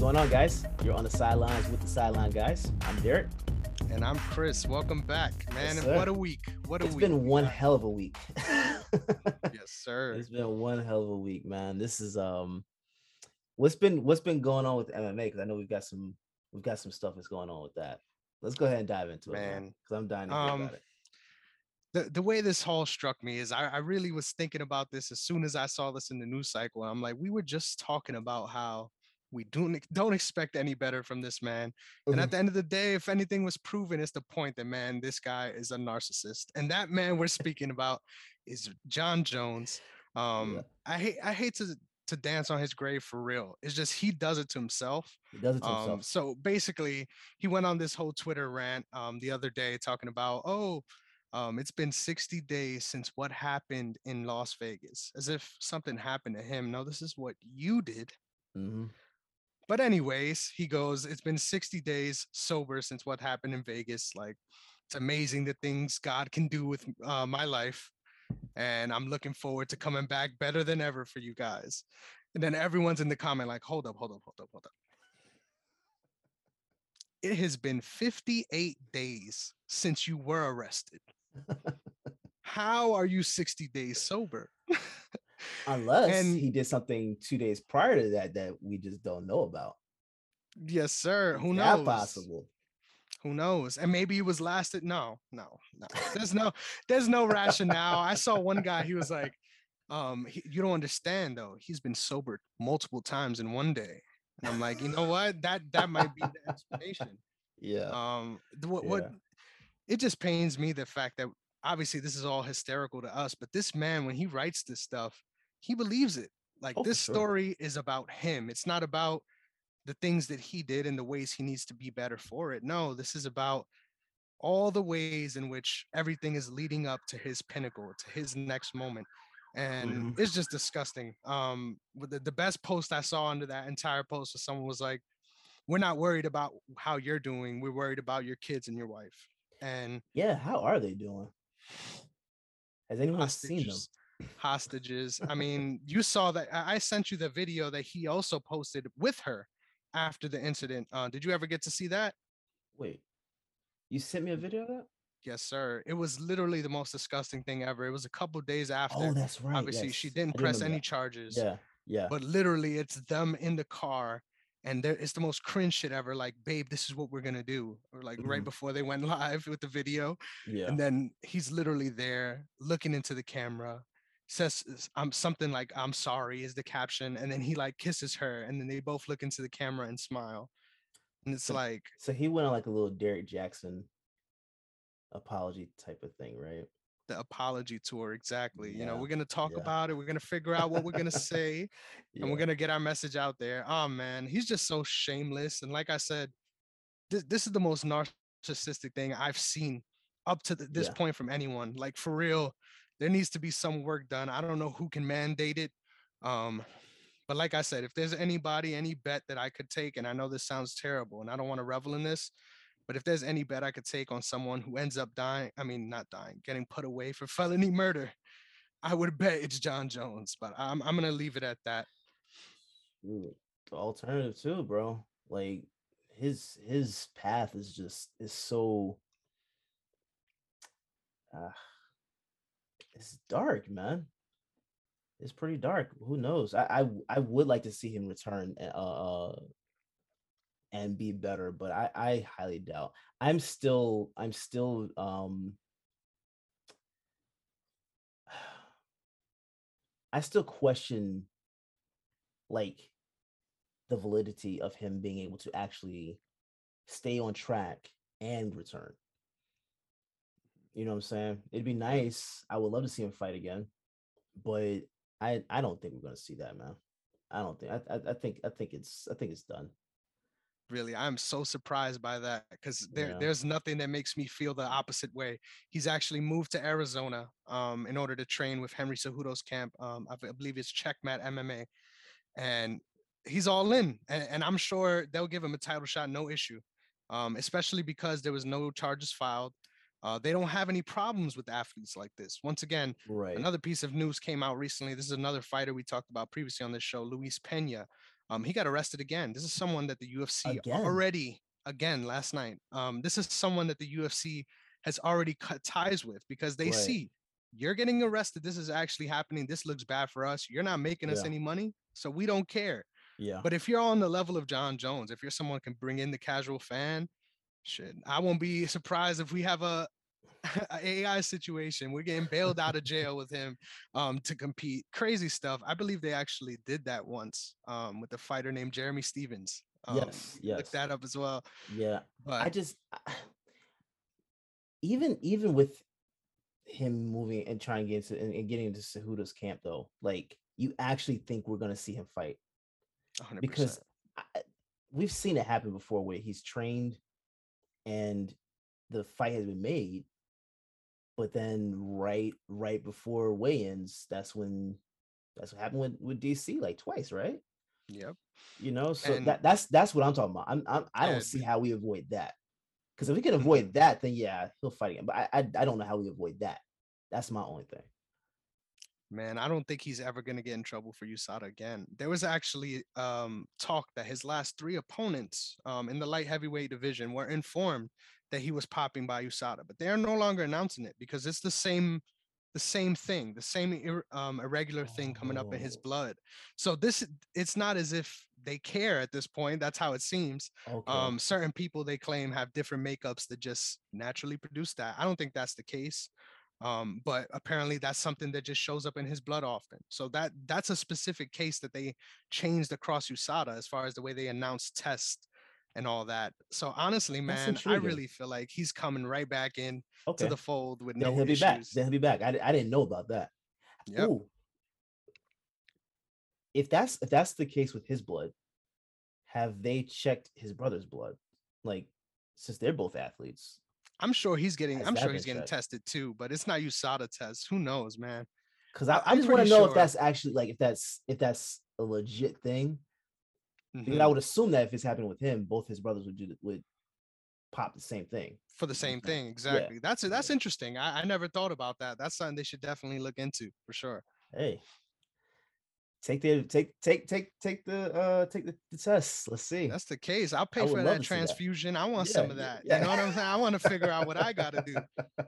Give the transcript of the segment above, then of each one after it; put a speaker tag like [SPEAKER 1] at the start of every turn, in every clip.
[SPEAKER 1] going on, guys? You're on the sidelines with the sideline guys. I'm Derrick.
[SPEAKER 2] And I'm Chris. Welcome back, man.
[SPEAKER 1] Yes,
[SPEAKER 2] what a week. What a
[SPEAKER 1] It's
[SPEAKER 2] week.
[SPEAKER 1] It's
[SPEAKER 2] been
[SPEAKER 1] one
[SPEAKER 2] got.
[SPEAKER 1] hell of a week.
[SPEAKER 2] Yes, sir.
[SPEAKER 1] it's been one hell of a week, man. This is um, what's been what's been going on with MMA? Because I know we've got some we've got some stuff that's going on with that. Let's go ahead and dive into it, man.
[SPEAKER 2] Man,
[SPEAKER 1] Because I'm dying to hear
[SPEAKER 2] um,
[SPEAKER 1] about it.
[SPEAKER 2] the, the way this all struck me is I, I really was thinking about this as soon as I saw this in the news cycle. I'm like, we were just talking about how we don't don't expect any better from this man. And
[SPEAKER 1] Mhm.
[SPEAKER 2] at the end of the day, if anything was proven, it's the point that man, this guy is a narcissist. And that man we're speaking about is Jon Jones. Um, I hate I hate to to dance on his grave for real. It's just he does it to himself.
[SPEAKER 1] He does it to
[SPEAKER 2] Um,
[SPEAKER 1] himself.
[SPEAKER 2] so basically, he went on this whole Twitter rant um, the other day talking about, oh, um, it's been 60 days since what happened in Las Vegas, as if something happened to him. No, this is what you did.
[SPEAKER 1] hmm
[SPEAKER 2] But anyways, he goes, it's been 60 days sober since what happened in Vegas. Like, it's amazing the things God can do with uh, my life. And I'm looking forward to coming back better than ever for you guys. And then everyone's in the comment like, hold up, hold up, hold up, hold up. It has been 58 days since you were arrested. How are you 60 days sober?
[SPEAKER 1] Unless
[SPEAKER 2] and-
[SPEAKER 1] he did something two days prior to that that we just don't know about.
[SPEAKER 2] yes, sir. Who knows?
[SPEAKER 1] that possible?
[SPEAKER 2] Who knows? And maybe he was lasted. No, no, no. There's no, there's no rationale. I saw one guy. He was like, um, he, you don't understand though. He's been sober multiple times in one day. And I'm like, you know what? That that might be the explanation.
[SPEAKER 1] Yeah.
[SPEAKER 2] Um, what what? It just pains me the fact that obviously this is all hysterical to us, but this man, when he writes this stuff, he believes it. Like
[SPEAKER 1] Oh,
[SPEAKER 2] this
[SPEAKER 1] sure.
[SPEAKER 2] story is about him. It's not about the things that he did and the ways he needs to be better for it. No, this is about all the ways in which everything is leading up to his pinnacle, to his next moment. And
[SPEAKER 1] Mhm.
[SPEAKER 2] it's just disgusting. Um, the, the best post I saw under that entire post was someone was like, We're not worried about how you're doing, we're worried about your kids and your wife. And
[SPEAKER 1] yeah. How are they doing? Has anyone seen them?
[SPEAKER 2] Hostages. I mean, you saw that. I sent you the video that he also posted with her after the incident. Uh, did you ever get to see that?
[SPEAKER 1] Wait, you sent me a video of that?
[SPEAKER 2] Yes, sir. It was literally the most disgusting thing ever. It was a couple days after.
[SPEAKER 1] Oh, that's right.
[SPEAKER 2] Obviously, she didn't press any
[SPEAKER 1] that.
[SPEAKER 2] charges.
[SPEAKER 1] Yeah, yeah.
[SPEAKER 2] But literally, it's them in the car, and there it's the most cringe shit ever. Like, babe, this is what we're gonna do. Or like right
[SPEAKER 1] Mhm.
[SPEAKER 2] before they went live with the video.
[SPEAKER 1] yeah.
[SPEAKER 2] and then he's literally there looking into the camera says i'm something like i'm sorry is the caption and then he like kisses her and then they both look into the camera and smile and it's
[SPEAKER 1] So-
[SPEAKER 2] like
[SPEAKER 1] So he went on like a little Derek Jackson apology type of thing, right?
[SPEAKER 2] the apology tour exactly you know we're gonna talk
[SPEAKER 1] yeah.
[SPEAKER 2] about it we're gonna figure out what we're gonna say and we're gonna get our message out there oh man he's just so shameless and like i said this, this is the most narcissistic thing i've seen up to th- this
[SPEAKER 1] Yeah.
[SPEAKER 2] point from anyone like for real there needs to be some work done i don't know who can mandate it um but like i said if there's anybody any bet that i could take and i know this sounds terrible and i don't want to revel in this but if there's any bet i could take on someone who ends up dying i mean not dying getting put away for felony murder i would bet it's jon jones but i'm, I'm gonna leave it at that
[SPEAKER 1] Ooh, the alternative too, bro. Like his his path is just is so uh, it's dark, man. It's pretty dark. Who knows? I I would like to see him return uh, uh and be better, but I I highly doubt. I'm still I'm still um I still question like the validity of him being able to actually stay on track and return. You know what I'm saying? It'd be nice. I would love to see him fight again, but I I don't think we're gonna see that, man. I don't think. I I, I think I think it's I think it's done.
[SPEAKER 2] really i'm so surprised by that because there,
[SPEAKER 1] Yeah.
[SPEAKER 2] there's nothing that makes me feel the opposite way he's actually moved to arizona um, in order to train with henry Cejudo's camp um, I, believe it's checkmat mma and he's all in and, and i'm sure they'll give him a title shot no issue um, especially because there was no charges filed uh, they don't have any problems with athletes like this once again
[SPEAKER 1] Right.
[SPEAKER 2] Another piece of news came out recently. This is another fighter we talked about previously on this show, Luis Pena. Um, he got arrested again. This is someone that the UFC
[SPEAKER 1] Again?
[SPEAKER 2] already again last night. Um, this is someone that the UFC has already cut ties with because they
[SPEAKER 1] Right.
[SPEAKER 2] see you're getting arrested. This is actually happening. This looks bad for us. You're not making us
[SPEAKER 1] Yeah.
[SPEAKER 2] any money, so we don't care.
[SPEAKER 1] Yeah.
[SPEAKER 2] But if you're on the level of Jon Jones, if you're someone who can bring in the casual fan, shit, I won't be surprised if we have a, a AI situation. We're getting bailed out of jail with him um, to compete. Crazy stuff. I believe they actually did that once um, with a fighter named Jeremy Stephens. Um,
[SPEAKER 1] Yes,
[SPEAKER 2] Look that up as well.
[SPEAKER 1] yeah.
[SPEAKER 2] But
[SPEAKER 1] I just even even with him moving and trying to get into and, and getting into Cejudo's camp though, like you actually think we're gonna see him fight
[SPEAKER 2] 100%.
[SPEAKER 1] because I, we've seen it happen before where he's trained and the fight has been made, but then right right before weigh-ins, that's when that's what happened with with DC like twice, right?
[SPEAKER 2] yep.
[SPEAKER 1] You know, so
[SPEAKER 2] And-
[SPEAKER 1] that that's that's what I'm talking about. I'm, I'm I don't see how we avoid that. Because if we can avoid that, then yeah, he'll fight again. But I, I I don't know how we avoid that. That's my only thing.
[SPEAKER 2] Man, I don't think he's ever going to get in trouble for USADA again. There was actually um, talk that his last three opponents um, in the light heavyweight division were informed that he was popping by USADA, but they are no longer announcing it because it's the same, the same thing, the same um, irregular thing coming up in his
[SPEAKER 1] Oh.
[SPEAKER 2] blood. So this, it's not as if they care at this point. That's how it seems.
[SPEAKER 1] Okay.
[SPEAKER 2] Um, certain people they claim have different makeups that just naturally produce that. I don't think that's the case. Um, but apparently that's something that just shows up in his blood often. So that that's a specific case that they changed across USADA as far as the way they announce tests and all that. So honestly, man, I really feel like he's coming right back in
[SPEAKER 1] okay.
[SPEAKER 2] to the fold with
[SPEAKER 1] then
[SPEAKER 2] no
[SPEAKER 1] he'll be back. Then he'll be back. I, I didn't know about that.
[SPEAKER 2] Yep.
[SPEAKER 1] Ooh. If that's if that's the case with his blood, have they checked his brother's blood? Like, since they're both athletes.
[SPEAKER 2] I'm sure he's getting.
[SPEAKER 1] Has
[SPEAKER 2] I'm sure he's getting
[SPEAKER 1] checked?
[SPEAKER 2] tested too, but it's not USADA tests. Who knows, man?
[SPEAKER 1] Because
[SPEAKER 2] I-
[SPEAKER 1] I, just want to know if that's actually like if that's if that's a legit thing.
[SPEAKER 2] Mhm.
[SPEAKER 1] I would assume that if it's happening with him, both his brothers would do the- would pop the same thing.
[SPEAKER 2] For the same thing, exactly. That's
[SPEAKER 1] yeah.
[SPEAKER 2] that's interesting. I, I never thought about that. That's something they should definitely look into for sure.
[SPEAKER 1] Hey, take the take take take take the uh take the, the test. Let's see.
[SPEAKER 2] that's the case. I'll pay for that
[SPEAKER 1] see that.
[SPEAKER 2] transfusion. I want
[SPEAKER 1] Yeah,
[SPEAKER 2] some of that.
[SPEAKER 1] yeah.
[SPEAKER 2] You know what I'm saying? I want to figure out what I got to do.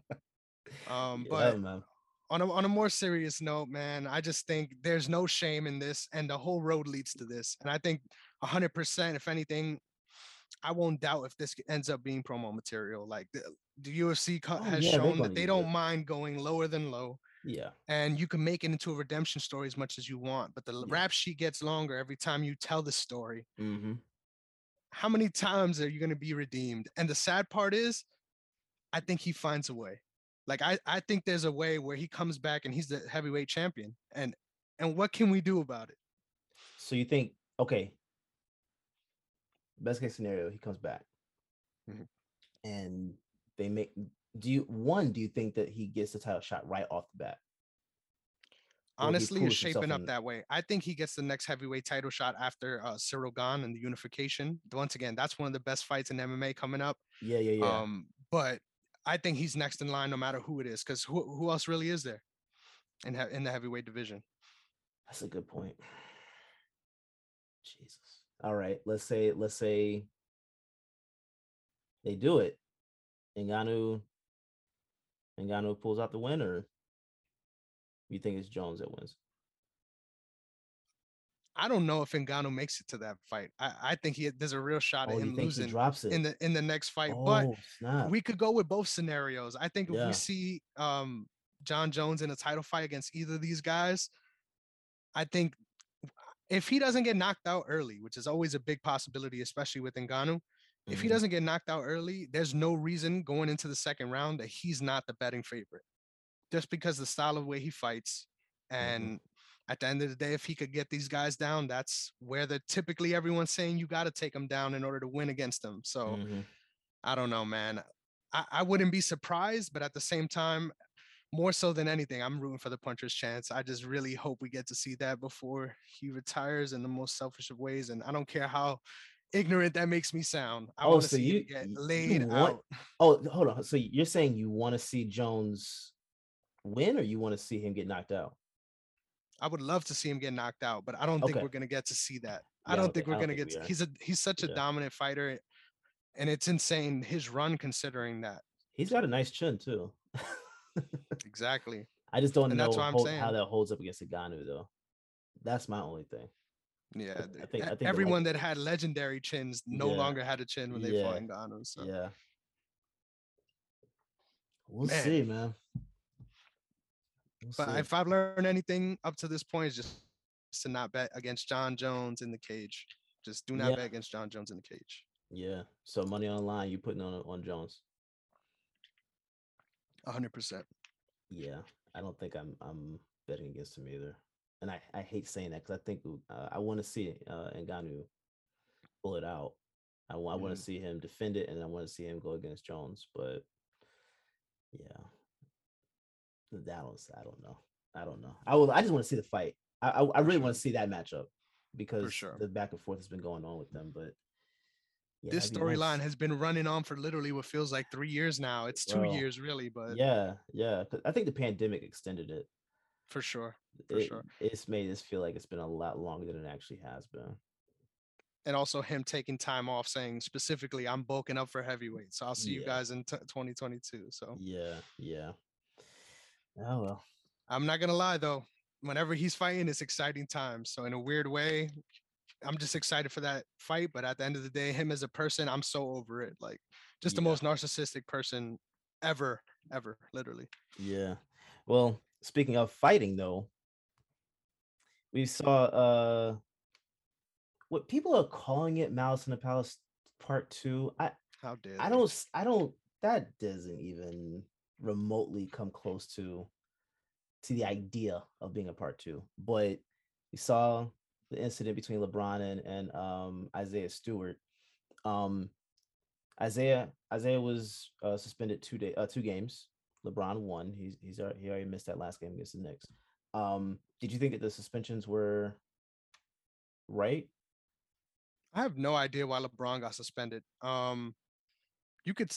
[SPEAKER 2] Um,
[SPEAKER 1] Yeah,
[SPEAKER 2] but
[SPEAKER 1] man.
[SPEAKER 2] on a on a more serious note, man, I just think there's no shame in this, and the whole road leads to this. And I think 100, percent if anything, I won't doubt if this ends up being promo material. Like the, the UFC co-
[SPEAKER 1] Oh,
[SPEAKER 2] has
[SPEAKER 1] yeah,
[SPEAKER 2] shown that they don't mind going lower than low.
[SPEAKER 1] Yeah.
[SPEAKER 2] and you can make it into a redemption story as much as you want. But the
[SPEAKER 1] Yeah.
[SPEAKER 2] rap sheet gets longer every time you tell the story.
[SPEAKER 1] Mm-hmm.
[SPEAKER 2] How many times are you going to be redeemed? And the sad part is, I think he finds a way. Like I, I think there's a way where he comes back and he's the heavyweight champion. And and what can we do about it?
[SPEAKER 1] So you think okay? Best case scenario, he comes back,
[SPEAKER 2] Mhm.
[SPEAKER 1] and they make. Do you one? Do you think that he gets the title shot right off the bat? Or
[SPEAKER 2] Honestly, it's shaping up
[SPEAKER 1] in-
[SPEAKER 2] that way. I think he gets the next heavyweight title shot after uh, Ciryl Gane and the unification. Once again, that's one of the best fights in MMA coming up.
[SPEAKER 1] Yeah, yeah, yeah.
[SPEAKER 2] Um, but I think he's next in line no matter who it is, because who who else really is there in he- in the heavyweight division?
[SPEAKER 1] That's a good point. Jesus. All right. Let's say let's say they do it. Ngannou Ngannou pulls out the win, or you think it's Jones that wins?
[SPEAKER 2] I don't know if Ngannou makes it to that fight. I, I think he there's a real shot
[SPEAKER 1] Oh,
[SPEAKER 2] at him losing
[SPEAKER 1] drops
[SPEAKER 2] in the in the next fight.
[SPEAKER 1] oh,
[SPEAKER 2] but
[SPEAKER 1] snap.
[SPEAKER 2] we could go with both scenarios. I think if
[SPEAKER 1] Yeah.
[SPEAKER 2] we see um Jon Jones in a title fight against either of these guys, I think if he doesn't get knocked out early, which is always a big possibility, especially with Ngannou, if he
[SPEAKER 1] Mhm.
[SPEAKER 2] doesn't get knocked out early, there's no reason going into the second round that he's not the betting favorite. Just because the style of way he fights.
[SPEAKER 1] Mm-hmm.
[SPEAKER 2] And at the end of the day, if he could get these guys down, that's where the typically everyone's saying you got to take them down in order to win against them. So
[SPEAKER 1] Mhm.
[SPEAKER 2] I don't know, man. I, I wouldn't be surprised, but at the same time, more so than anything, I'm rooting for the puncher's chance. I just really hope we get to see that before he retires in the most selfish of ways. And I don't care how ignorant that makes me sound. I
[SPEAKER 1] Oh,
[SPEAKER 2] want to
[SPEAKER 1] so
[SPEAKER 2] see
[SPEAKER 1] you-
[SPEAKER 2] get
[SPEAKER 1] y- you
[SPEAKER 2] laid
[SPEAKER 1] want-
[SPEAKER 2] out.
[SPEAKER 1] Oh, hold on. So you're saying you want to see Jones win, or you want to see him get knocked out?
[SPEAKER 2] I would love to see him get knocked out, but I don't think we're gonna get to see that. I don't think we're gonna get. He's a he's such a
[SPEAKER 1] Yeah.
[SPEAKER 2] dominant fighter, and it's insane his run considering that.
[SPEAKER 1] He's got a nice chin too.
[SPEAKER 2] Exactly.
[SPEAKER 1] I just don't
[SPEAKER 2] And
[SPEAKER 1] know
[SPEAKER 2] that's what I'm
[SPEAKER 1] hold- how that holds up against Ngannou though. That's my only thing.
[SPEAKER 2] Yeah.
[SPEAKER 1] I think- I think
[SPEAKER 2] everyone
[SPEAKER 1] light-
[SPEAKER 2] that had legendary chins no
[SPEAKER 1] Yeah.
[SPEAKER 2] longer had a chin when they
[SPEAKER 1] Yeah.
[SPEAKER 2] fought Ngannou. So
[SPEAKER 1] Yeah. We'll
[SPEAKER 2] Man.
[SPEAKER 1] see, man. We'll
[SPEAKER 2] But
[SPEAKER 1] see.
[SPEAKER 2] if I've learned anything up to this point, is just to not bet against Jon Jones in the cage. Just do not
[SPEAKER 1] Yeah.
[SPEAKER 2] bet against Jon Jones in the cage.
[SPEAKER 1] yeah. So money online, you putting on on Jones.
[SPEAKER 2] hundred percent.
[SPEAKER 1] Yeah, I don't think I'm I'm betting against him either. And I, I hate saying that because I think uh, I want to see uh, Ngannou pull it out. I want I want
[SPEAKER 2] Mhm.
[SPEAKER 1] to see him defend it, and I want to see him go against Jones. But yeah, that was I don't know. I don't know. I will. I just want to see the fight. I I, I really want to see that matchup because
[SPEAKER 2] sure.
[SPEAKER 1] the back and forth has been going on with them. But yeah,
[SPEAKER 2] this storyline
[SPEAKER 1] nice.
[SPEAKER 2] has been running on for literally what feels like three years now. It's two
[SPEAKER 1] Bro,
[SPEAKER 2] years really, but
[SPEAKER 1] Yeah, yeah. I think the pandemic extended it.
[SPEAKER 2] For sure. For
[SPEAKER 1] it,
[SPEAKER 2] sure.
[SPEAKER 1] It's made us feel like it's been a lot longer than it actually has been.
[SPEAKER 2] And also him taking time off, saying specifically, "I'm bulking up for heavyweight, so I'll see you guys in t- 2022." So
[SPEAKER 1] Yeah, yeah. Oh well.
[SPEAKER 2] I'm not gonna lie though. Whenever he's fighting, it's exciting times. So in a weird way, I'm just excited for that fight. But at the end of the day, him as a person, I'm so over it. Like just the most narcissistic person ever, ever, literally.
[SPEAKER 1] Yeah. Well, speaking of fighting though, we saw uh what people are calling it Malice in the Palace part 2. I
[SPEAKER 2] How dare
[SPEAKER 1] I don't I don't that doesn't even remotely come close to to the idea of being a part 2. But we saw the incident between LeBron and, and um Isaiah Stewart. Um Isaiah Isaiah was uh, suspended two day uh, two games. LeBron won. He's he's already, he already missed that last game against the Knicks. Um, did you think that the suspensions were right?
[SPEAKER 2] I have no idea why LeBron got suspended. Um, you could.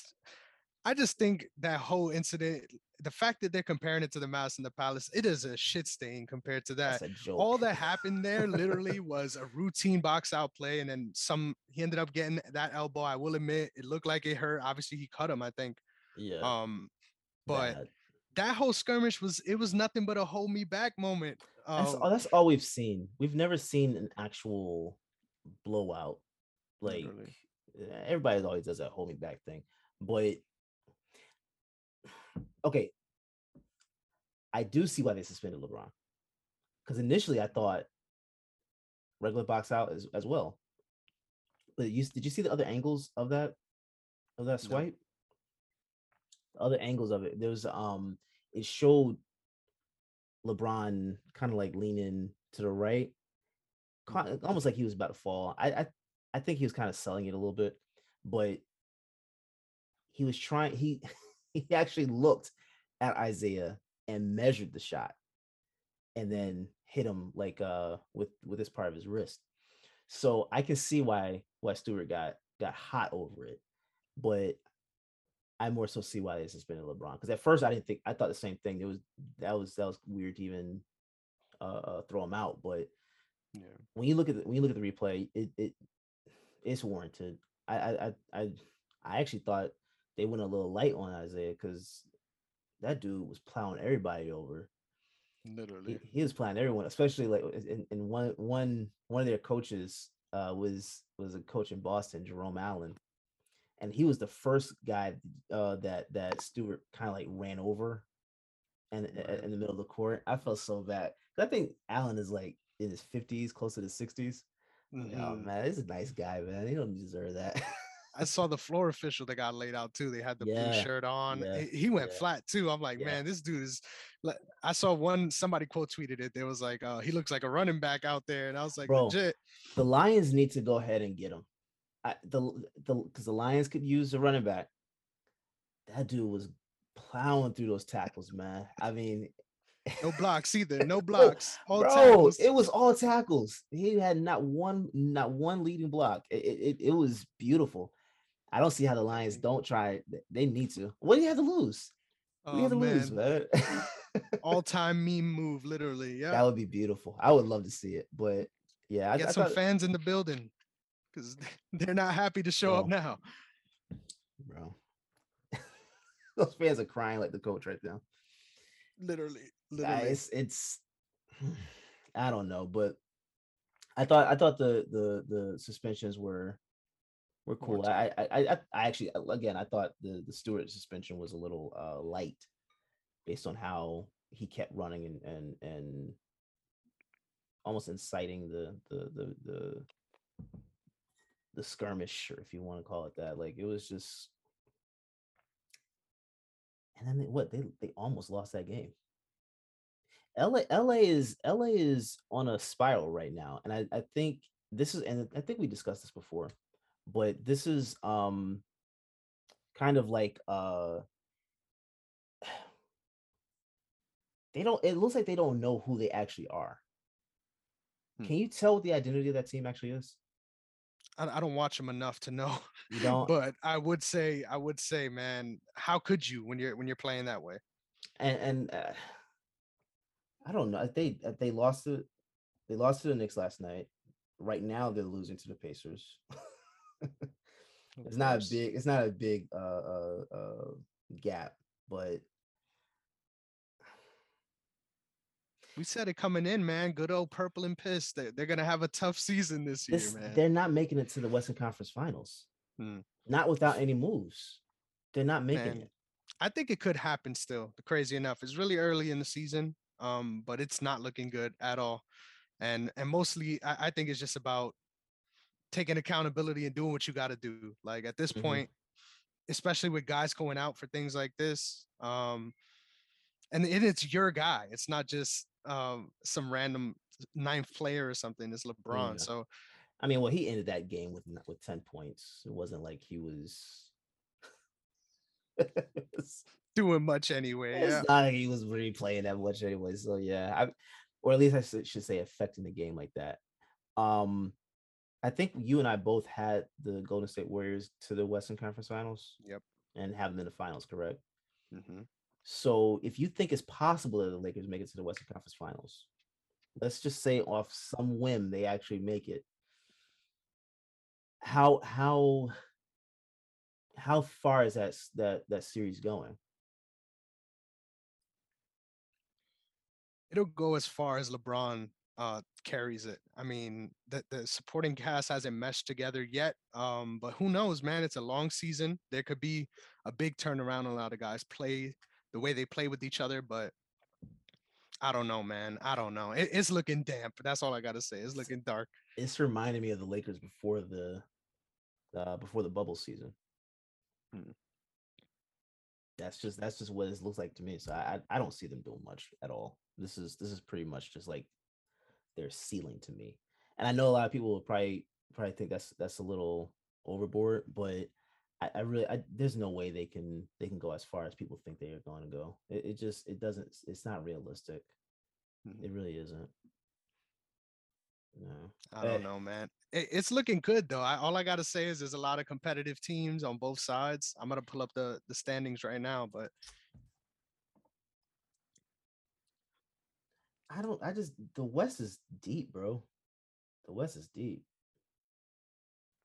[SPEAKER 2] I just think that whole incident, the fact that they're comparing it to the Malice in the Palace, it is a shit stain compared to that.
[SPEAKER 1] That's a joke.
[SPEAKER 2] All that happened there literally was a routine box out play, and then some. He ended up getting that elbow. I will admit, it looked like it hurt. Obviously, he cut him. I think.
[SPEAKER 1] yeah,
[SPEAKER 2] Um, but
[SPEAKER 1] bad.
[SPEAKER 2] that whole skirmish was it was nothing but a hold me back moment.
[SPEAKER 1] that's
[SPEAKER 2] Um,
[SPEAKER 1] all. That's all we've seen. We've never seen an actual blowout. Like
[SPEAKER 2] Literally.
[SPEAKER 1] everybody always does that hold me back thing, but okay, I do see why they suspended LeBron. Because initially I thought regular box out as, as well. But you did you see the other angles of that of that swipe? The other angles of it. There was um it showed LeBron kind of like leaning to the right, almost like he was about to fall. I I, I think he was kind of selling it a little bit, but he was trying he he actually looked at Isaiah and measured the shot and then hit him like uh with with this part of his wrist. So I can see why why Stewart got got hot over it, but I more so see why they suspended LeBron because at first I didn't think I thought the same thing. It was that was that was weird to even uh, uh throw him out, but
[SPEAKER 2] yeah.
[SPEAKER 1] when you look at the, when you look at the replay, it it it's warranted. I I I I, actually thought they went a little light on Isaiah because that dude was plowing everybody over.
[SPEAKER 2] Literally.
[SPEAKER 1] He, he was plowing everyone, especially like in, in one one one of their coaches uh was was a coach in Boston, Jerome Allen. And he was the first guy uh that that Stewart kind of like ran over and
[SPEAKER 2] Right.
[SPEAKER 1] in the middle of the court. I felt so bad. I think Allen is like in his 50s, close to the 60s. Like, Oh man, he's a nice guy, man. He don't deserve that.
[SPEAKER 2] I saw the floor official that got laid out too. They had the
[SPEAKER 1] Yeah,
[SPEAKER 2] blue shirt on.
[SPEAKER 1] yeah,
[SPEAKER 2] He- went
[SPEAKER 1] yeah.
[SPEAKER 2] flat too. I'm like, man, this dude is. like- I saw one somebody quote tweeted it. There was like, uh, he looks like a running back out there, and I was like,
[SPEAKER 1] Bro,
[SPEAKER 2] legit.
[SPEAKER 1] the Lions need to go ahead and get him. I, the the because the Lions could use a running back. That dude was plowing through those tackles, man. I mean,
[SPEAKER 2] No blocks either. No blocks. All
[SPEAKER 1] bro,
[SPEAKER 2] tackles.
[SPEAKER 1] it was all tackles. He had not one, not one leading block. It, it, it- was beautiful. I don't see how the Lions don't try. it. They need to. What do you have to lose? What do you
[SPEAKER 2] Oh,
[SPEAKER 1] have to lose,
[SPEAKER 2] man.
[SPEAKER 1] man?
[SPEAKER 2] All time meme move, literally. Yeah, that
[SPEAKER 1] would be beautiful. I would love to see it, but Yeah, I,
[SPEAKER 2] Get
[SPEAKER 1] I
[SPEAKER 2] some
[SPEAKER 1] thought,
[SPEAKER 2] fans in the building because they're not happy to show up now.
[SPEAKER 1] bro. Those fans are crying like the coach right now.
[SPEAKER 2] Literally,
[SPEAKER 1] Uh,
[SPEAKER 2] literally.
[SPEAKER 1] it's it's I don't know, but I thought I thought the the the suspensions were were cool. I I I, I actually again I thought the the Stewart suspension was a little uh light based on how he kept running and and and almost inciting the the the the the skirmish, or if you want to call it that. Like it was just and then they, what they they almost lost that game. LA LA is LA is on a spiral right now, and I I think this is and I think we discussed this before, but this is um kind of like uh they don't it looks like they don't know who they actually are.
[SPEAKER 2] Hmm.
[SPEAKER 1] Can you tell what the identity of that team actually is?
[SPEAKER 2] I, I don't watch them enough to know,
[SPEAKER 1] You don't
[SPEAKER 2] but I would say, I would say, man, how could you when you're when you're playing that way?
[SPEAKER 1] and and uh, I don't know. They they lost to they lost to the Knicks last night. Right now they're losing to the Pacers. It's not a big it's not a big uh uh, uh gap, but
[SPEAKER 2] We said it coming in, man. Good old purple and piss. They're, they're gonna have a tough season this year,
[SPEAKER 1] this
[SPEAKER 2] man.
[SPEAKER 1] they're not making it to the Western Conference Finals.
[SPEAKER 2] Hmm.
[SPEAKER 1] Not without any moves. They're not making
[SPEAKER 2] Man,
[SPEAKER 1] it.
[SPEAKER 2] I think it could happen still. Crazy enough, it's really early in the season, um, but it's not looking good at all. And and mostly, I, I think it's just about taking accountability and doing what you got to do. Like at this
[SPEAKER 1] Mhm.
[SPEAKER 2] point, especially with guys going out for things like this, um, and it, it's your guy. It's not just um, some random ninth player or something. It's LeBron.
[SPEAKER 1] Yeah.
[SPEAKER 2] So
[SPEAKER 1] I mean, well, he ended that game with with 10 points. It wasn't like he was
[SPEAKER 2] doing much anyway.
[SPEAKER 1] it's
[SPEAKER 2] Yeah.
[SPEAKER 1] not like he was really playing that much anyway. So yeah, I or at least I should, say affecting the game like that. Um I think you and I both had the Golden State Warriors to the Western Conference Finals.
[SPEAKER 2] Yep.
[SPEAKER 1] And have them in the finals, correct?
[SPEAKER 2] hmm
[SPEAKER 1] So if you think it's possible that the Lakers make it to the Western Conference Finals, let's just say off some whim they actually make it. How how how far is that that that series going?
[SPEAKER 2] it'll go as far as LeBron uh, carries it. I mean, the, the supporting cast hasn't meshed together yet. Um, but who knows, man? It's a long season. There could be a big turnaround. A lot of guys play the way they play with each other, but I don't know, man. I don't know. It, it's looking damp. That's all I gotta say. It's looking dark.
[SPEAKER 1] It's reminding me of the Lakers before the uh before the bubble season.
[SPEAKER 2] Hmm.
[SPEAKER 1] That's just that's just what it looks like to me. So I I I don't see them doing much at all. This is this is pretty much just like their ceiling to me. And I know a lot of people will probably probably think that's that's a little overboard, but I, I really I, there's no way they can they can go as far as people think they are going to go. It, it just it doesn't it's not realistic.
[SPEAKER 2] Mhm.
[SPEAKER 1] It really isn't. No.
[SPEAKER 2] I don't know, man. It, it's looking good though. I, all I gotta say is there's a lot of competitive teams on both sides. I'm gonna pull up the the standings right now, but
[SPEAKER 1] I don't. I just the West is deep, bro. The West is deep.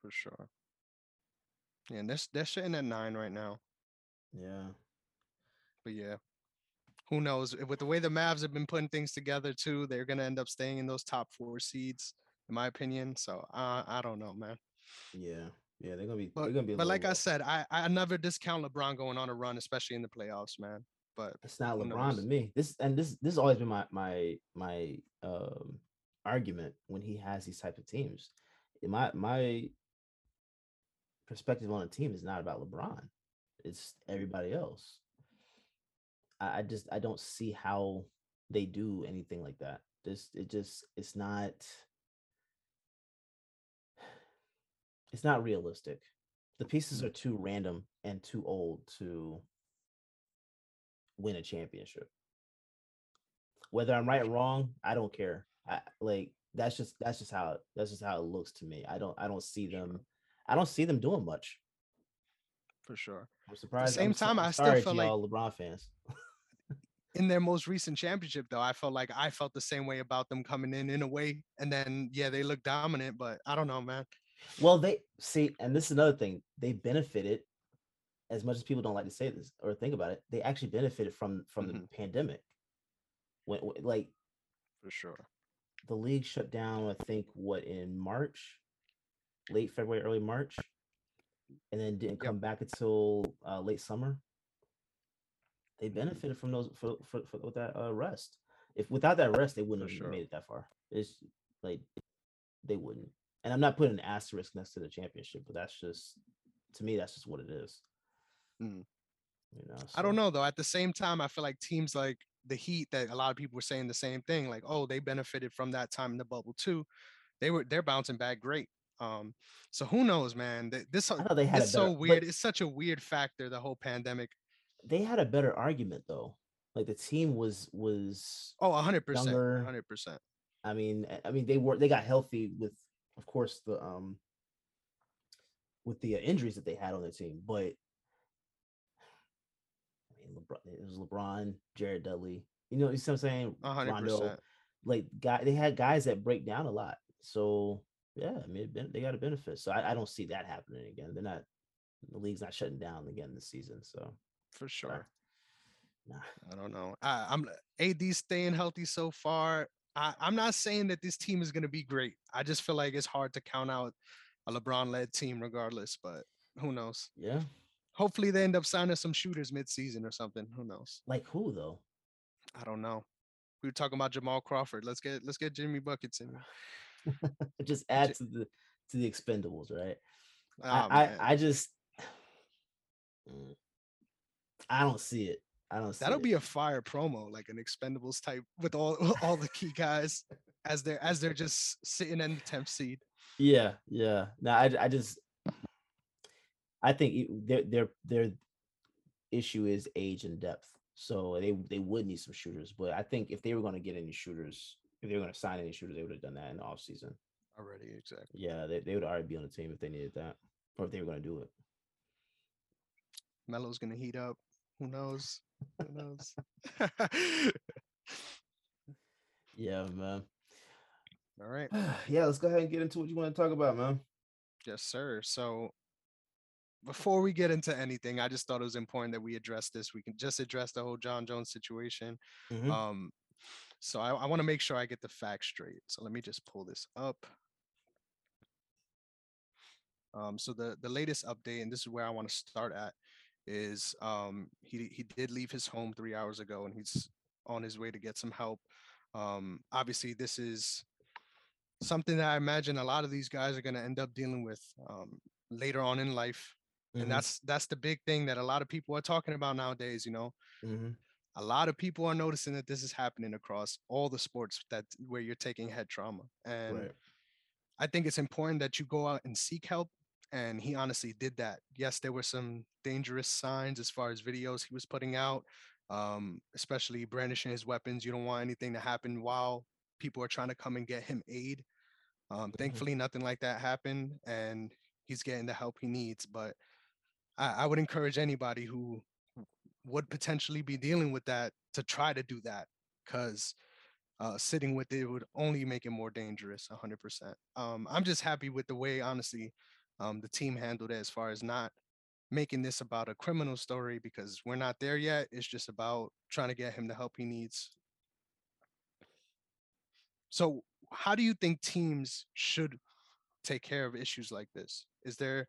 [SPEAKER 2] for sure. Yeah, and they're they're sitting at nine right now.
[SPEAKER 1] Yeah.
[SPEAKER 2] But yeah, who knows? With the way the Mavs have been putting things together too, they're gonna end up staying in those top four seeds, in my opinion. So uh, I don't know, man.
[SPEAKER 1] Yeah. Yeah. They're gonna be.
[SPEAKER 2] But
[SPEAKER 1] gonna be.
[SPEAKER 2] but like I said, I I never discount LeBron going on a run, especially in the playoffs, man. But
[SPEAKER 1] it's not LeBron to me. This and this. This has always been my my my um argument when he has these type of teams. My my perspective on a team is not about LeBron. It's everybody else. I, I just I don't see how they do anything like that. This it just it's not it's not realistic. The pieces
[SPEAKER 2] Mm.
[SPEAKER 1] are too random and too old to win a championship. Whether I'm right or wrong, I don't care. I like that's just that's just how that's just how it looks to me. I don't I don't see them I don't see them doing much.
[SPEAKER 2] for sure.
[SPEAKER 1] I'm surprised.
[SPEAKER 2] same
[SPEAKER 1] I'm
[SPEAKER 2] time,
[SPEAKER 1] I'm
[SPEAKER 2] I still feel like-
[SPEAKER 1] y'all LeBron fans.
[SPEAKER 2] in their most recent championship, though, I felt like I felt the same way about them coming in in a way, and then yeah, they look dominant, but I don't know, man.
[SPEAKER 1] Well, they see, and this is another thing. They benefited as much as people don't like to say this or think about it. They actually benefited from from
[SPEAKER 2] Mhm.
[SPEAKER 1] the pandemic. When like
[SPEAKER 2] For sure.
[SPEAKER 1] the league shut down, I think what in March, late February, early March, and then didn't come back until uh, late summer. They benefited from those for, for, for with that uh, rest. If without that rest, they wouldn't
[SPEAKER 2] For
[SPEAKER 1] have
[SPEAKER 2] sure.
[SPEAKER 1] made it that far. It's like they wouldn't. And I'm not putting an asterisk next to the championship, but that's just to me, that's just what it is.
[SPEAKER 2] Mm.
[SPEAKER 1] You know,
[SPEAKER 2] I don't know though. At the same time, I feel like teams like the Heat, that a lot of people were saying the same thing, like, oh, they benefited from that time in the bubble too. They were they're bouncing back great. Um, so who knows, man? Th- This
[SPEAKER 1] they had
[SPEAKER 2] it's so
[SPEAKER 1] better-
[SPEAKER 2] weird. It's such a weird factor, the whole pandemic.
[SPEAKER 1] They had a better argument though. Like the team was was
[SPEAKER 2] Oh, hundred percent,
[SPEAKER 1] Younger.
[SPEAKER 2] hundred percent.
[SPEAKER 1] I mean, I- mean, they were they got healthy with, of course, the um with the uh, injuries that they had on their team. But I mean, LeBron, it was LeBron, Jared Dudley. You know, you see what I'm saying?
[SPEAKER 2] hundred
[SPEAKER 1] Rondo, like guy, they had guys that break down a lot. So yeah, I mean, they got a benefit. So I, I don't see that happening again. They're not the league's not shutting down again this season. So
[SPEAKER 2] For sure.
[SPEAKER 1] nah.
[SPEAKER 2] I don't know. I, I'm AD staying healthy so far. I, I'm not saying that this team is going to be great. I just feel like it's hard to count out a LeBron-led team, regardless. But who knows?
[SPEAKER 1] yeah,
[SPEAKER 2] Hopefully, they end up signing some shooters mid-season or something. Who knows?
[SPEAKER 1] like who though?
[SPEAKER 2] I don't know. We were talking about Jamal Crawford. Let's get let's get Jimmy buckets in. Ah.
[SPEAKER 1] Just add to the to the expendables, right?
[SPEAKER 2] Ah,
[SPEAKER 1] I. I I just Mm. I don't see it. I don't see
[SPEAKER 2] That'll
[SPEAKER 1] it.
[SPEAKER 2] be a fire promo, like an Expendables type, with all all the key guys as they're as they're just sitting in the temp seed.
[SPEAKER 1] yeah, yeah. No, I I just I think their their their issue is age and depth. So they they would need some shooters, but I think if they were going to get any shooters, if they were going to sign any shooters, they would have done that in the offseason.
[SPEAKER 2] Already, exactly.
[SPEAKER 1] Yeah, they, they would already be on the team if they needed that, or if they were going to do it.
[SPEAKER 2] Melo's gonna heat up. Who knows? Who knows?
[SPEAKER 1] Yeah, man.
[SPEAKER 2] All right.
[SPEAKER 1] yeah, let's go ahead and get into what you want to talk about, man.
[SPEAKER 2] Yes, sir. So before we get into anything, I just thought it was important that we address this. We can just address the whole Jon Jones situation.
[SPEAKER 1] Mhm.
[SPEAKER 2] Um, so I, I want to make sure I get the facts straight. So let me just pull this up. Um, so the the latest update, and this is where I want to start at, is um, he he did leave his home three hours ago, and he's on his way to get some help. Um, obviously, this is something that I imagine a lot of these guys are going to end up dealing with um, later on in life,
[SPEAKER 1] Mhm.
[SPEAKER 2] and that's that's the big thing that a lot of people are talking about nowadays. You know,
[SPEAKER 1] Mhm.
[SPEAKER 2] A lot of people are noticing that this is happening across all the sports that where you're taking head trauma and
[SPEAKER 1] Right.
[SPEAKER 2] i think it's important that you go out and seek help and he honestly did that. Yes there were some dangerous signs as far as videos he was putting out um, especially brandishing his weapons you don't want anything to happen while people are trying to come and get him aid. Um, thankfully nothing like that happened and he's getting the help he needs but I, I would encourage anybody who would potentially be dealing with that to try to do that because uh, sitting with it would only make it more dangerous 100% um, i'm just happy with the way honestly um, the team handled it as far as not making this about a criminal story because we're not there yet it's just about trying to get him the help he needs. So how do you think teams should take care of issues like this? Is there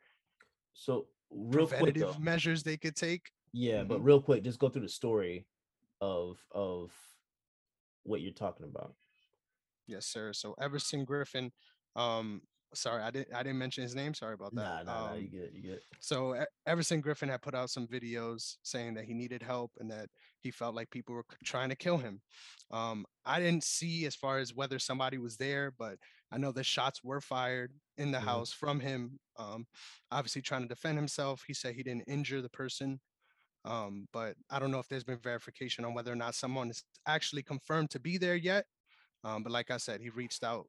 [SPEAKER 1] So real quick
[SPEAKER 2] preventative
[SPEAKER 1] though,
[SPEAKER 2] measures they could take
[SPEAKER 1] yeah, but
[SPEAKER 2] Mhm.
[SPEAKER 1] real quick, just go through the story of of what you're talking about.
[SPEAKER 2] Yes, sir. So Everson Griffen, um, sorry, I didn't I didn't mention his name. Sorry about that.
[SPEAKER 1] nah, nah. You
[SPEAKER 2] Um,
[SPEAKER 1] get, you get.
[SPEAKER 2] so Everson Griffen had put out some videos saying that he needed help and that he felt like people were trying to kill him. Um, I didn't see as far as whether somebody was there, but I know the shots were fired in the
[SPEAKER 1] Mhm.
[SPEAKER 2] house from him. Um, obviously trying to defend himself. He said he didn't injure the person. Um, but I don't know if there's been verification on whether or not someone is actually confirmed to be there yet. Um, but like I said, he reached out.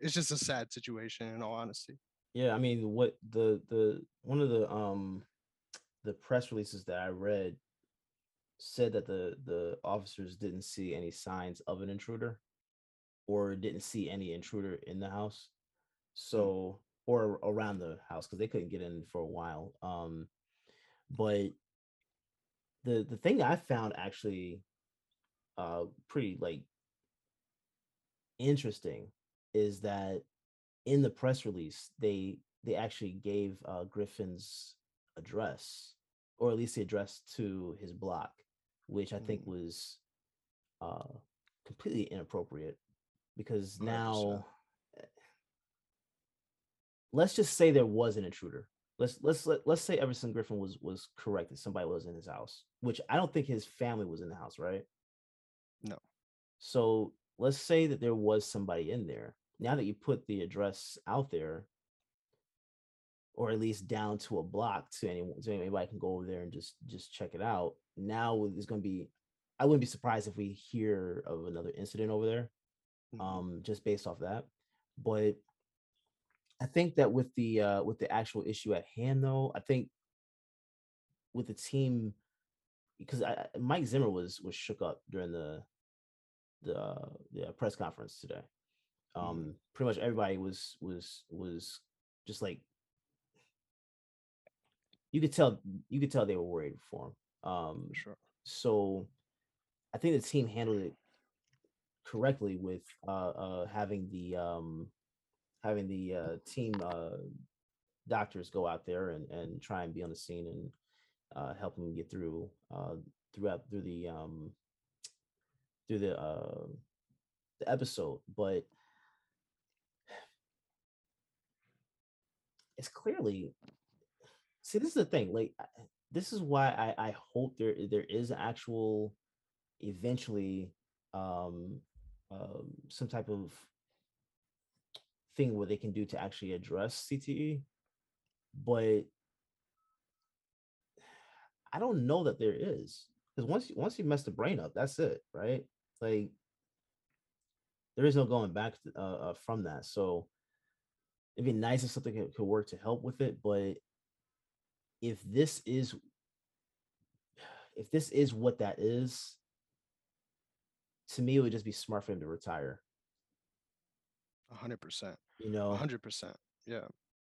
[SPEAKER 2] It's just a sad situation in all honesty.
[SPEAKER 1] Yeah, I mean, what the the one of the um the press releases that I read said that the the officers didn't see any signs of an intruder or didn't see any intruder in the house. So or around the house because they couldn't get in for a while. Um, but the the thing I found actually uh pretty like interesting is that in the press release they they actually gave uh Griffen's address or at least the address to his block, which I think
[SPEAKER 2] Mm.
[SPEAKER 1] was uh completely inappropriate because
[SPEAKER 2] 100%.
[SPEAKER 1] now let's just say there was an intruder. Let's let's let, let's say Everson Griffen was was correct that somebody was in his house, which I don't think his family was in the house, right?
[SPEAKER 2] No.
[SPEAKER 1] So let's say that there was somebody in there. Now that you put the address out there, or at least down to a block to anyone, so anybody can go over there and just just check it out. Now there's going to be, I wouldn't be surprised if we hear of another incident over there
[SPEAKER 2] Mhm.
[SPEAKER 1] um just based off that but i think that with the uh with the actual issue at hand though i think with the team because I, mike zimmer was was shook up during the the uh, the uh, press conference today um
[SPEAKER 2] Mhm.
[SPEAKER 1] pretty much everybody was was was just like you could tell you could tell they were worried for him um
[SPEAKER 2] sure.
[SPEAKER 1] so I think the team handled it correctly with uh, uh, having the um, having the uh, team uh, doctors go out there and, and try and be on the scene and uh, help them get through uh, throughout through the um, through the uh, the episode. But it's clearly see this is the thing like this is why I, I hope there there is actual eventually um, um some type of thing what they can do to actually address CTE but I don't know that there is because once you once you mess the brain up that's it right? Like there is no going back uh, uh, from that. So it'd be nice if something could, could work to help with it but if this is if this is what that is to me it would just be smart for him to retire
[SPEAKER 2] hundred percent.
[SPEAKER 1] you know
[SPEAKER 2] hundred percent. Yeah.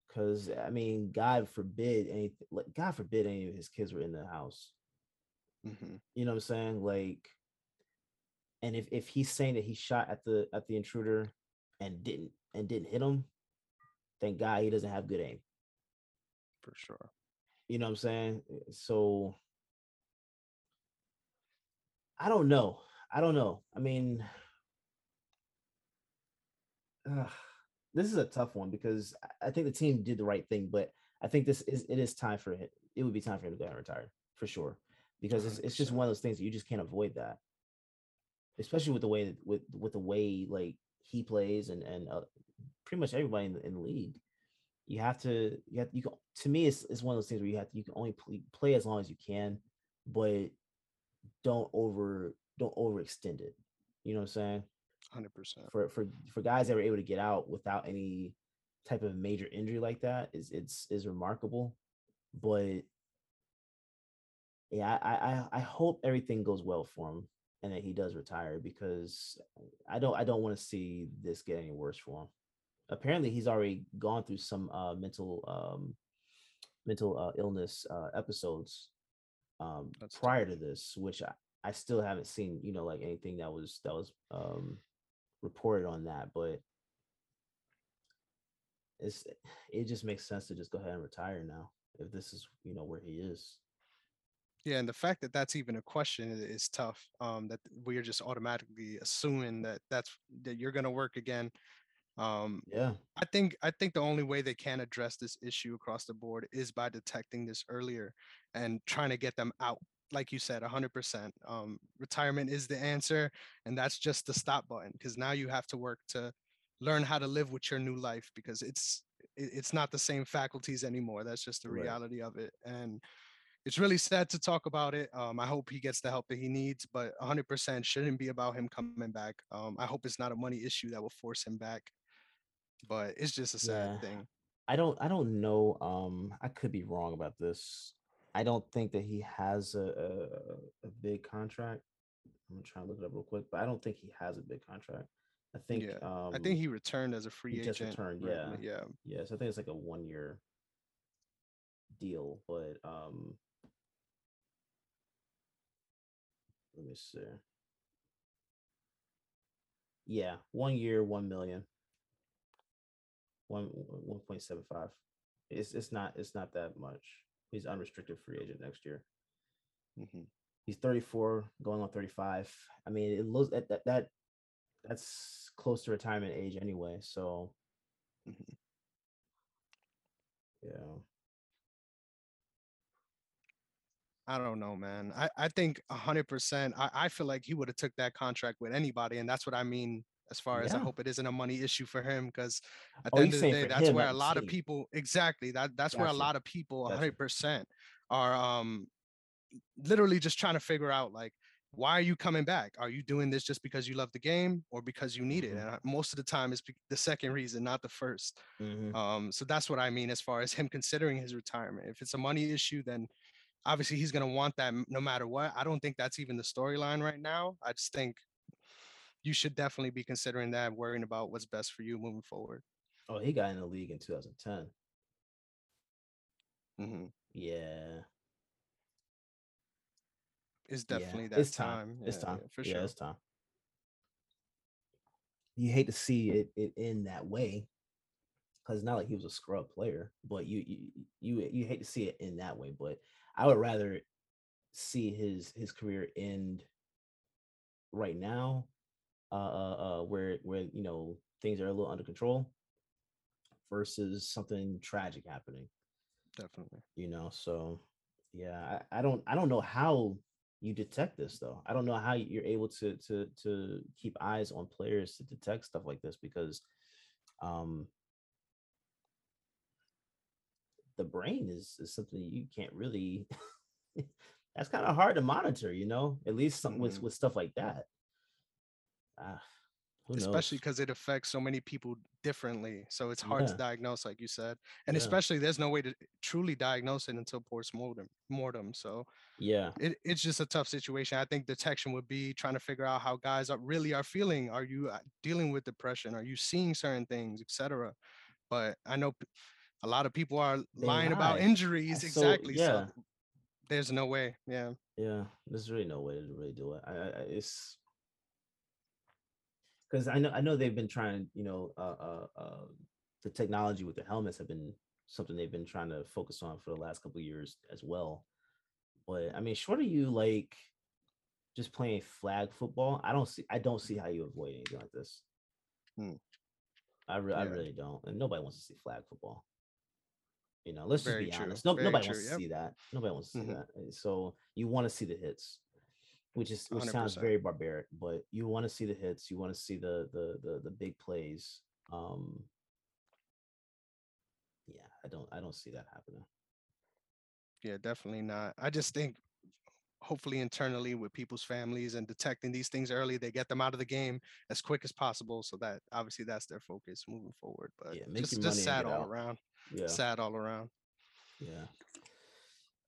[SPEAKER 1] because i mean god forbid anything like god forbid any of his kids were in the house
[SPEAKER 2] hmm
[SPEAKER 1] you know what i'm saying like and if if he's saying that he shot at the at the intruder and didn't and didn't hit him thank god he doesn't have good aim
[SPEAKER 2] For sure.
[SPEAKER 1] You know what I'm saying? Uh, So I don't know. I don't know. I mean, ugh, this is a tough one because I- think the team did the right thing, but I think this is it is time for him. It would be time for him to go ahead and retire for sure because it's, it's just one of those things that you just can't avoid that, especially with the way that, with with the way like he plays and and uh, pretty much everybody in the, in the league. You have to you have you can to me it's, it's one of those things where you have to, you can only play, play as long as you can, but don't over don't overextend it. You know what I'm saying?
[SPEAKER 2] Hundred percent.
[SPEAKER 1] For for for guys that were able to get out without any type of major injury like that is it's is remarkable. But yeah, I, I I hope everything goes well for him and that he does retire because I don't I don't want to see this get any worse for him. Apparently, he's already gone through some uh, mental um, mental uh, illness uh, episodes um, prior to this, which I, I still haven't seen. You know, like anything that was that was um, reported on that, but it's it just makes sense to just go ahead and retire now if this is you know where he is.
[SPEAKER 2] Yeah, and the fact that that's even a question is tough. Um, that we are just automatically assuming that that's that you're gonna work again. Um,
[SPEAKER 1] Yeah,
[SPEAKER 2] I think I think the only way they can address this issue across the board is by detecting this earlier and trying to get them out. Like you said, 100%. Um, retirement is the answer, and that's just the stop button because now you have to work to learn how to live with your new life because it's it's not the same faculties anymore. That's just the
[SPEAKER 1] Right.
[SPEAKER 2] reality of it, and it's really sad to talk about it. Um, I hope he gets the help that he needs, but 100% shouldn't be about him coming back. Um, I hope it's not a money issue that will force him back, but it's just a sad
[SPEAKER 1] yeah.
[SPEAKER 2] thing.
[SPEAKER 1] I don't I don't know. Um, I could be wrong about this. I don't think that he has a, a, a big contract. I'm gonna try and look it up real quick, but I don't think he has a big contract. I think
[SPEAKER 2] Yeah,
[SPEAKER 1] um
[SPEAKER 2] I think he returned as a free
[SPEAKER 1] he
[SPEAKER 2] agent.
[SPEAKER 1] just returned,
[SPEAKER 2] right,
[SPEAKER 1] yeah.
[SPEAKER 2] yeah.
[SPEAKER 1] yes, I think it's like a one year deal, but um let me see. Yeah, one year, one million. One one point seven five. It's it's not it's not that much. He's unrestricted free agent next year.
[SPEAKER 2] Mhm.
[SPEAKER 1] He's 34, going on 35. I mean, it looks at that, that that's close to retirement age anyway. So
[SPEAKER 2] Mhm.
[SPEAKER 1] yeah.
[SPEAKER 2] I don't know, man. I, I think hundred percent. I, I feel like he would have took that contract with anybody, and that's what I mean. As far as I hope it isn't a money issue for him, because at
[SPEAKER 1] Oh,
[SPEAKER 2] the
[SPEAKER 1] you
[SPEAKER 2] end of the day, that's
[SPEAKER 1] him,
[SPEAKER 2] where a lot of people exactly that that's where a lot of people hundred percent are um literally just trying to figure out like why are you coming back? Are you doing this just because you love the game or because you need it?
[SPEAKER 1] Mhm.
[SPEAKER 2] And I- most of the time, it's the second reason, not the first.
[SPEAKER 1] Mhm.
[SPEAKER 2] Um, so that's what I mean as far as him considering his retirement. If it's a money issue, then obviously he's going to want that no matter what. I don't think that's even the storyline right now. I just think you should definitely be considering that, worrying about what's best for you moving forward.
[SPEAKER 1] Oh, he got in the league in 2010.
[SPEAKER 2] hmm
[SPEAKER 1] Yeah.
[SPEAKER 2] It's
[SPEAKER 1] yeah,
[SPEAKER 2] definitely that
[SPEAKER 1] it's
[SPEAKER 2] time.
[SPEAKER 1] It's
[SPEAKER 2] Yeah,
[SPEAKER 1] time.
[SPEAKER 2] yeah, for
[SPEAKER 1] yeah,
[SPEAKER 2] sure.
[SPEAKER 1] it's time. You hate to see it, it in that way because it's not like he was a scrub player, but you, you you you hate to see it in that way. But I would rather see his his career end right now, uh, uh, uh where where you know things are a little under control, versus something tragic happening.
[SPEAKER 2] Definitely.
[SPEAKER 1] you know so yeah I, I don't i don't know how you detect this though i don't know how you're able to to to keep eyes on players to detect stuff like this because um the brain is, is something you can't really that's kind of hard to monitor you know at least some with
[SPEAKER 2] Mhm.
[SPEAKER 1] with stuff like that uh,
[SPEAKER 2] especially because it affects so many people differently. So it's hard to diagnose, like you said, and
[SPEAKER 1] Yeah.
[SPEAKER 2] especially there's no way to truly diagnose it until post mortem. Mortem. So
[SPEAKER 1] yeah
[SPEAKER 2] it, it's just a tough situation. I think detection would be trying to figure out how guys are really are feeling. Are you uh, dealing with depression? Are you seeing certain things, etc. But I know a lot of people are
[SPEAKER 1] They
[SPEAKER 2] lying about injuries.
[SPEAKER 1] So-
[SPEAKER 2] exactly.
[SPEAKER 1] Yeah.
[SPEAKER 2] th- there's no way. Yeah.
[SPEAKER 1] Yeah, there's really no way to really do it. I I- it's because I know I know they've been trying, you know, uh, uh, uh, the technology with the helmets have been something they've been trying to focus on for the last couple of years as well. But I mean, short of you like just playing flag football, I don't see I don't see how you avoid anything like this.
[SPEAKER 2] Hmm.
[SPEAKER 1] I re- I really don't, and nobody wants to see flag football. You know, let's
[SPEAKER 2] Very
[SPEAKER 1] just be
[SPEAKER 2] true,
[SPEAKER 1] honest. No,
[SPEAKER 2] very
[SPEAKER 1] nobody
[SPEAKER 2] true,
[SPEAKER 1] wants to see that. Nobody wants to see
[SPEAKER 2] Mhm.
[SPEAKER 1] that. Uh, So you want to see the hits, which is which sounds
[SPEAKER 2] 100%.
[SPEAKER 1] very barbaric, but you want to see the hits. You want to see the the the the big plays. Um, yeah, I don't I don't see that happening.
[SPEAKER 2] Yeah, definitely not. I just think hopefully internally with people's families and detecting these things early, they get them out of the game as quick as possible. So that obviously that's their focus moving forward. But
[SPEAKER 1] Yeah,
[SPEAKER 2] just, just sad all
[SPEAKER 1] out.
[SPEAKER 2] around.
[SPEAKER 1] Yeah,
[SPEAKER 2] Sad all around.
[SPEAKER 1] yeah,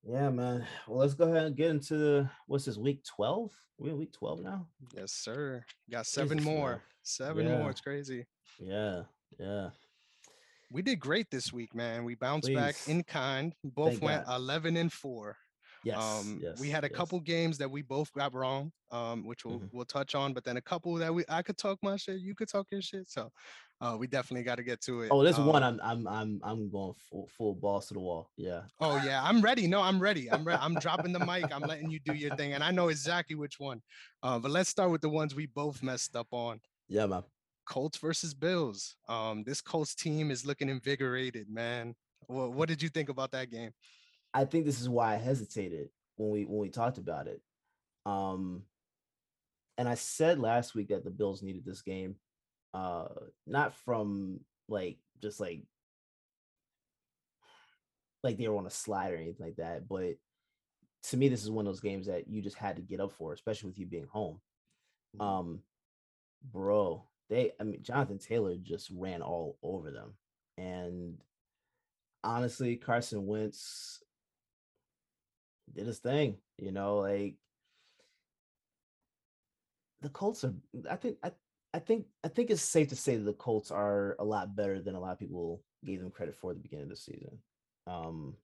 [SPEAKER 1] yeah, man. Well, let's go ahead and get into the what's this week twelve? We're in week twelve now.
[SPEAKER 2] Yes, sir. Got seven
[SPEAKER 1] Jesus, man.
[SPEAKER 2] more. Seven
[SPEAKER 1] Yeah.
[SPEAKER 2] more. It's crazy.
[SPEAKER 1] Yeah, yeah.
[SPEAKER 2] We did great this week, man. We bounced back in kind. Both
[SPEAKER 1] Thank
[SPEAKER 2] went
[SPEAKER 1] God.
[SPEAKER 2] 11 and 4.
[SPEAKER 1] Yes,
[SPEAKER 2] um
[SPEAKER 1] yes.
[SPEAKER 2] we had a
[SPEAKER 1] yes.
[SPEAKER 2] couple games that we both got wrong um which we'll
[SPEAKER 1] Mhm.
[SPEAKER 2] we'll touch on but then a couple that we i could talk my shit you could talk your shit so uh we definitely got to get to it
[SPEAKER 1] Oh, there's one
[SPEAKER 2] Um,
[SPEAKER 1] I'm I'm I'm I'm going full full balls to the wall. Yeah.
[SPEAKER 2] oh yeah i'm ready no i'm ready i'm ready i'm dropping the mic i'm letting you do your thing and i know exactly which one uh but let's start with the ones we both messed up on
[SPEAKER 1] Yeah, man.
[SPEAKER 2] colts versus bills um this colts team is looking invigorated man what, what did you think about that game
[SPEAKER 1] I think this is why I hesitated when we when we talked about it. Um and I said last week that the Bills needed this game. Uh not from like just like like they were on a slide or anything like that, but to me this is one of those games that you just had to get up for, especially with you being home.
[SPEAKER 2] Mhm.
[SPEAKER 1] Um bro, they I mean Jonathan Taylor just ran all over them. And honestly, Carson Wentz did his thing. You know, like the Colts are. I think I I think I think it's safe to say that the Colts are a lot better than a lot of people gave them credit for at the beginning of the season. Um,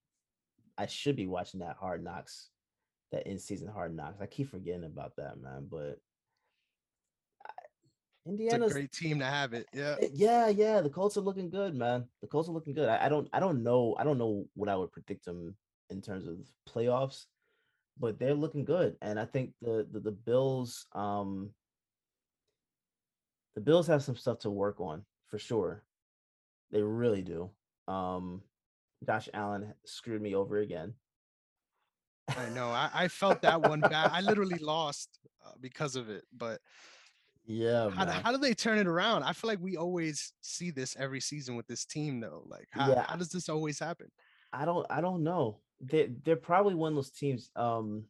[SPEAKER 1] I should be watching that Hard Knocks, that in season Hard Knocks. I keep forgetting about that, man. But
[SPEAKER 2] Indiana's it's a great team to have it. Yeah,
[SPEAKER 1] eh, yeah, yeah. The Colts are looking good, man. The Colts are looking good. I, I don't, I don't know, I don't know what I would predict them in terms of playoffs, but they're looking good. And I think the the, the Bills, um, the Bills have some stuff to work on for sure. They really do. Um, Josh Allen screwed me over again.
[SPEAKER 2] I know. I, I felt that one bad. I literally lost uh, because of it. But
[SPEAKER 1] yeah,
[SPEAKER 2] how, how, do they turn it around? I feel like we always see this every season with this team, though. Like, how, yeah. how does this always happen?
[SPEAKER 1] I don't. I don't know. They they're probably one of those teams. Um,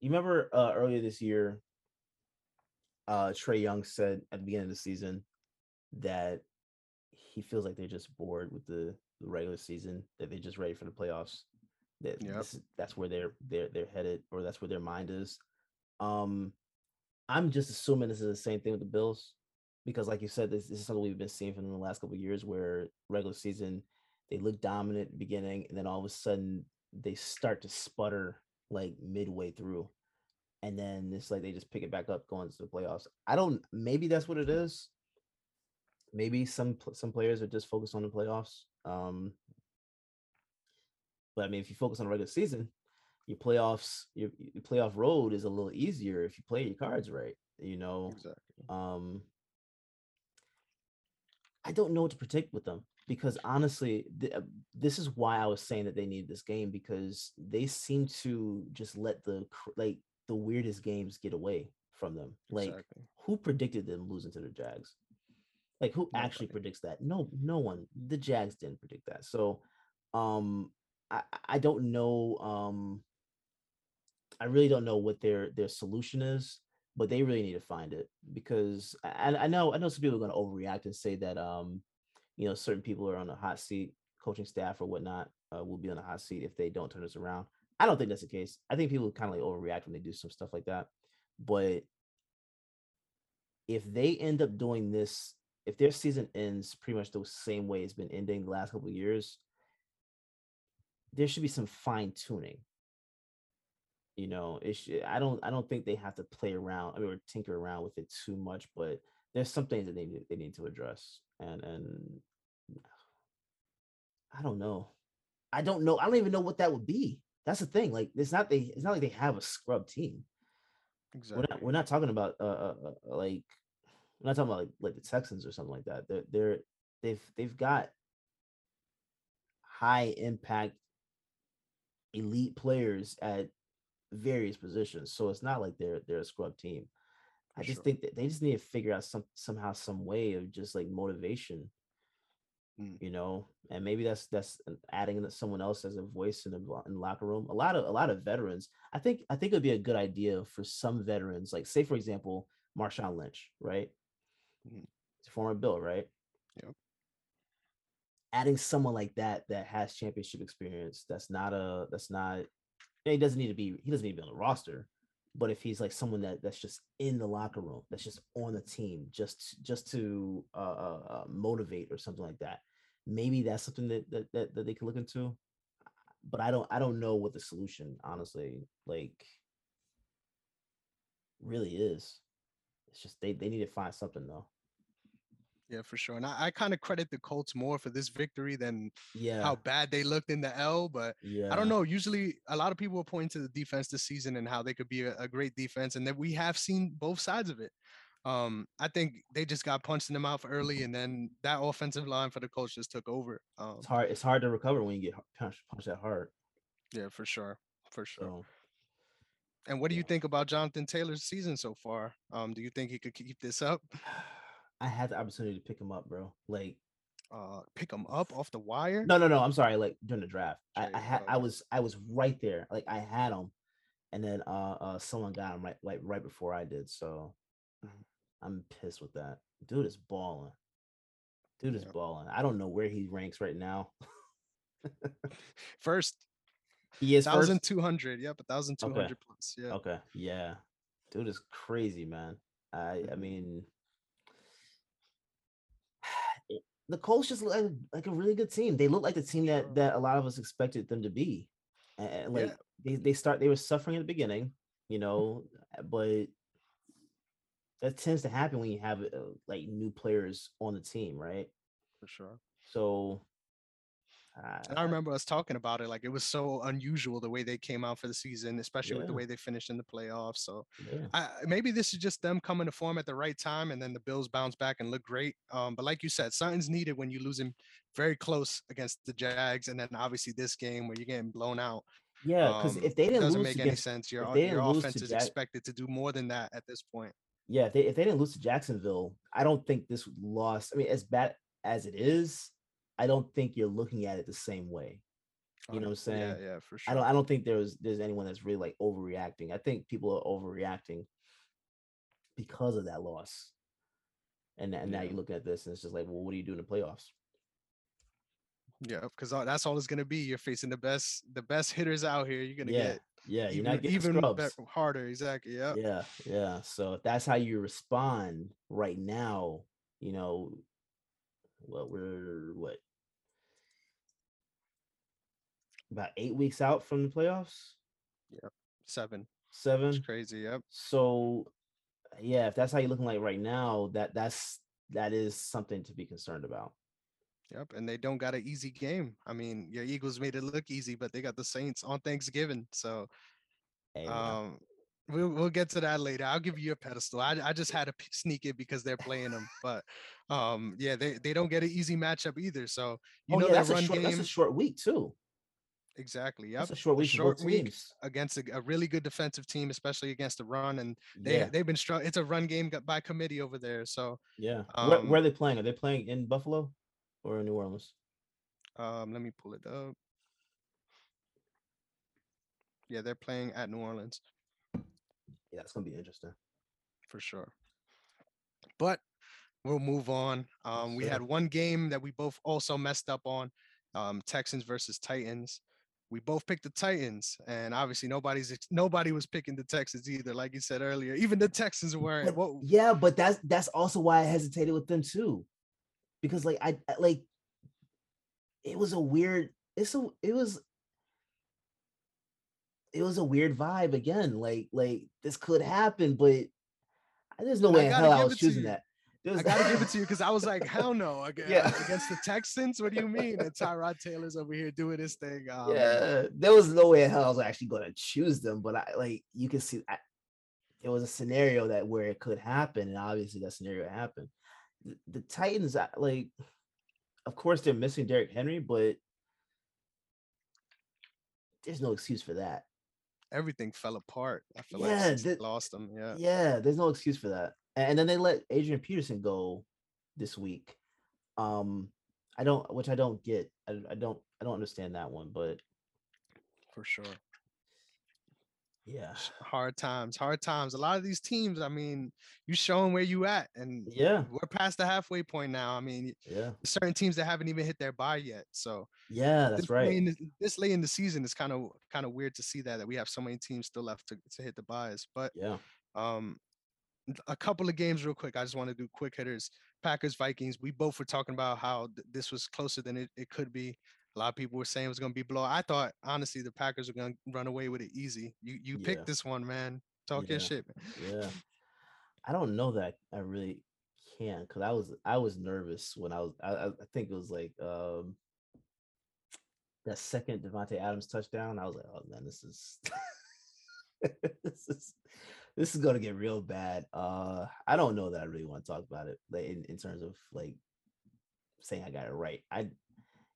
[SPEAKER 1] you remember uh, earlier this year, uh, Trae Young said at the beginning of the season that he feels like they're just bored with the the regular season, that they're just ready for the playoffs. That yep. this, that's where they're they're they're headed, or that's where their mind is. Um, I'm just assuming this is the same thing with the Bills, because like you said, this, this is something we've been seeing from the last couple years, where regular season they look dominant at the beginning, and then all of a sudden they start to sputter like midway through, and then it's like they just pick it back up going to the playoffs. I don't. Maybe that's what it is. Maybe some some players are just focused on the playoffs. Um, but I mean, if you focus on the regular season, your playoffs, your, your playoff road is a little easier if you play your cards right. You know,
[SPEAKER 2] exactly.
[SPEAKER 1] Um, I don't know what to predict with them because honestly, th- uh, this is why I was saying that they need this game because they seem to just let the like the weirdest games get away from them. Like, exactly. who predicted them losing to the Jags? Like who Nobody. actually predicts that? No, no one. The Jags didn't predict that. So um I, I don't know um I really don't know what their their solution is, but they really need to find it because I, I know I know some people are going to overreact and say that um you know certain people are on the hot seat, coaching staff or whatnot uh, will be on the hot seat if they don't turn this around. I don't think that's the case. I think people kind of like overreact when they do some stuff like that. But if they end up doing this if their season ends pretty much the same way it's been ending the last couple years, there should be some fine tuning. You know, it should, I don't I don't think they have to play around I mean, or tinker around with it too much, but there's some things that they need, they need to address. And and I don't know. I don't know. I don't even know what that would be. That's the thing. Like it's not they it's not like they have a scrub team. Exactly. We're not, we're not talking about uh, uh, uh like I'm not talking about like, like the Texans or something like that. They're they're they've they've got high impact elite players at various positions. So it's not like they're they're a scrub team. I just sure. think that they just need to figure out some somehow some way of just like motivation, mm. you know, and maybe that's that's adding someone else as a voice in the, in the locker room. A lot of a lot of veterans. I think I think it'd be a good idea for some veterans, like say for example, Marshawn Lynch, right? It's a former Bill, right?
[SPEAKER 2] Yeah.
[SPEAKER 1] Adding someone like that that has championship experience, that's not a that's not he doesn't need to be he doesn't need to be on the roster, but if he's like someone that that's just in the locker room, that's just on the team, just just to uh, uh, uh motivate or something like that, maybe that's something that, that that that they could look into. But I don't I don't know what the solution honestly like really is. It's just they they need to find something though.
[SPEAKER 2] Yeah, for sure. And I, I kind of credit the Colts more for this victory than
[SPEAKER 1] yeah
[SPEAKER 2] how bad they looked in the L. But
[SPEAKER 1] yeah.
[SPEAKER 2] I don't know. Usually, a lot of people are pointing to the defense this season and how they could be a, a great defense, and that we have seen both sides of it. Um, I think they just got punched in the mouth early, and then that offensive line for the Colts just took over. Um,
[SPEAKER 1] it's hard. It's hard to recover when you get punched, punched that hard.
[SPEAKER 2] Yeah, for sure, for sure. So, and what do you think about Jonathan Taylor's season so far? Um, do you think he could keep this up?
[SPEAKER 1] I had the opportunity to pick him up, bro. Like,
[SPEAKER 2] uh, pick him up off the wire?
[SPEAKER 1] No, no, no. I'm sorry. Like during the draft, I, I had, I was, I was right there. Like I had him, and then uh, uh, someone got him right, like right before I did. So mm-hmm. I'm pissed with that. Dude is balling. Dude is balling. I don't know where he ranks right now.
[SPEAKER 2] First.
[SPEAKER 1] He is
[SPEAKER 2] thousand two hundred. Yep, a thousand two hundred plus. Yeah.
[SPEAKER 1] Okay. Yeah. Dude is crazy, man. I I
[SPEAKER 2] Mhm.
[SPEAKER 1] mean it- the Colts just look like, like a really good team. They look like the team that that a lot of us expected them to be. And like
[SPEAKER 2] Yeah.
[SPEAKER 1] they, they start they were suffering at the beginning, you know, but that tends to happen when you have uh, like new players on the team, right?
[SPEAKER 2] For sure.
[SPEAKER 1] So
[SPEAKER 2] And I
[SPEAKER 1] uh,
[SPEAKER 2] remember us talking about it. Like it was so unusual the way they came out for the season, especially with the way they finished in the playoffs. So
[SPEAKER 1] yeah.
[SPEAKER 2] I, maybe this is just them coming to form at the right time, and then the Bills bounce back and look great. Um, but like you said, something's needed when you're losing very close against the Jags, and then obviously this game where you're getting blown out.
[SPEAKER 1] Yeah, because
[SPEAKER 2] Um,
[SPEAKER 1] if they didn't
[SPEAKER 2] doesn't
[SPEAKER 1] lose
[SPEAKER 2] make
[SPEAKER 1] to
[SPEAKER 2] any sense. Your
[SPEAKER 1] they
[SPEAKER 2] your
[SPEAKER 1] lose
[SPEAKER 2] offense is
[SPEAKER 1] Jag-
[SPEAKER 2] expected to do more than that at this point.
[SPEAKER 1] yeah, if they if they didn't lose to Jacksonville, I don't think this loss. I mean, as bad as it is, I don't think you're looking at it the same way. You know what I'm saying?
[SPEAKER 2] yeah, yeah, for sure.
[SPEAKER 1] I don't I don't think there's there's anyone that's really like overreacting. I think people are overreacting because of that loss. And, and now
[SPEAKER 2] Yeah.
[SPEAKER 1] you look at this and it's just like, well, what do you do in the playoffs?
[SPEAKER 2] Yeah, because that's all it's gonna be. You're facing the best, the best hitters out here. You're gonna
[SPEAKER 1] Yeah,
[SPEAKER 2] get
[SPEAKER 1] yeah, you're
[SPEAKER 2] even,
[SPEAKER 1] not getting
[SPEAKER 2] even
[SPEAKER 1] scrubs.
[SPEAKER 2] harder. Exactly. Yeah.
[SPEAKER 1] Yeah, yeah. So if that's how you respond right now, you know, well, we're what about eight weeks out from the playoffs, Yeah,
[SPEAKER 2] Seven. It's
[SPEAKER 1] seven.
[SPEAKER 2] crazy. Yep.
[SPEAKER 1] So yeah, if that's how you're looking like right now, that that's that is something to be concerned about.
[SPEAKER 2] Yep. And they don't got an easy game. I mean, your Eagles made it look easy, but they got the Saints on Thanksgiving. So
[SPEAKER 1] Hey,
[SPEAKER 2] um we'll we'll get to that later. I'll give you a pedestal. I, I just had to sneak it because they're playing them. But um yeah, they, they don't get an easy matchup either. So you
[SPEAKER 1] oh
[SPEAKER 2] know
[SPEAKER 1] yeah, that's a
[SPEAKER 2] run
[SPEAKER 1] short.
[SPEAKER 2] game.
[SPEAKER 1] That's a short week too.
[SPEAKER 2] Exactly. Yep.
[SPEAKER 1] That's a short
[SPEAKER 2] a
[SPEAKER 1] week for
[SPEAKER 2] short week
[SPEAKER 1] teams.
[SPEAKER 2] against a, a really good defensive team, especially against the run. And they
[SPEAKER 1] Yeah,
[SPEAKER 2] they've been struck. It's a run game by committee over there. So
[SPEAKER 1] yeah. where,
[SPEAKER 2] um,
[SPEAKER 1] where are they playing? Are they playing in Buffalo or in New Orleans?
[SPEAKER 2] um let me pull it up. Yeah, they're playing at New Orleans
[SPEAKER 1] Yeah, it's gonna be interesting.
[SPEAKER 2] for sure. But we'll move on. Um, we had one game that we both also messed up on. Um, Texans versus Titans. We both picked the Titans, and obviously nobody's nobody was picking the Texans either. Like you said earlier, even the Texans weren't.
[SPEAKER 1] But- yeah, but that's that's also why I hesitated with them too, because like I like it was a weird. It's a it was it was a weird vibe again. Like like this could happen, but there's no way in hell I was choosing
[SPEAKER 2] you.
[SPEAKER 1] that. There
[SPEAKER 2] I gotta give it to you because I was like, hell no, ag-
[SPEAKER 1] Yeah.
[SPEAKER 2] against the Texans. What do you mean? And Tyrod Taylor's over here doing his thing. Um,
[SPEAKER 1] yeah, there was no way in hell I was actually going to choose them, but I like you can see I, there was a scenario that where it could happen, and obviously that scenario happened. The, the Titans, like, of course they're missing Derrick Henry, but there's no excuse for that.
[SPEAKER 2] everything fell apart. I feel
[SPEAKER 1] Yeah,
[SPEAKER 2] like
[SPEAKER 1] that-
[SPEAKER 2] lost them. Yeah.
[SPEAKER 1] Yeah, there's no excuse for that. And then they let Adrian Peterson go this week. Um, I don't, which I don't get. I, I don't, I don't understand that one, but
[SPEAKER 2] for sure.
[SPEAKER 1] yeah,
[SPEAKER 2] Hard times, hard times. A lot of these teams, I mean, you showing where you at, and
[SPEAKER 1] yeah,
[SPEAKER 2] we're past the halfway point now. I mean,
[SPEAKER 1] yeah,
[SPEAKER 2] certain teams that haven't even hit their buy yet. So
[SPEAKER 1] yeah. That's
[SPEAKER 2] this
[SPEAKER 1] right.
[SPEAKER 2] late in the, this late in the season is kind of kind of weird to see that that we have so many teams still left to, to hit the buys. But
[SPEAKER 1] Yeah.
[SPEAKER 2] um, a couple of games real quick. I just want to do quick hitters. Packers Vikings. We both were talking about how th- this was closer than it, it could be. A lot of people were saying it was going to be blow. I thought honestly the Packers were going to run away with it easy. You you
[SPEAKER 1] Yeah.
[SPEAKER 2] picked this one, man. Talk your shit. Man.
[SPEAKER 1] Yeah. I don't know that I really can because I was I was nervous when I was I, I I think it was like um that second Davante Adams touchdown. I was like, oh man, this is this is this is gonna get real bad. Uh I don't know that I really want to talk about it like in, in terms of like saying I got it right. I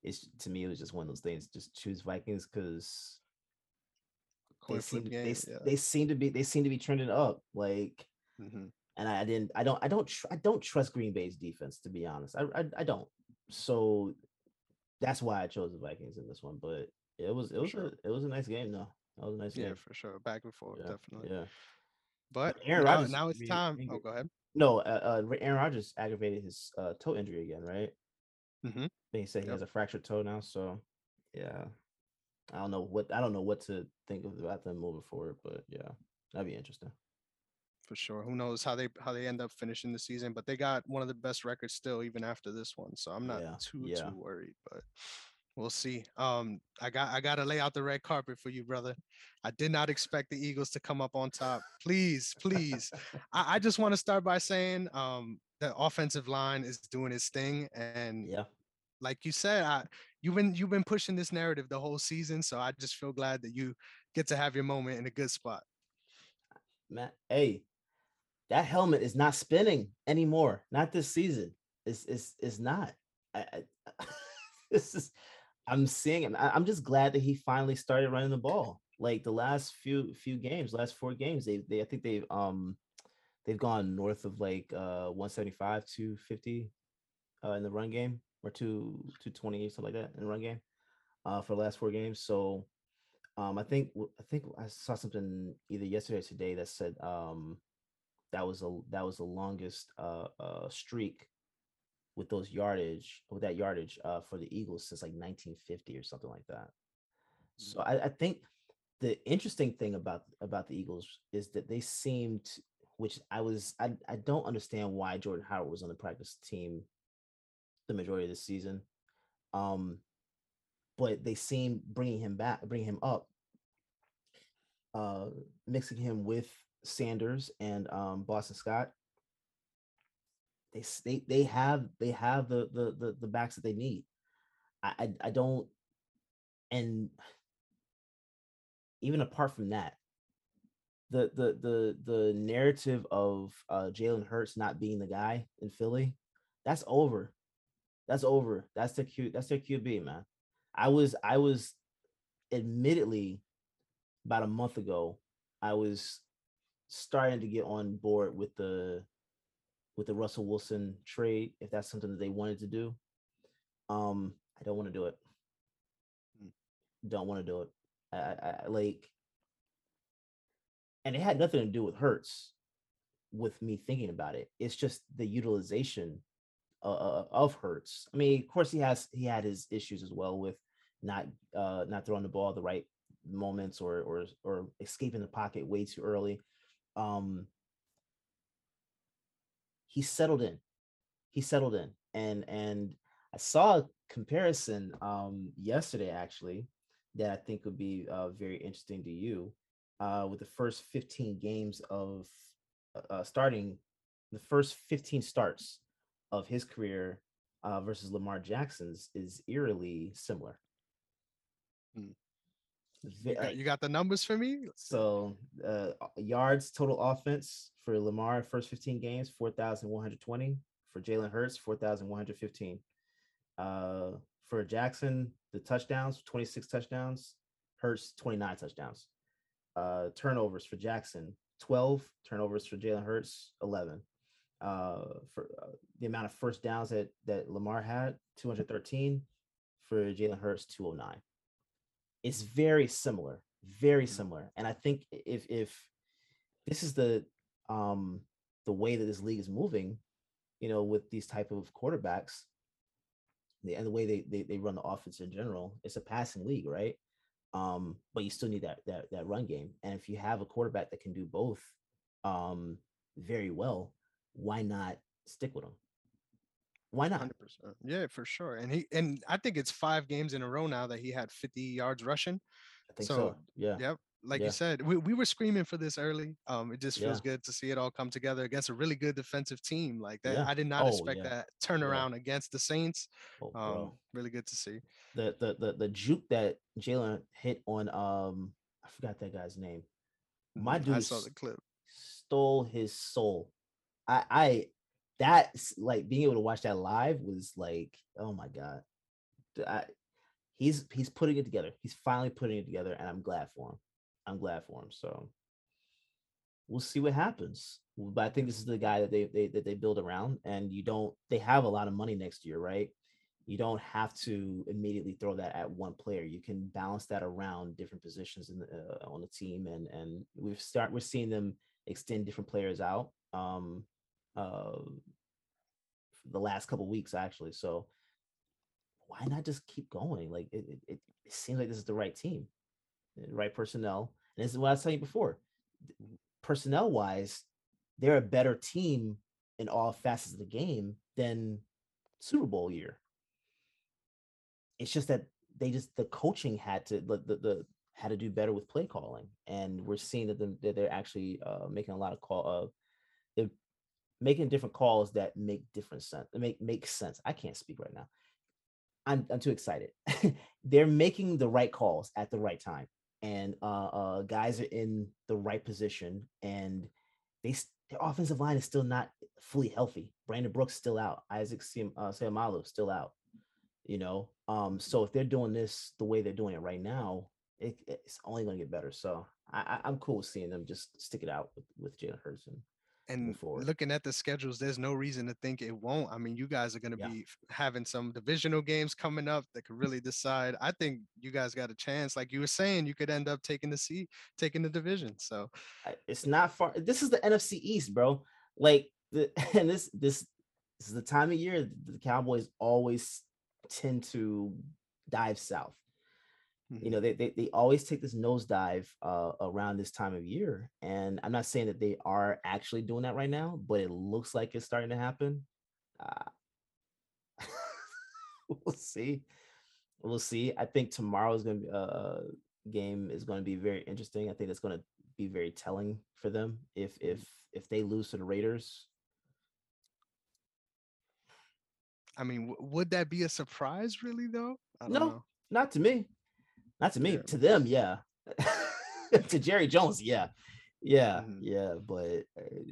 [SPEAKER 1] it's to me it was just one of those things. Just choose Vikings because they seem they,
[SPEAKER 2] yeah.
[SPEAKER 1] they seem to be they seem to be trending up like
[SPEAKER 2] Mhm.
[SPEAKER 1] and I didn't I don't I don't tr- I don't trust Green Bay's defense to be honest. I, I I don't. So that's why I chose the Vikings in this one. But it was it was
[SPEAKER 2] Sure.
[SPEAKER 1] a it was a nice game though. That was a nice
[SPEAKER 2] Yeah,
[SPEAKER 1] game.
[SPEAKER 2] for sure. Back and forth,
[SPEAKER 1] Yeah,
[SPEAKER 2] definitely.
[SPEAKER 1] yeah.
[SPEAKER 2] But
[SPEAKER 1] Aaron
[SPEAKER 2] now,
[SPEAKER 1] Rodgers
[SPEAKER 2] now it's time. Oh, go ahead.
[SPEAKER 1] No, uh, uh Aaron Rodgers aggravated his uh, toe injury again, right?
[SPEAKER 2] Mm-hmm.
[SPEAKER 1] They say he
[SPEAKER 2] Yep.
[SPEAKER 1] has a fractured toe now. So yeah, I don't know what I don't know what to think of about them moving forward, but yeah, that'd be interesting.
[SPEAKER 2] For sure. Who knows how they how they end up finishing the season, but they got one of the best records still even after this one. So I'm not
[SPEAKER 1] Yeah,
[SPEAKER 2] too
[SPEAKER 1] yeah.
[SPEAKER 2] too worried, but we'll see. Um I got I got to lay out the red carpet for you, brother. I did not expect the Eagles to come up on top. Please, please. I, I just want to start by saying um the offensive line is doing its thing and
[SPEAKER 1] Yeah,
[SPEAKER 2] like you said, I, you've been you've been pushing this narrative the whole season, so I just feel glad that you get to have your moment in a good spot.
[SPEAKER 1] man. Hey, that helmet is not spinning anymore. Not this season. It's it's it's not. I, I this is I'm seeing. I, I'm just glad that he finally started running the ball. Like the last few few games, last four games, they they I think they've um they've gone north of like uh 175 250 uh in the run game or two 220 something like that in the run game uh for the last four games. So um I think I think I saw something either yesterday or today that said um that was a that was the longest uh uh streak with those yardage with that yardage uh for the Eagles since like 1950 or something like that. So I, I think the interesting thing about about the Eagles is that they seemed, which I was, I, I don't understand why Jordan Howard was on the practice team the majority of the season, um, but they seem bringing him back, bringing him up, uh, mixing him with Sanders and um, Boston Scott. They, they they have they have the the the, the backs that they need. I, I I don't and even apart from that, the the the the narrative of uh Jalen Hurts not being the guy in Philly, that's over. That's over. That's their Q that's their QB, man. I was I was admittedly about a month ago, I was starting to get on board with the with the Russell Wilson trade, if that's something that they wanted to do. Um, I don't want to do it.
[SPEAKER 2] Mm.
[SPEAKER 1] Don't want to do it. I, I, I like, and it had nothing to do with Hurts, with me thinking about it. It's just the utilization uh, uh, of Hurts. I mean, of course, he has he had his issues as well with not uh not throwing the ball the right moments or or or escaping the pocket way too early. Um, he settled in. He settled in, and and I saw a comparison um yesterday actually that I think would be uh, very interesting to you. Uh, with the first 15 games of uh, uh, starting, the first 15 starts of his career uh, versus Lamar Jackson's is eerily similar.
[SPEAKER 2] Hmm.
[SPEAKER 1] Ve-
[SPEAKER 2] You got, you got the numbers for me?
[SPEAKER 1] so uh, yards total offense for Lamar first 15 games 4,120 for Jalen Hurts 4,115. Uh, for Jackson the touchdowns 26 touchdowns, Hurts 29 touchdowns. Uh, turnovers for Jackson 12 turnovers for Jalen Hurts 11. Uh, for uh, the amount of first downs that that Lamar had 213 for Jalen Hurts 209 it's very similar very
[SPEAKER 2] Mhm.
[SPEAKER 1] similar and i think if if this is the um the way that this league is moving you know with these type of quarterbacks and the way they, they they run the offense in general it's a passing league right um but you still need that that that run game and if you have a quarterback that can do both um very well why not stick with him why not
[SPEAKER 2] Hundred percent. Yeah, for sure. And he and I think it's five games in a row now that he had 50 yards rushing.
[SPEAKER 1] i think so,
[SPEAKER 2] So,
[SPEAKER 1] yeah
[SPEAKER 2] Yep. Like
[SPEAKER 1] Yeah.
[SPEAKER 2] you said, we, we were screaming for this early. Um, it just feels
[SPEAKER 1] Yeah.
[SPEAKER 2] good to see it all come together against a really good defensive team like that.
[SPEAKER 1] Yeah.
[SPEAKER 2] I did not
[SPEAKER 1] Oh,
[SPEAKER 2] expect that turnaround against the Saints.
[SPEAKER 1] oh,
[SPEAKER 2] Um,
[SPEAKER 1] bro.
[SPEAKER 2] really good to see.
[SPEAKER 1] the the the the juke that Jalen hit on um I forgot that guy's name. My
[SPEAKER 2] I
[SPEAKER 1] dude
[SPEAKER 2] saw the clip.
[SPEAKER 1] stole his soul. I I that's like being able to watch that live was like oh my god. I, he's he's putting it together. He's finally putting it together, and I'm glad for him. I'm glad for him. So we'll see what happens. But I think this is the guy that they, they that they build around, and you don't. They have a lot of money next year, right? You don't have to immediately throw that at one player. You can balance that around different positions in the, uh, on the team, and and we've start we're seeing them extend different players out. Um, uh, the last couple weeks actually. So why not just keep going? Like it, it, it seems like this is the right team, the right personnel. And this is what I was telling you before. Personnel wise, they're a better team in all facets of the game than Super Bowl year. It's just that they just the coaching had to the the, the had to do better with play calling, and we're seeing that, the, that they're actually uh, making a lot of call of uh, they're making different calls that make different sense. Make make sense. I can't speak right now. I'm I'm too excited. they're making the right calls at the right time, and uh, uh, guys are in the right position, and they their offensive line is still not fully healthy. Brandon Brooks still out. Isaac uh, Seumalo still out. You know, um, so if they're doing this the way they're doing it right now, it, it's only going to get better. So I, am cool with seeing them just stick it out with, with Jalen Hurts and
[SPEAKER 2] and looking at the schedules, there's no reason to think it won't. I mean, you guys are going to yeah. be having some divisional games coming up that could really decide. I think you guys got a chance. Like you were saying, you could end up taking the seat, taking the division. So
[SPEAKER 1] it's not far. This is the NFC East, bro. Like the and this this this is the time of year the Cowboys always tend to dive south. Mm-hmm. You know, they, they they always take this nosedive uh, around this time of year, and I'm not saying that they are actually doing that right now, but it looks like it's starting to happen. Uh, we'll see. We'll see. I think tomorrow's going to be uh, game is going to be very interesting. I think it's going to be very telling for them if if if they lose to the Raiders.
[SPEAKER 2] I mean, w- would that be a surprise, really? Though,
[SPEAKER 1] no, know. not to me. Not to me. Yeah. To them, yeah. to Jerry Jones, yeah, yeah, mm-hmm. yeah. But uh,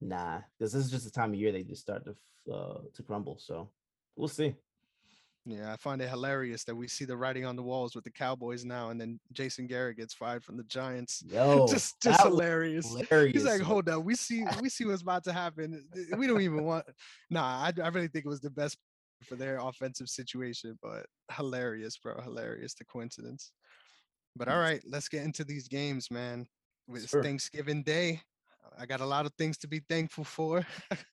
[SPEAKER 1] nah, because this is just the time of year they just start to uh, to crumble. So we'll see.
[SPEAKER 2] Yeah, I find it hilarious that we see the writing on the walls with the Cowboys now, and then Jason Garrett gets fired from the Giants.
[SPEAKER 1] Yo,
[SPEAKER 2] just just hilarious. hilarious. He's like, hold up, we see we see what's about to happen. We don't even want. Nah, I, I really think it was the best for their offensive situation, but hilarious, bro. Hilarious the coincidence. But all right, let's get into these games, man. It's sure. Thanksgiving Day. I got a lot of things to be thankful for.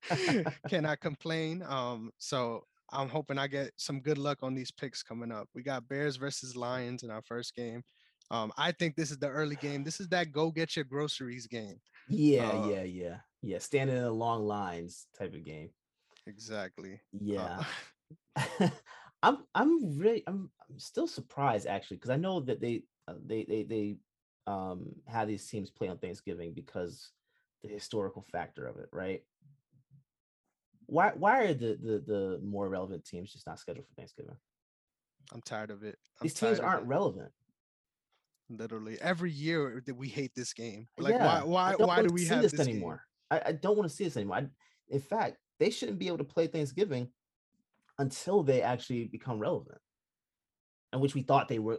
[SPEAKER 2] Cannot complain. Um, so I'm hoping I get some good luck on these picks coming up. We got Bears versus Lions in our first game. Um, I think this is the early game. This is that go get your groceries game.
[SPEAKER 1] Yeah, uh, yeah, yeah, yeah. Standing in the long lines type of game.
[SPEAKER 2] Exactly.
[SPEAKER 1] Uh, yeah. Uh, I'm I'm really I'm, I'm still surprised actually because I know that they uh, they they they um have these teams play on Thanksgiving because the historical factor of it, right? Why why are the the the more relevant teams just not scheduled for Thanksgiving?
[SPEAKER 2] I'm tired of it.
[SPEAKER 1] I'm these teams aren't relevant.
[SPEAKER 2] Literally every year that we hate this game. Like yeah, why why why do we have this,
[SPEAKER 1] this anymore? I, I, don't want to see this anymore. I, in fact, they shouldn't be able to play Thanksgiving until they actually become relevant. And which we thought they were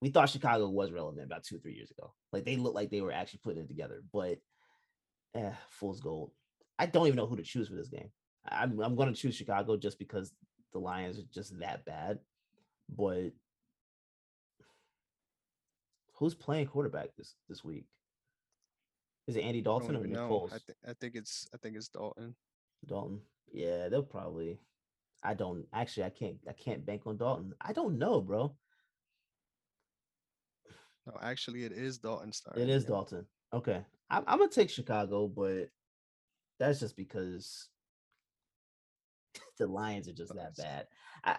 [SPEAKER 1] we thought Chicago was relevant about two or three years ago. Like they looked like they were actually putting it together, but eh, fool's gold. I don't even know who to choose for this game. I'm I'm gonna choose Chicago just because the Lions are just that bad. But who's playing quarterback this this week? Is it Andy Dalton or Nick Foles?
[SPEAKER 2] I, th- I think it's I think it's Dalton.
[SPEAKER 1] Dalton. Yeah, they'll probably. I don't actually. I can't. I can't bank on Dalton. I don't know, bro.
[SPEAKER 2] No, actually, it is Dalton starting.
[SPEAKER 1] It is Dalton. Okay, I'm, I'm gonna take Chicago, but that's just because the Lions are just that bad. I,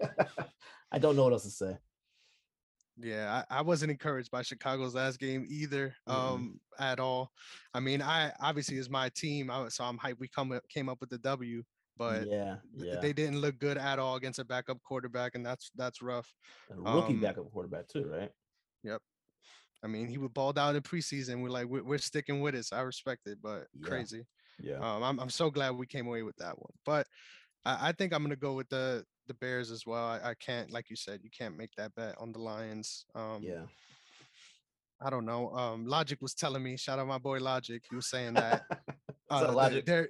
[SPEAKER 1] I don't know what else to say.
[SPEAKER 2] Yeah, I, I, wasn't encouraged by Chicago's last game either, mm-hmm. um, at all. I mean, I obviously is my team, I, so I'm hyped. We come came up with the W, but
[SPEAKER 1] yeah, yeah,
[SPEAKER 2] they didn't look good at all against a backup quarterback, and that's that's rough.
[SPEAKER 1] A rookie um, backup quarterback too, right?
[SPEAKER 2] Yep. I mean, he was balled out in preseason. We're like, we're, we're sticking with it. So I respect it, but yeah. crazy.
[SPEAKER 1] Yeah.
[SPEAKER 2] Um, I'm I'm so glad we came away with that one. But I, I think I'm gonna go with the the Bears as well. I, I can't, like you said, you can't make that bet on the Lions. Um,
[SPEAKER 1] yeah.
[SPEAKER 2] I don't know. Um, Logic was telling me, shout out my boy Logic. He was saying that uh, Logic? Their,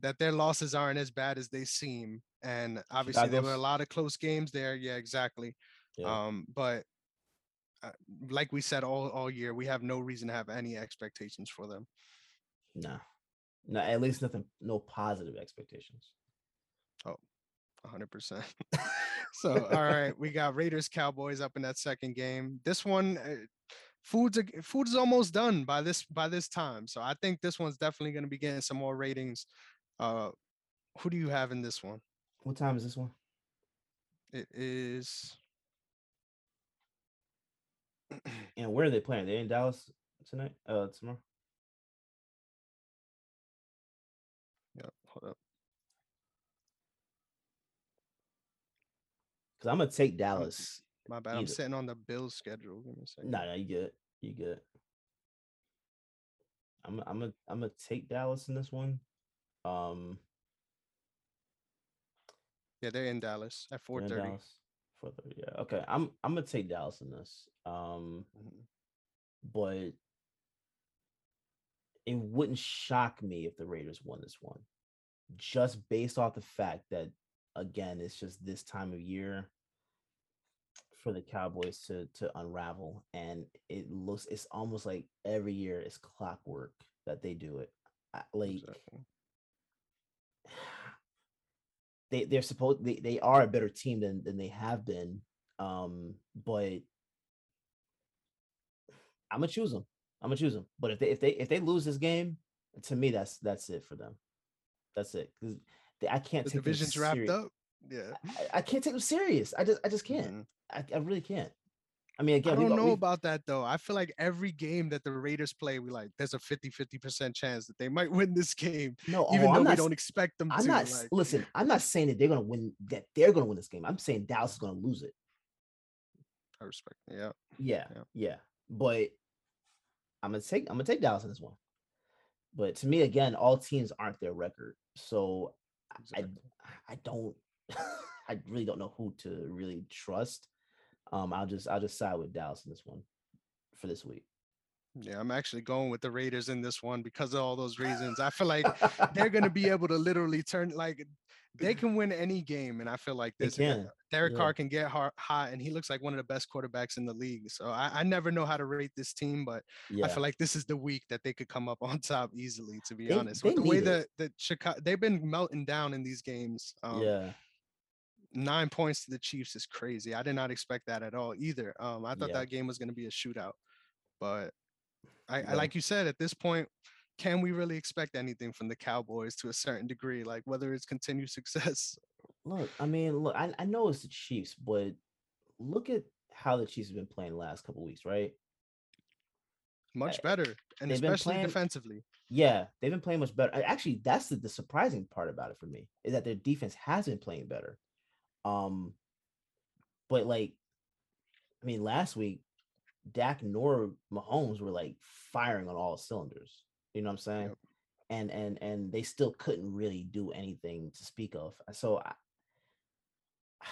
[SPEAKER 2] that their losses aren't as bad as they seem, and obviously there were a lot of close games there. Yeah, exactly. Yeah. Um, but uh, like we said all all year, we have no reason to have any expectations for them.
[SPEAKER 1] No, no, at least nothing, no positive expectations.
[SPEAKER 2] Oh, hundred percent. So all right, we got Raiders Cowboys up in that second game. This one, uh, food's a- almost done by this by this time. So I think this one's definitely going to be getting some more ratings. Uh, who do you have in this one?
[SPEAKER 1] What time is this one?
[SPEAKER 2] It is
[SPEAKER 1] And where are they playing? They're in Dallas tonight. Uh, tomorrow.
[SPEAKER 2] yeah, hold up.
[SPEAKER 1] Because I'm gonna take Dallas.
[SPEAKER 2] My bad. I'm
[SPEAKER 1] Either.
[SPEAKER 2] sitting on the Bills schedule. Give me a second.
[SPEAKER 1] No, no, you good. You good. I'm I'm gonna I'm gonna take Dallas in this one. Um,
[SPEAKER 2] Yeah, they're in Dallas at
[SPEAKER 1] in
[SPEAKER 2] 4:30.
[SPEAKER 1] Dallas. 4:30. Yeah. Okay. I'm I'm gonna take Dallas in this. Um,
[SPEAKER 2] Mhm.
[SPEAKER 1] but it wouldn't shock me if the Raiders won this one, just based off the fact that again, it's just this time of year for the Cowboys to to unravel, and it looks it's almost like every year it's clockwork that they do it. I- Like
[SPEAKER 2] Exactly.
[SPEAKER 1] They they're supposed they, they are a better team than than they have been. Um, but I'm gonna choose them. I'm gonna choose them. But if they if they if they lose this game, to me that's that's it for them. That's it. 'Cause they- I can't
[SPEAKER 2] The
[SPEAKER 1] take
[SPEAKER 2] division's wrapped up. Yeah.
[SPEAKER 1] I, I can't take them serious. I just I just can't.
[SPEAKER 2] Mhm.
[SPEAKER 1] I, I really can't. I mean, again,
[SPEAKER 2] I don't
[SPEAKER 1] got-
[SPEAKER 2] know
[SPEAKER 1] we've-
[SPEAKER 2] about that though. I feel like every game that the Raiders play, we like there's a 50 50% chance that they might win this game,
[SPEAKER 1] no, oh,
[SPEAKER 2] even
[SPEAKER 1] oh,
[SPEAKER 2] though
[SPEAKER 1] I'm
[SPEAKER 2] we don't expect them
[SPEAKER 1] I'm
[SPEAKER 2] to.
[SPEAKER 1] not
[SPEAKER 2] like,
[SPEAKER 1] listen. I'm not saying that they're gonna win. That they're gonna win this game. I'm saying Dallas is gonna lose it.
[SPEAKER 2] I respect. Yeah.
[SPEAKER 1] Yeah,
[SPEAKER 2] Yeah.
[SPEAKER 1] yeah. But I'm gonna take I'm gonna take Dallas in this one. But to me, again, all teams aren't their record, so I I don't I really don't know who to really trust. Um, I'll just I'll just side with Dallas in this one for this week.
[SPEAKER 2] Yeah, I'm actually going with the Raiders in this one because of all those reasons. I feel like they're going to be able to literally turn like they can win any game, and I feel like this uh,
[SPEAKER 1] can,
[SPEAKER 2] Derek
[SPEAKER 1] yeah.
[SPEAKER 2] Carr can get hot, hot, and he looks like one of the best quarterbacks in the league. So I, I never know how to rate this team, but
[SPEAKER 1] Yeah,
[SPEAKER 2] I feel like this is the week that they could come up on top easily. To be
[SPEAKER 1] They-
[SPEAKER 2] honest,
[SPEAKER 1] they
[SPEAKER 2] with the way that that Chicago they've been melting down in these games. Um,
[SPEAKER 1] yeah.
[SPEAKER 2] Nine points to the Chiefs is crazy. I did not expect that at all either. Um, I thought
[SPEAKER 1] Yeah.
[SPEAKER 2] that game was going to be a shootout, but I, I like you said at this point, can we really expect anything from the Cowboys to a certain degree? Like whether it's continued success.
[SPEAKER 1] Look, I mean, look, I, I know it's the Chiefs, but look at how the Chiefs have been playing the last couple weeks, right?
[SPEAKER 2] Much
[SPEAKER 1] I-
[SPEAKER 2] better, and especially
[SPEAKER 1] playing-
[SPEAKER 2] defensively.
[SPEAKER 1] Yeah, they've been playing much better. Actually, that's the, the surprising part about it for me is that their defense has been playing better. Um, but like, I mean, last week, Dak nor Mahomes were like firing on all cylinders. You know what I'm saying?
[SPEAKER 2] Yep.
[SPEAKER 1] And and and they still couldn't really do anything to speak of. So I,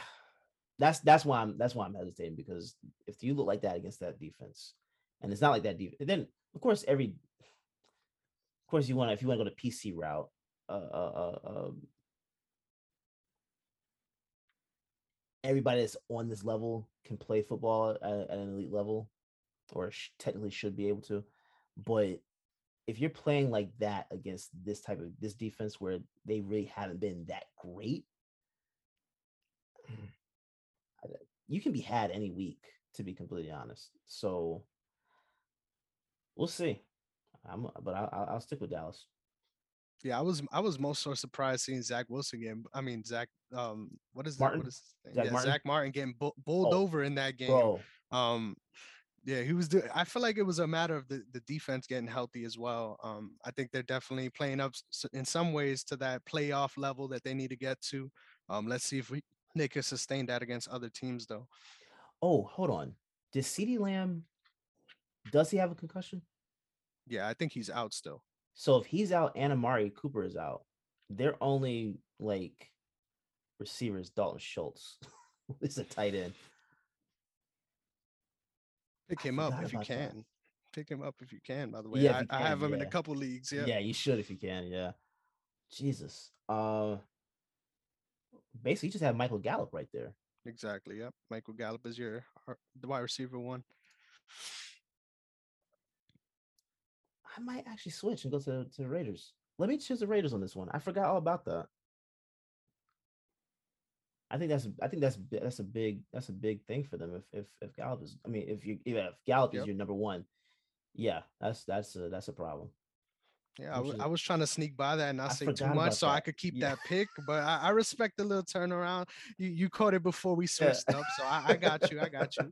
[SPEAKER 1] that's that's why I'm that's why I'm hesitating because if you look like that against that defense, and it's not like that defense, then of course every of course you want to if you want to go to PC route, uh, uh, uh, um, everybody that's on this level can play football at, at an elite level, or sh- technically should be able to. But if you're playing like that against this type of this defense where they really haven't been that great, mm. you can be had any week. To be completely honest, so we'll see. I'm, but I, I'll, I'll stick with Dallas.
[SPEAKER 2] Yeah, I was I was most so surprised seeing Zach Wilson again. I mean Zach, um, what is that? What is his name?
[SPEAKER 1] Zack
[SPEAKER 2] yeah,
[SPEAKER 1] Martin?
[SPEAKER 2] Zack Martin getting bu- bowled
[SPEAKER 1] Oh,
[SPEAKER 2] over in that game.
[SPEAKER 1] Bro,
[SPEAKER 2] Um, yeah, he was. Do- I feel like it was a matter of the, the defense getting healthy as well. Um, I think they're definitely playing up in some ways to that playoff level that they need to get to. Um, let's see if we they can sustain that against other teams though.
[SPEAKER 1] oh, hold on. Does CeeDee Lamb does he have a concussion?
[SPEAKER 2] Yeah, I think he's out still.
[SPEAKER 1] So if he's out and Amari Cooper is out, they're only like receivers Dalton Schultz. is a tight end.
[SPEAKER 2] Pick him up if you
[SPEAKER 1] about that.
[SPEAKER 2] can. Pick him up if you can. By the way,
[SPEAKER 1] Yeah,
[SPEAKER 2] I,
[SPEAKER 1] you
[SPEAKER 2] I have him in a couple leagues. Yeah.
[SPEAKER 1] Yeah. you should if you can. Yeah. Jesus. Uh basically you just have Michael Gallup right there.
[SPEAKER 2] exactly. Yep. Michael Gallup is your the wide receiver one.
[SPEAKER 1] I might actually switch and go to, to the Raiders. Let me choose the Raiders on this one. I forgot all about that. I think that's I think that's that's a big that's a big thing for them. If if if Gallup is, I mean, if you if Gallup yep. is your number one, yeah, that's that's a that's a problem.
[SPEAKER 2] Yeah, I, w- I was trying to sneak by that and not I say too much so that. I could keep yeah. that pick. But I, I, respect the little turnaround. You you caught it before we switched yeah. up, so I, I, got you. I got you.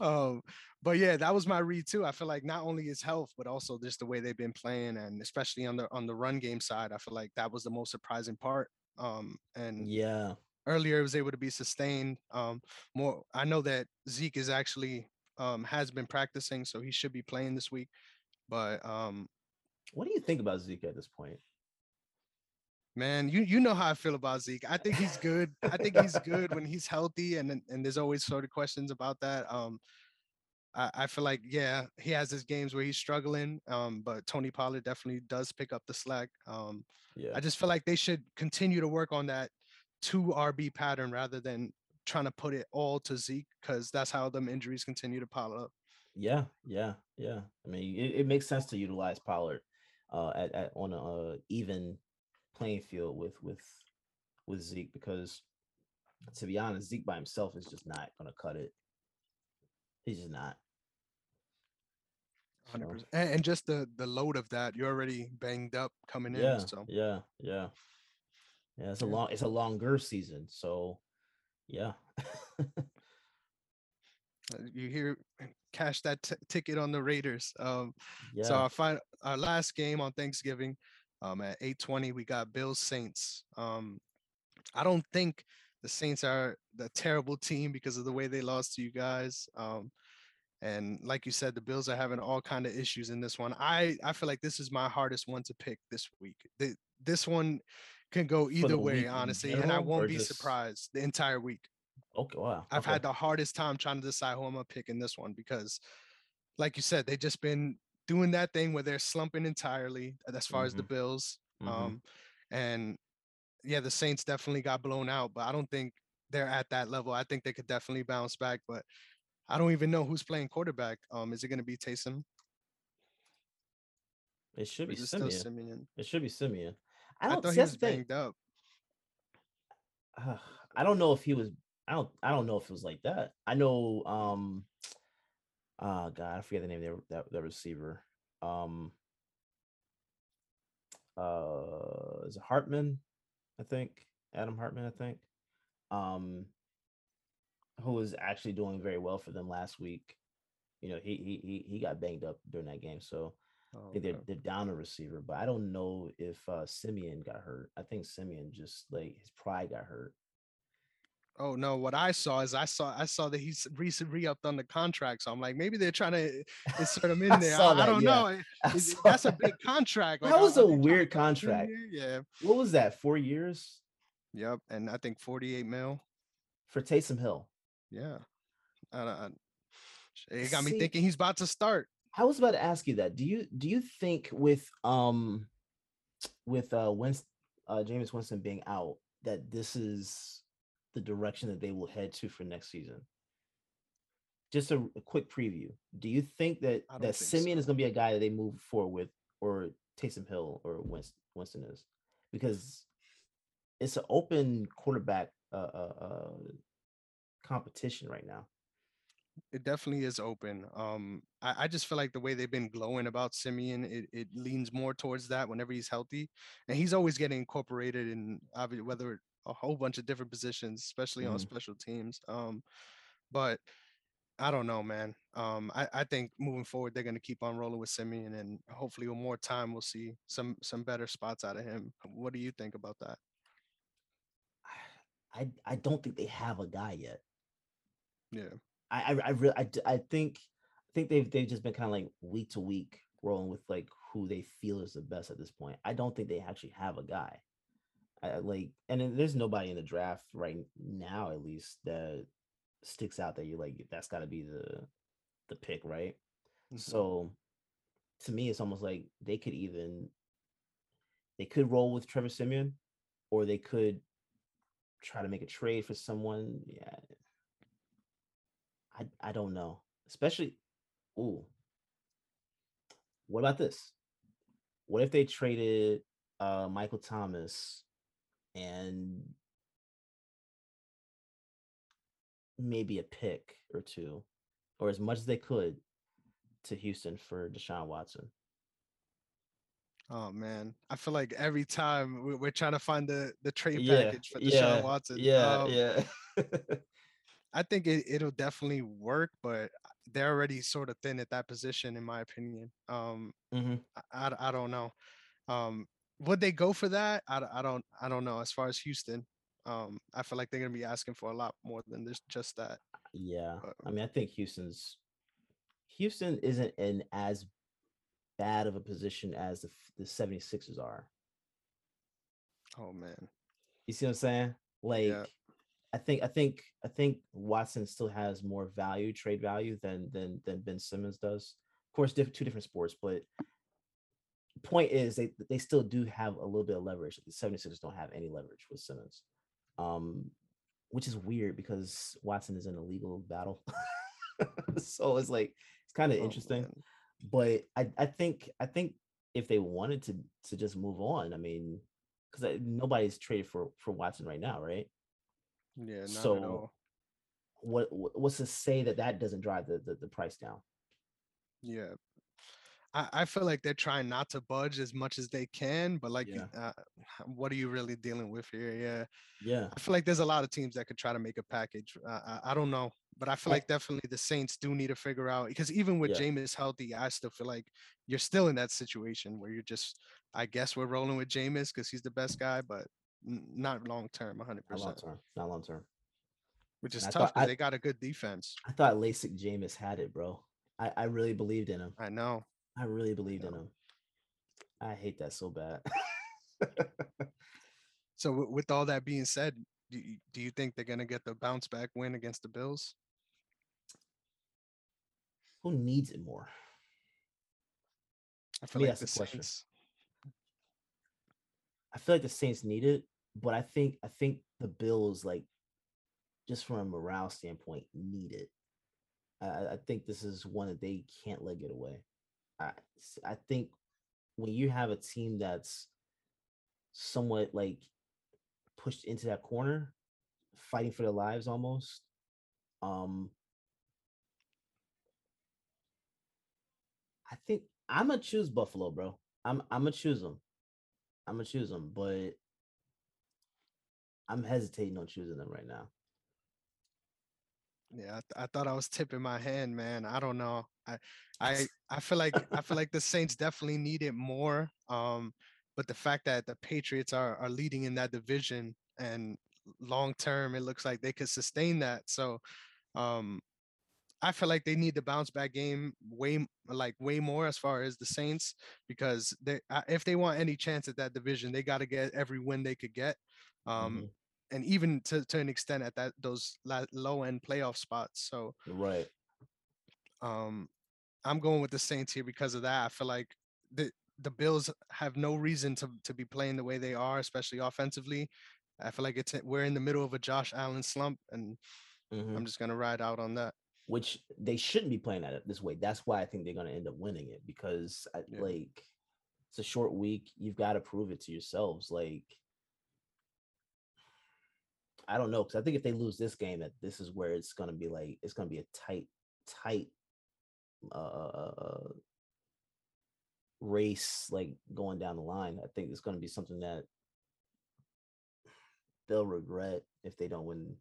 [SPEAKER 2] Um, but yeah, that was my read too. I feel like not only his health, but also just the way they've been playing, and especially on the on the run game side, I feel like that was the most surprising part. Um, and
[SPEAKER 1] yeah,
[SPEAKER 2] earlier it was able to be sustained. Um, more, I know that Zeke is actually um has been practicing, so he should be playing this week. But um,
[SPEAKER 1] what do you think about Zeke at this point?
[SPEAKER 2] Man, you you know how I feel about Zeke. I think he's good. I think he's good when he's healthy, and and there's always sort of questions about that. Um, I, I feel like yeah, he has his games where he's struggling. Um, but Tony Pollard definitely does pick up the slack. Um, yeah, I just feel like they should continue to work on that two RB pattern rather than trying to put it all to Zeke because that's how them injuries continue to pile up.
[SPEAKER 1] Yeah, yeah, yeah. I mean, it, it makes sense to utilize Pollard uh, at, at on a uh, even playing field with with with Zeke because to be honest, Zeke by himself is just not going to cut it. He's just not.
[SPEAKER 2] Hundred percent, and just the the load of that, you're already banged up coming
[SPEAKER 1] yeah,
[SPEAKER 2] in. So
[SPEAKER 1] yeah, yeah, yeah. It's a long, it's a longer season, so yeah.
[SPEAKER 2] Uh, you hear cash that t- ticket on the Raiders. Um, yeah. So our final, our last game on Thanksgiving, um, at eight twenty, we got Bills Saints. Um, I don't think the Saints are the terrible team because of the way they lost to you guys. Um, and like you said, the Bills are having all kind of issues in this one. I I feel like this is my hardest one to pick this week. The, this one can go either way, honestly, and I won't be just... surprised the entire week.
[SPEAKER 1] Okay, wow.
[SPEAKER 2] I've had the hardest time trying to decide who I'm gonna pick in this one because, like you said, they've just been doing that thing where they're slumping entirely as far mm-hmm. as the mm-hmm. Bills. Mm-hmm. Um, and yeah, the Saints definitely got blown out, but I don't think they're at that level. I think they could definitely bounce back, but I don't even know who's playing quarterback. Um, is it to be Taysom?
[SPEAKER 1] It should be Siemian. Siemian. It should be Siemian. I
[SPEAKER 2] don't. I thought he was banged up.
[SPEAKER 1] Uh, I don't know if he was I don't I don't know if it was like that. I know um uh god, I forget the name of that that receiver. Um uh is it Hartman, I think. Adam Hartman, I think. Um who was actually doing very well for them last week. You know, he he he, he got banged up during that game. So oh, I think they're, they're down a receiver, but I don't know if uh Siemian got hurt. I think Siemian just like his pride got hurt.
[SPEAKER 2] Oh no! What I saw is I saw I saw that he's recently re-upped on the contract, so I'm like maybe they're trying to insert him in I there. I, that, I, don't yeah. know. that's a big contract.
[SPEAKER 1] Like, that was a weird contract.
[SPEAKER 2] Yeah.
[SPEAKER 1] What was that? Four years.
[SPEAKER 2] Yep, and I think 48 mil
[SPEAKER 1] for Taysom Hill.
[SPEAKER 2] Yeah, I, I, it got See, me thinking he's about to start.
[SPEAKER 1] I was about to ask you that. Do you do you think with um with uh Winston, uh Jameis Winston being out that this is the direction that they will head to for next season? Just a, a quick preview. Do you think that that Siemian so. is going to be a guy that they move forward with, or Taysom Hill or Winston, Winston is? Because it's an open quarterback uh, uh, uh, competition right now.
[SPEAKER 2] It definitely is open. Um, I, I, just feel like the way they've been glowing about Siemian, it, it leans more towards that whenever he's healthy, and he's always getting incorporated in whether a whole bunch of different positions, especially mm. on special teams. Um, but I don't know, man. Um, I, I think moving forward they're going to keep on rolling with Siemian, and hopefully with more time we'll see some some better spots out of him. What do you think about that?
[SPEAKER 1] I I don't think they have a guy yet.
[SPEAKER 2] Yeah.
[SPEAKER 1] I I I really I, I think I think they've they've just been kind of like week to week rolling with like who they feel is the best at this point. I don't think they actually have a guy. I, like, and there's nobody in the draft right now, at least that sticks out that you're like, that's got to be the the pick, right? Mm-hmm. So, to me, it's almost like they could even they could roll with Trevor Siemian or they could try to make a trade for someone. Yeah, I I don't know, especially. Ooh, what about this? What if they traded uh Michael Thomas and maybe a pick or two, or as much as they could, to Houston for Deshaun Watson.
[SPEAKER 2] Oh man, I feel like every time we- we're trying to find the the trade
[SPEAKER 1] Yeah,
[SPEAKER 2] package for Deshaun
[SPEAKER 1] yeah,
[SPEAKER 2] Watson.
[SPEAKER 1] yeah,
[SPEAKER 2] Um,
[SPEAKER 1] yeah.
[SPEAKER 2] I think it, it'll definitely work, but they're already sort of thin at that position, in my opinion. Um,
[SPEAKER 1] hmm
[SPEAKER 2] I, I, I don't know. Um, would they go for that? I, I don't I don't know. As far as Houston, um, I feel like they're gonna be asking for a lot more than this just that.
[SPEAKER 1] Yeah,
[SPEAKER 2] But,
[SPEAKER 1] I mean, I think Houston's Houston isn't in as bad of a position as the the 76ers are.
[SPEAKER 2] oh man,
[SPEAKER 1] You see what I'm saying? Like, I think I think I think Watson still has more value, trade value than than than Ben Simmons does. Of course, diff- two different sports, but point is they they still do have a little bit of leverage. The 76ers don't have any leverage with Simmons. Um, which is weird because Watson is in a legal battle. so it's like it's kind of
[SPEAKER 2] oh,
[SPEAKER 1] interesting
[SPEAKER 2] man.
[SPEAKER 1] but I, I think I think if they wanted to to just move on, I mean, because nobody's traded for for Watson right now, right?
[SPEAKER 2] Yeah,
[SPEAKER 1] So-
[SPEAKER 2] all.
[SPEAKER 1] What what- what's to say that that doesn't drive the the, the price down?
[SPEAKER 2] Yeah. I, I feel like they're trying not to budge as much as they can, but like,
[SPEAKER 1] Yeah.
[SPEAKER 2] uh, what are you really dealing with here? Yeah.
[SPEAKER 1] Yeah,
[SPEAKER 2] I feel like there's a lot of teams that could try to make a package. Uh, I, I don't know, but I feel like definitely the Saints do need to figure out because even with
[SPEAKER 1] Yeah.
[SPEAKER 2] Jameis healthy, I still feel like you're still in that situation where you're just, I guess we're rolling with Jameis because he's the best guy, but not long term, 100%,
[SPEAKER 1] not long term, not long term.
[SPEAKER 2] which is
[SPEAKER 1] And I
[SPEAKER 2] tough
[SPEAKER 1] thought-
[SPEAKER 2] because
[SPEAKER 1] I-
[SPEAKER 2] they got a good defense.
[SPEAKER 1] I thought LASIK Jameis had it, bro. I I really believed in him.
[SPEAKER 2] I know.
[SPEAKER 1] I really believed in
[SPEAKER 2] know.
[SPEAKER 1] him. I hate that so bad.
[SPEAKER 2] So w- with all that being said, do you, do you think they're gonna get the bounce back win against the Bills?
[SPEAKER 1] Who needs it more?
[SPEAKER 2] I feel
[SPEAKER 1] me
[SPEAKER 2] like the
[SPEAKER 1] a question.
[SPEAKER 2] Saints.
[SPEAKER 1] I feel like the Saints need it, but I think I think the Bills, like, just from a morale standpoint, need it. I, I- think this is one that they can't let get away. I I think when you have a team that's somewhat like pushed into that corner, fighting for their lives almost, um, I think I'm gonna choose Buffalo, bro. I'm I'm gonna choose them. I'm gonna choose them, but I'm hesitating on choosing them right now.
[SPEAKER 2] Yeah, I, th- I thought I was tipping my hand, man. I don't know. I I I feel like I feel like the Saints definitely need it more. Um, but the fact that the Patriots are are leading in that division and long term, it looks like they could sustain that. So, um, I feel like they need the bounce back game way like way more as far as the Saints because they if they want any chance at that division, they got to get every win they could get. Um,
[SPEAKER 1] Mhm.
[SPEAKER 2] and even to, to an extent at that those low end playoff spots. So
[SPEAKER 1] Right.
[SPEAKER 2] um, I'm going with the Saints here because of that. I feel like the the Bills have no reason to to be playing the way they are, especially offensively. I feel like it's we're in the middle of a Josh Allen slump, and
[SPEAKER 1] Mhm.
[SPEAKER 2] I'm just gonna ride out on that.
[SPEAKER 1] Which they shouldn't be playing at it this way. That's why I think they're gonna end up winning it because I,
[SPEAKER 2] Yeah.
[SPEAKER 1] like it's a short week. You've got to prove it to yourselves. Like I don't know because I think if they lose this game, that this is where it's gonna be like it's gonna be a tight, tight uh, uh, uh, uh race like going down the line. I think it's gonna be something that they'll regret if they don't win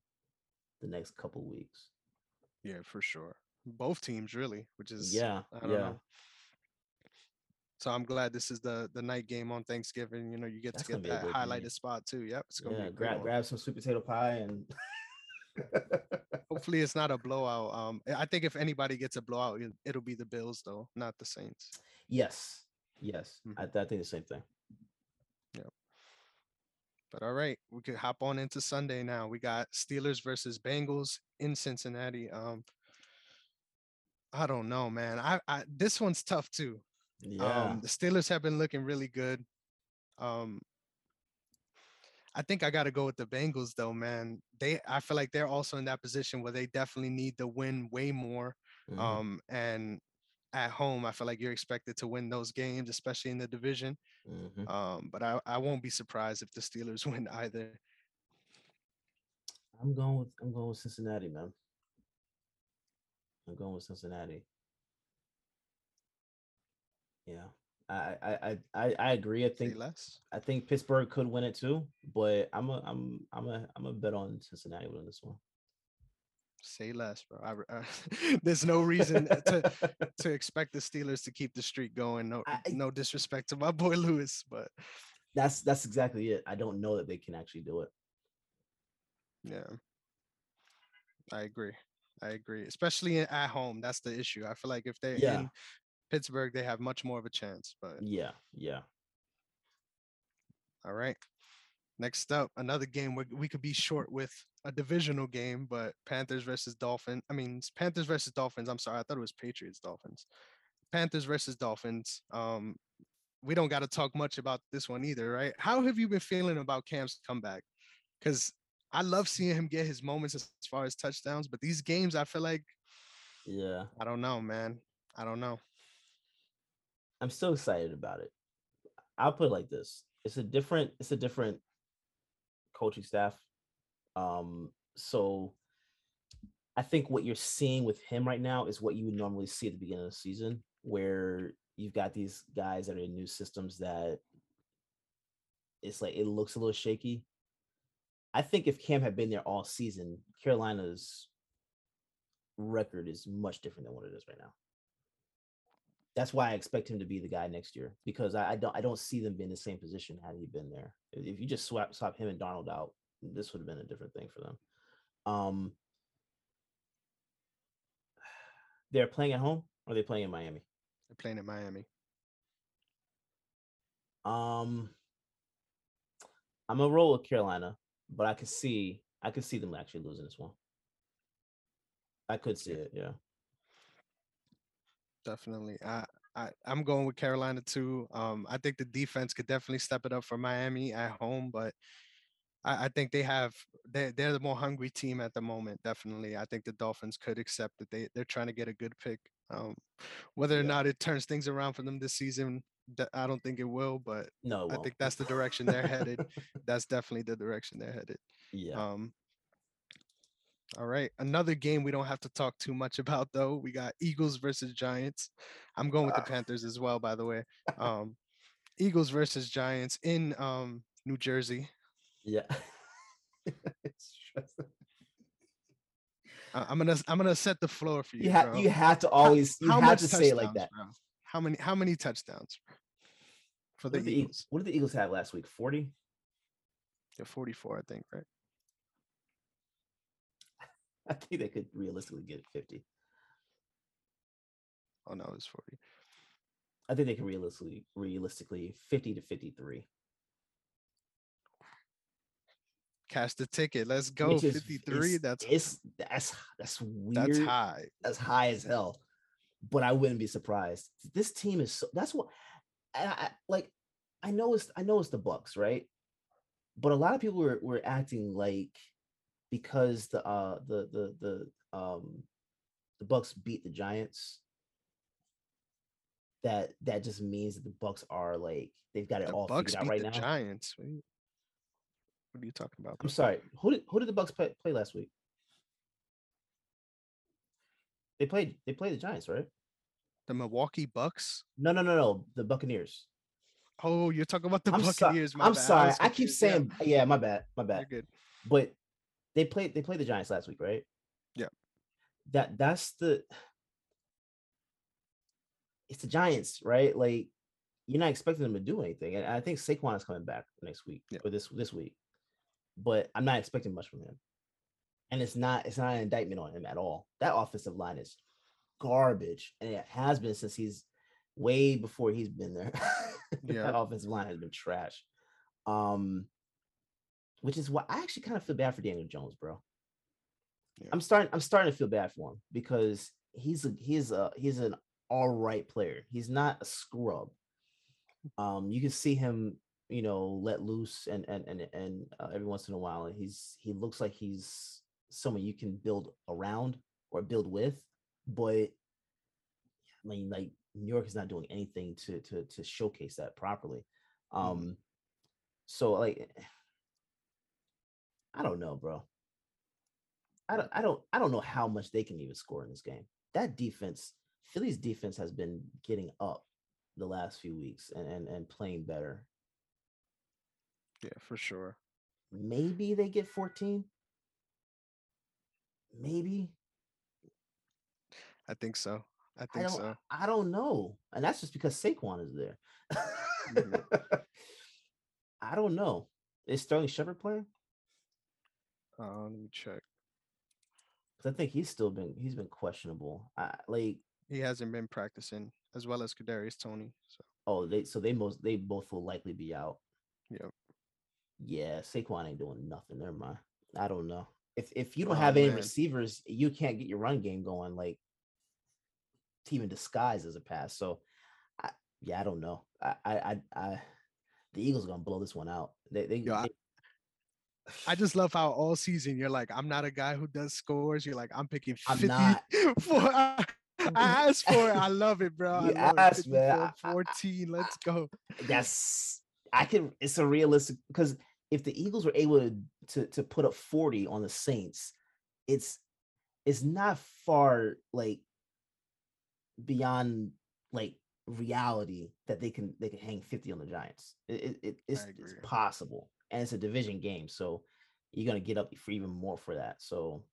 [SPEAKER 1] the next couple weeks.
[SPEAKER 2] Yeah, for sure. Both teams really, which is
[SPEAKER 1] Yeah,
[SPEAKER 2] I don't
[SPEAKER 1] yeah.
[SPEAKER 2] know. So I'm glad this is the the night game on Thanksgiving. You know, you get
[SPEAKER 1] That's
[SPEAKER 2] to get that highlighted
[SPEAKER 1] game.
[SPEAKER 2] spot too. Yep, it's gonna
[SPEAKER 1] yeah, grab
[SPEAKER 2] one.
[SPEAKER 1] grab some sweet potato pie and
[SPEAKER 2] Hopefully, it's not a blowout. Um, I think if anybody gets a blowout, it- it'll be the Bills though, not the Saints.
[SPEAKER 1] yes, yes,
[SPEAKER 2] Mhm.
[SPEAKER 1] I, I think the same thing. Yeah.
[SPEAKER 2] But all right, we could hop on into Sunday now. We got Steelers versus Bengals in Cincinnati. Um, I don't know, man. I, I this one's tough too.
[SPEAKER 1] Yeah,
[SPEAKER 2] Um, the Steelers have been looking really good. Um, I think I got to go with the Bengals though, man. They I feel like they're also in that position where they definitely need to win way more.
[SPEAKER 1] mhm,
[SPEAKER 2] Um, and at home, I feel like you're expected to win those games, especially in the division.
[SPEAKER 1] mhm.
[SPEAKER 2] Um, but I, I won't be surprised if the Steelers win either.
[SPEAKER 1] I'm going with I'm going with Cincinnati, man. I'm going with Cincinnati. Yeah. I I I I agree. I think
[SPEAKER 2] less.
[SPEAKER 1] I think Pittsburgh could win it too, but I'm a I'm I'm a I'm a bet on Cincinnati winning this one.
[SPEAKER 2] Say less, bro. I, uh, there's no reason to to expect the Steelers to keep the streak going. No I, no disrespect to my boy Lewis, but
[SPEAKER 1] that's that's exactly it. I don't know that they can actually do it.
[SPEAKER 2] Yeah. I agree. I agree. Especially at home. That's the issue. I feel like if they're yeah. in Pittsburgh, they have much more of a chance. But
[SPEAKER 1] yeah, yeah.
[SPEAKER 2] All right. Next up, another game where we could be short with a divisional game, but Panthers versus Dolphins. I mean, Panthers versus Dolphins. I'm sorry, I thought it was Patriots Dolphins. Panthers versus Dolphins. Um, we don't got to talk much about this one either, right? How have you been feeling about Cam's comeback? Because I love seeing him get his moments as far as touchdowns, but these games, I feel like,
[SPEAKER 1] yeah,
[SPEAKER 2] I don't know, man. I don't know.
[SPEAKER 1] I'm still excited about it. I'll put it like this: it's a different, it's a different coaching staff. Um, so I think what you're seeing with him right now is what you would normally see at the beginning of the season, where you've got these guys that are in new systems that it's like it looks a little shaky. I think if Cam had been there all season, Carolina's record is much different than what it is right now that's why I expect him to be the guy next year because I, I, don't I don't see them being the same position had he been there. If you just swap swap him and Darnold out, this would have been a different thing for them. Um, they're playing at home or are they playing in Miami?
[SPEAKER 2] They're playing in Miami.
[SPEAKER 1] Um, I'm gonna roll with Carolina, but I could see I could see them actually losing this one. I could see it, yeah
[SPEAKER 2] definitely. I, I I'm going with Carolina too. Um, I think the defense could definitely step it up for Miami at home, but I, I think they have they they're the more hungry team at the moment. Definitely, I think the Dolphins could accept that they they're trying to get a good pick. Um, whether or not it turns things around for them this season, I don't think it will. But
[SPEAKER 1] no,
[SPEAKER 2] I think that's the direction they're headed. that's definitely the direction they're headed.
[SPEAKER 1] Yeah.
[SPEAKER 2] Um, all right. Another game we don't have to talk too much about though. We got Eagles versus Giants. I'm going with the Panthers as well, by the way. Um, Eagles versus Giants in um, New Jersey.
[SPEAKER 1] Yeah.
[SPEAKER 2] uh, I'm gonna I'm gonna set the floor for you.
[SPEAKER 1] You, ha- you have to always you how, have to say it like that.
[SPEAKER 2] Bro? How many how many touchdowns
[SPEAKER 1] for the, the Eagles? Eagles? What did the Eagles have last week? 40?
[SPEAKER 2] Yeah, 44, I think, right?
[SPEAKER 1] I think they could realistically get 50.
[SPEAKER 2] Oh no, it's 40.
[SPEAKER 1] I think they can realistically realistically 50 to 53.
[SPEAKER 2] Cash the ticket. Let's go. Is, 53. that's
[SPEAKER 1] it's that's that's weird.
[SPEAKER 2] That's high.
[SPEAKER 1] That's high as hell. But I wouldn't be surprised. This team is so that's what I, I like I know it's I know it's the Bucks, right? But a lot of people were, were acting like because the uh the the the um the Bucks beat the Giants, that that just means that the Bucks are like they've got it
[SPEAKER 2] the
[SPEAKER 1] all
[SPEAKER 2] Bucks
[SPEAKER 1] figured out right
[SPEAKER 2] the
[SPEAKER 1] now.
[SPEAKER 2] Giants. What are you talking about?
[SPEAKER 1] I'm sorry. Who did who did the Bucks play, play last week? They played they played the Giants, right?
[SPEAKER 2] The Milwaukee Bucks?
[SPEAKER 1] No, no, no, no. The Buccaneers.
[SPEAKER 2] Oh, you're talking about the I'm Buccaneers.
[SPEAKER 1] So, I'm bad. sorry. I, I keep saying yeah. yeah, my bad. My bad.
[SPEAKER 2] You're good.
[SPEAKER 1] But they played they played the Giants last week, right?
[SPEAKER 2] Yeah.
[SPEAKER 1] That that's the it's the Giants, right? Like you're not expecting them to do anything. And I think Saquon is coming back next week yeah. or this this week. But I'm not expecting much from him. And it's not it's not an indictment on him at all. That offensive line is garbage. And it has been since he's way before he's been there. yeah. that offensive line has been trash. Um which is why I actually kind of feel bad for Daniel Jones, bro. Yeah. I'm starting. I'm starting to feel bad for him because he's a he's a he's an all right player. He's not a scrub. Um, you can see him, you know, let loose and and and and uh, every once in a while, he's he looks like he's someone you can build around or build with, but I mean, like New York is not doing anything to to to showcase that properly. Mm-hmm. Um, so like I don't know, bro. I don't, I don't, I don't know how much they can even score in this game. that defense, Philly's defense has been getting up the last few weeks and and, and playing better.
[SPEAKER 2] Yeah, for sure.
[SPEAKER 1] Maybe they get 14. Maybe.
[SPEAKER 2] I think so. I
[SPEAKER 1] I
[SPEAKER 2] think
[SPEAKER 1] don't
[SPEAKER 2] so.
[SPEAKER 1] I don't know. And that's just because Saquon is there.
[SPEAKER 2] Mhm.
[SPEAKER 1] I don't know. Is Sterling Shepard playing?
[SPEAKER 2] Uh, let me check.
[SPEAKER 1] Because I think he's still been he's been questionable. I, like
[SPEAKER 2] He hasn't been practicing as well as Kadarius Toney. So
[SPEAKER 1] oh they so they most they both will likely be out.
[SPEAKER 2] Yep.
[SPEAKER 1] Yeah, Saquon ain't doing nothing. Never mind. I don't know. If if you don't
[SPEAKER 2] Oh,
[SPEAKER 1] have any
[SPEAKER 2] man.
[SPEAKER 1] receivers, you can't get your run game going like even disguise as a pass. So I yeah, I don't know. I I I, I the Eagles are gonna blow this one out. They they,
[SPEAKER 2] Yo,
[SPEAKER 1] they-
[SPEAKER 2] I just love how all season you're like, I'm not a guy who does scores. You're like, I'm picking 50
[SPEAKER 1] I'm
[SPEAKER 2] 50
[SPEAKER 1] not.
[SPEAKER 2] for I, I asked for it. I love it, bro. I
[SPEAKER 1] You
[SPEAKER 2] love
[SPEAKER 1] asked,
[SPEAKER 2] it.
[SPEAKER 1] man.
[SPEAKER 2] 54,
[SPEAKER 1] I- I-
[SPEAKER 2] 14. Let's go.
[SPEAKER 1] Yes. I can it's a realistic because if the Eagles were able to, to to put up 40 on the Saints, it's it's not far like beyond like reality that they can they can hang 50 on the Giants. It, it, it- it's, it's possible. And it's a division game, so you're gonna get up for even more for that. So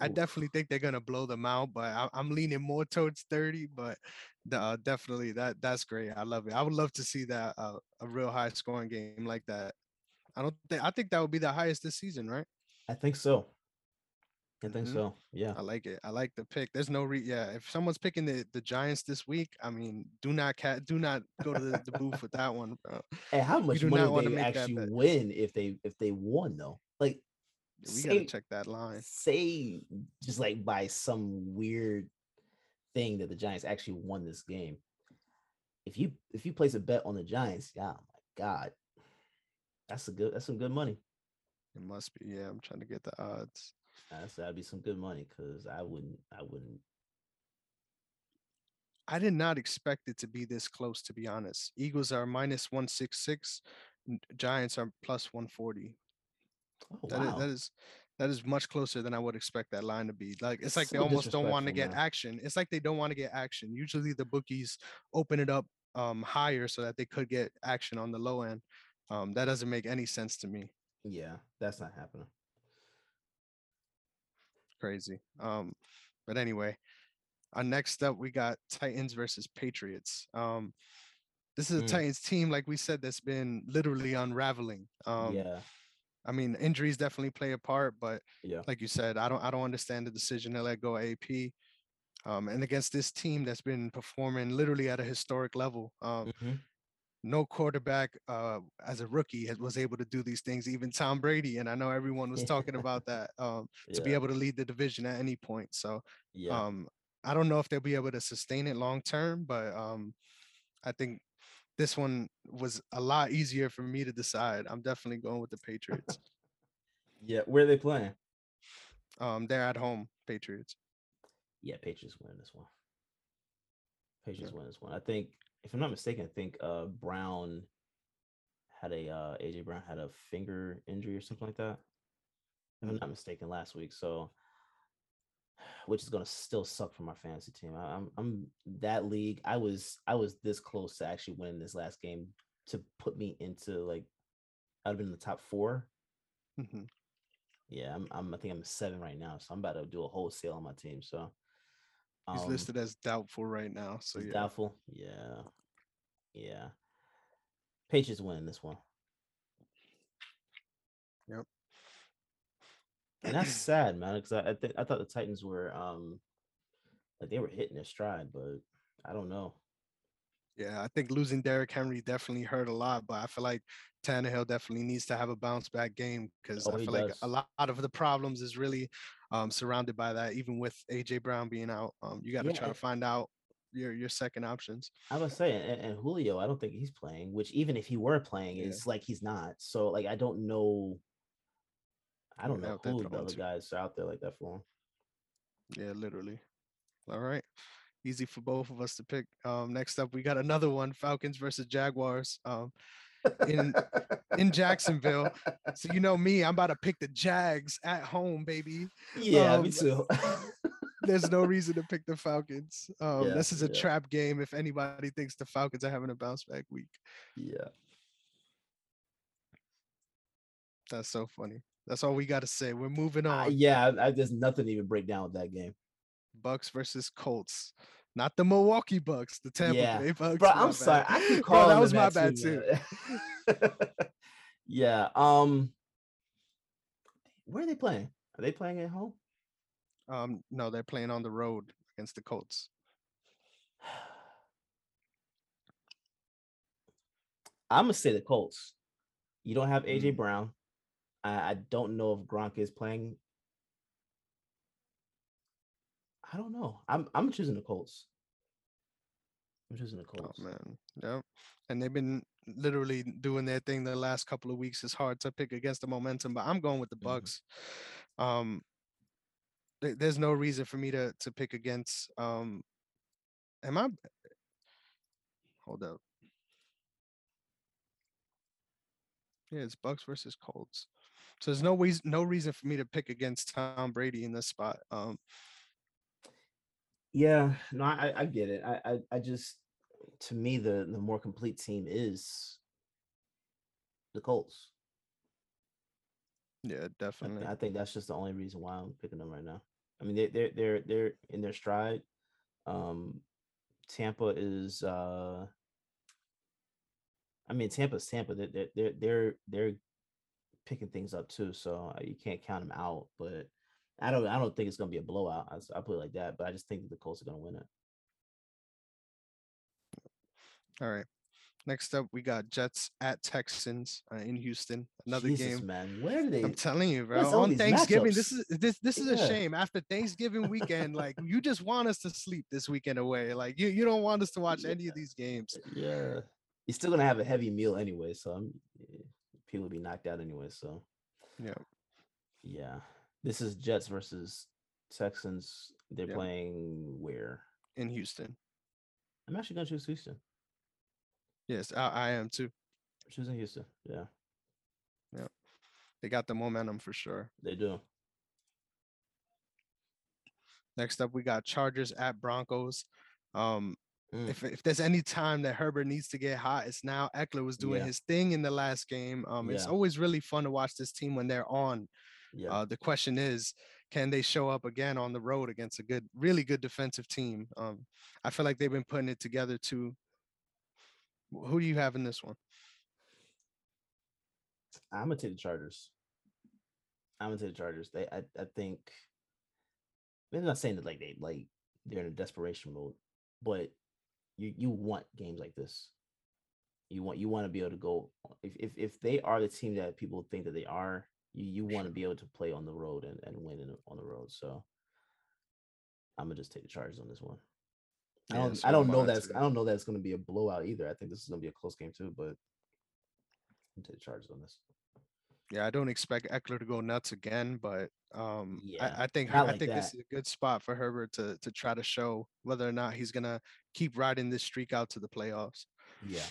[SPEAKER 2] I definitely think they're gonna blow them out, but I, I'm leaning more towards 30. But uh, definitely that that's great. I love it. I would love to see that uh, a real high scoring game like that. I don't think I think that would be the highest this season, right?
[SPEAKER 1] I think so. I think
[SPEAKER 2] Mhm.
[SPEAKER 1] so. Yeah.
[SPEAKER 2] I like it. I like the pick. There's no re yeah. If someone's picking the, the Giants this week, I mean, do not cat do not go to the, the booth with that one, bro.
[SPEAKER 1] And how much
[SPEAKER 2] do
[SPEAKER 1] money
[SPEAKER 2] not
[SPEAKER 1] they actually win if they if they won though? Like
[SPEAKER 2] We
[SPEAKER 1] say,
[SPEAKER 2] gotta check that line.
[SPEAKER 1] say just like by some weird thing that the Giants actually won this game. If you if you place a bet on the Giants, yeah, oh my god, that's a good that's some good money.
[SPEAKER 2] It must be. Yeah, I'm trying to get the odds.
[SPEAKER 1] That's that'd be some good money because I wouldn't I wouldn't.
[SPEAKER 2] I did not expect it to be this close, to be honest. Eagles are minus 166, Giants are plus 140.
[SPEAKER 1] Oh
[SPEAKER 2] That is
[SPEAKER 1] wow,
[SPEAKER 2] that is that is much closer than I would expect that line to be. Like it's like they almost don't want to get
[SPEAKER 1] man.
[SPEAKER 2] action. It's like they don't want to get action. Usually the bookies open it up um higher so that they could get action on the low end. Um that doesn't make any sense to me.
[SPEAKER 1] yeah, that's not happening.
[SPEAKER 2] Crazy. Um but anyway, uh, next up we got Titans versus Patriots. Um this is a
[SPEAKER 1] Mm.
[SPEAKER 2] Titans team, like we said, that's been literally unraveling. Um,
[SPEAKER 1] yeah,
[SPEAKER 2] I mean, injuries definitely play a part, but
[SPEAKER 1] yeah,
[SPEAKER 2] like you said, I don't I don't understand the decision to let go AP. Um, and against this team that's been performing literally at a historic level. Um,
[SPEAKER 1] mhm,
[SPEAKER 2] no quarterback uh, as a rookie has, was able to do these things. Even Tom Brady, and I know everyone was talking about that um, to be able to lead the division at any point. So
[SPEAKER 1] yeah.
[SPEAKER 2] um, I don't know if they'll be able to sustain it long term, but um, I think this one was a lot easier for me to decide. I'm definitely going with the Patriots.
[SPEAKER 1] yeah, where are they playing?
[SPEAKER 2] um, they're at home, Patriots.
[SPEAKER 1] Yeah, Patriots win this one. Patriots win this one. I think, if I'm not mistaken, I think uh Brown had a uh AJ Brown had a finger injury or something like that. If I'm not mistaken, last week. So, which is gonna still suck for my fantasy team. I, I'm I'm that league. I was I was this close to actually winning this last game to put me into like I'd have been in the top four.
[SPEAKER 2] Mhm.
[SPEAKER 1] Yeah, I'm, I'm I think I'm seven right now, so I'm about to do a wholesale on my team. So
[SPEAKER 2] He's
[SPEAKER 1] um,
[SPEAKER 2] listed as doubtful right now. So
[SPEAKER 1] He's
[SPEAKER 2] yeah.
[SPEAKER 1] doubtful. Yeah. Yeah. Patriots win this one.
[SPEAKER 2] Yep.
[SPEAKER 1] And that's sad, man, because I I, th- I thought the Titans were um like they were hitting their stride, but I don't know.
[SPEAKER 2] Yeah, I think losing Derrick Henry definitely hurt a lot, but I feel like Tannehill definitely needs to have a bounce back game because
[SPEAKER 1] Oh,
[SPEAKER 2] I feel like a lot of the problems is really um, surrounded by that. Even with AJ Brown being out, um, you got to
[SPEAKER 1] Yeah,
[SPEAKER 2] try to find out your your second options.
[SPEAKER 1] I was saying, and, and Julio, I don't think he's playing. Which even if he were playing,
[SPEAKER 2] Yeah.
[SPEAKER 1] it's like he's not. So like I don't know. I don't
[SPEAKER 2] Yeah,
[SPEAKER 1] know who the other guys are out there like that for him.
[SPEAKER 2] Yeah, literally. All right. Easy for both of us to pick. Um, next up, we got another one: Falcons versus Jaguars. Um, in in Jacksonville. So you know me, I'm about to pick the Jags at home, baby.
[SPEAKER 1] yeah, me
[SPEAKER 2] um,
[SPEAKER 1] too.
[SPEAKER 2] there's no reason to pick the Falcons. Um,
[SPEAKER 1] Yeah,
[SPEAKER 2] this is a
[SPEAKER 1] yeah.
[SPEAKER 2] trap game. If anybody thinks the Falcons are having a bounce back week,
[SPEAKER 1] Yeah.
[SPEAKER 2] that's so funny. That's all we got to say. We're moving
[SPEAKER 1] Uh,
[SPEAKER 2] on.
[SPEAKER 1] yeah, I, I, there's nothing to even break down with that game.
[SPEAKER 2] Bucks versus Colts, not the Milwaukee Bucks, the Tampa
[SPEAKER 1] Yeah.
[SPEAKER 2] Bay Bucks.
[SPEAKER 1] Bro, I'm sorry.
[SPEAKER 2] bad.
[SPEAKER 1] I keep
[SPEAKER 2] Bro, that was my bad
[SPEAKER 1] too.
[SPEAKER 2] too.
[SPEAKER 1] yeah. Um. Where are they playing? Are they playing at home?
[SPEAKER 2] Um, no, they're playing on the road against the Colts.
[SPEAKER 1] I'm gonna say the Colts. You don't have AJ
[SPEAKER 2] Mm.
[SPEAKER 1] Brown. I, I don't know if Gronk is playing. I don't know. I'm I'm choosing the Colts. I'm choosing the
[SPEAKER 2] Oh
[SPEAKER 1] Colts.
[SPEAKER 2] man, yeah. And they've been literally doing their thing the last couple of weeks. It's hard to pick against the momentum, but I'm going with the. Bucks. Um, th- there's no reason for me to to pick against. Um, am I? Hold up. Yeah, it's Bucks versus Colts. So there's no reason no reason for me to pick against Tom Brady in this spot. Um,
[SPEAKER 1] Yeah, no, I I get it. I I, I just to me the the more complete team is the Colts.
[SPEAKER 2] yeah,
[SPEAKER 1] I,
[SPEAKER 2] definitely.
[SPEAKER 1] I think that's just the only reason why I'm picking them right now. I mean, they they're they're they're in their stride. Um, Tampa is. uh I mean, Tampa's Tampa. They're they're they're they're, they're picking things up too, so uh, you can't count them out. But I don't I don't think it's gonna be a blowout. I, put it like that, but I just think that the Colts are gonna win it.
[SPEAKER 2] All right. Next up, we got Jets at Texans uh, in Houston. Another
[SPEAKER 1] Jesus,
[SPEAKER 2] game.
[SPEAKER 1] man. Where do they?
[SPEAKER 2] I'm telling you, bro. On Thanksgiving, this is this this is a shame. After Thanksgiving weekend, like you just want us to sleep this weekend away. Like you you don't want us to watch any of these games.
[SPEAKER 1] yeah, you're still gonna have a heavy meal anyway, so I'm, eh, people will be knocked out anyway. So
[SPEAKER 2] Yeah.
[SPEAKER 1] yeah, this is Jets versus Texans. They're
[SPEAKER 2] Yep.
[SPEAKER 1] playing where?
[SPEAKER 2] In Houston.
[SPEAKER 1] I'm actually gonna choose Houston.
[SPEAKER 2] Yes, I, I am too.
[SPEAKER 1] Choosing Houston. Yeah, Yeah.
[SPEAKER 2] They got the momentum for sure.
[SPEAKER 1] they do.
[SPEAKER 2] Next up, we got Chargers at Broncos. Um,
[SPEAKER 1] Mm.
[SPEAKER 2] if if there's any time that Herbert needs to get hot, it's now. Ekeler was doing
[SPEAKER 1] Yeah.
[SPEAKER 2] his thing in the last game. Um, it's always really fun to watch this team when they're on.
[SPEAKER 1] Yeah,
[SPEAKER 2] Uh, the question is, can they show up again on the road against a good, really good defensive team? Um, I feel like they've been putting it together too. Who do you have in this one?
[SPEAKER 1] I'm gonna take the Chargers. I'm gonna take the Chargers. They, I, I think. I'm not saying that like they like they're in a desperation mode, but you you want games like this. You want you want to be able to go if if if they are the team that people think that they are, you you want to be able to play on the road and, and win in, on the road. So I'm gonna just take the Chargers on this one. I don't I don't know that's. I don't know that it's gonna be a blowout either. I think this is gonna be a close game too, but I'm take the Chargers on this.
[SPEAKER 2] Yeah, I don't expect Ekeler to go nuts again, but um,
[SPEAKER 1] Yeah,
[SPEAKER 2] I, I think I
[SPEAKER 1] like
[SPEAKER 2] think this is a good spot for Herbert to to try to show whether or not he's gonna keep riding this streak out to the playoffs.
[SPEAKER 1] Yeah.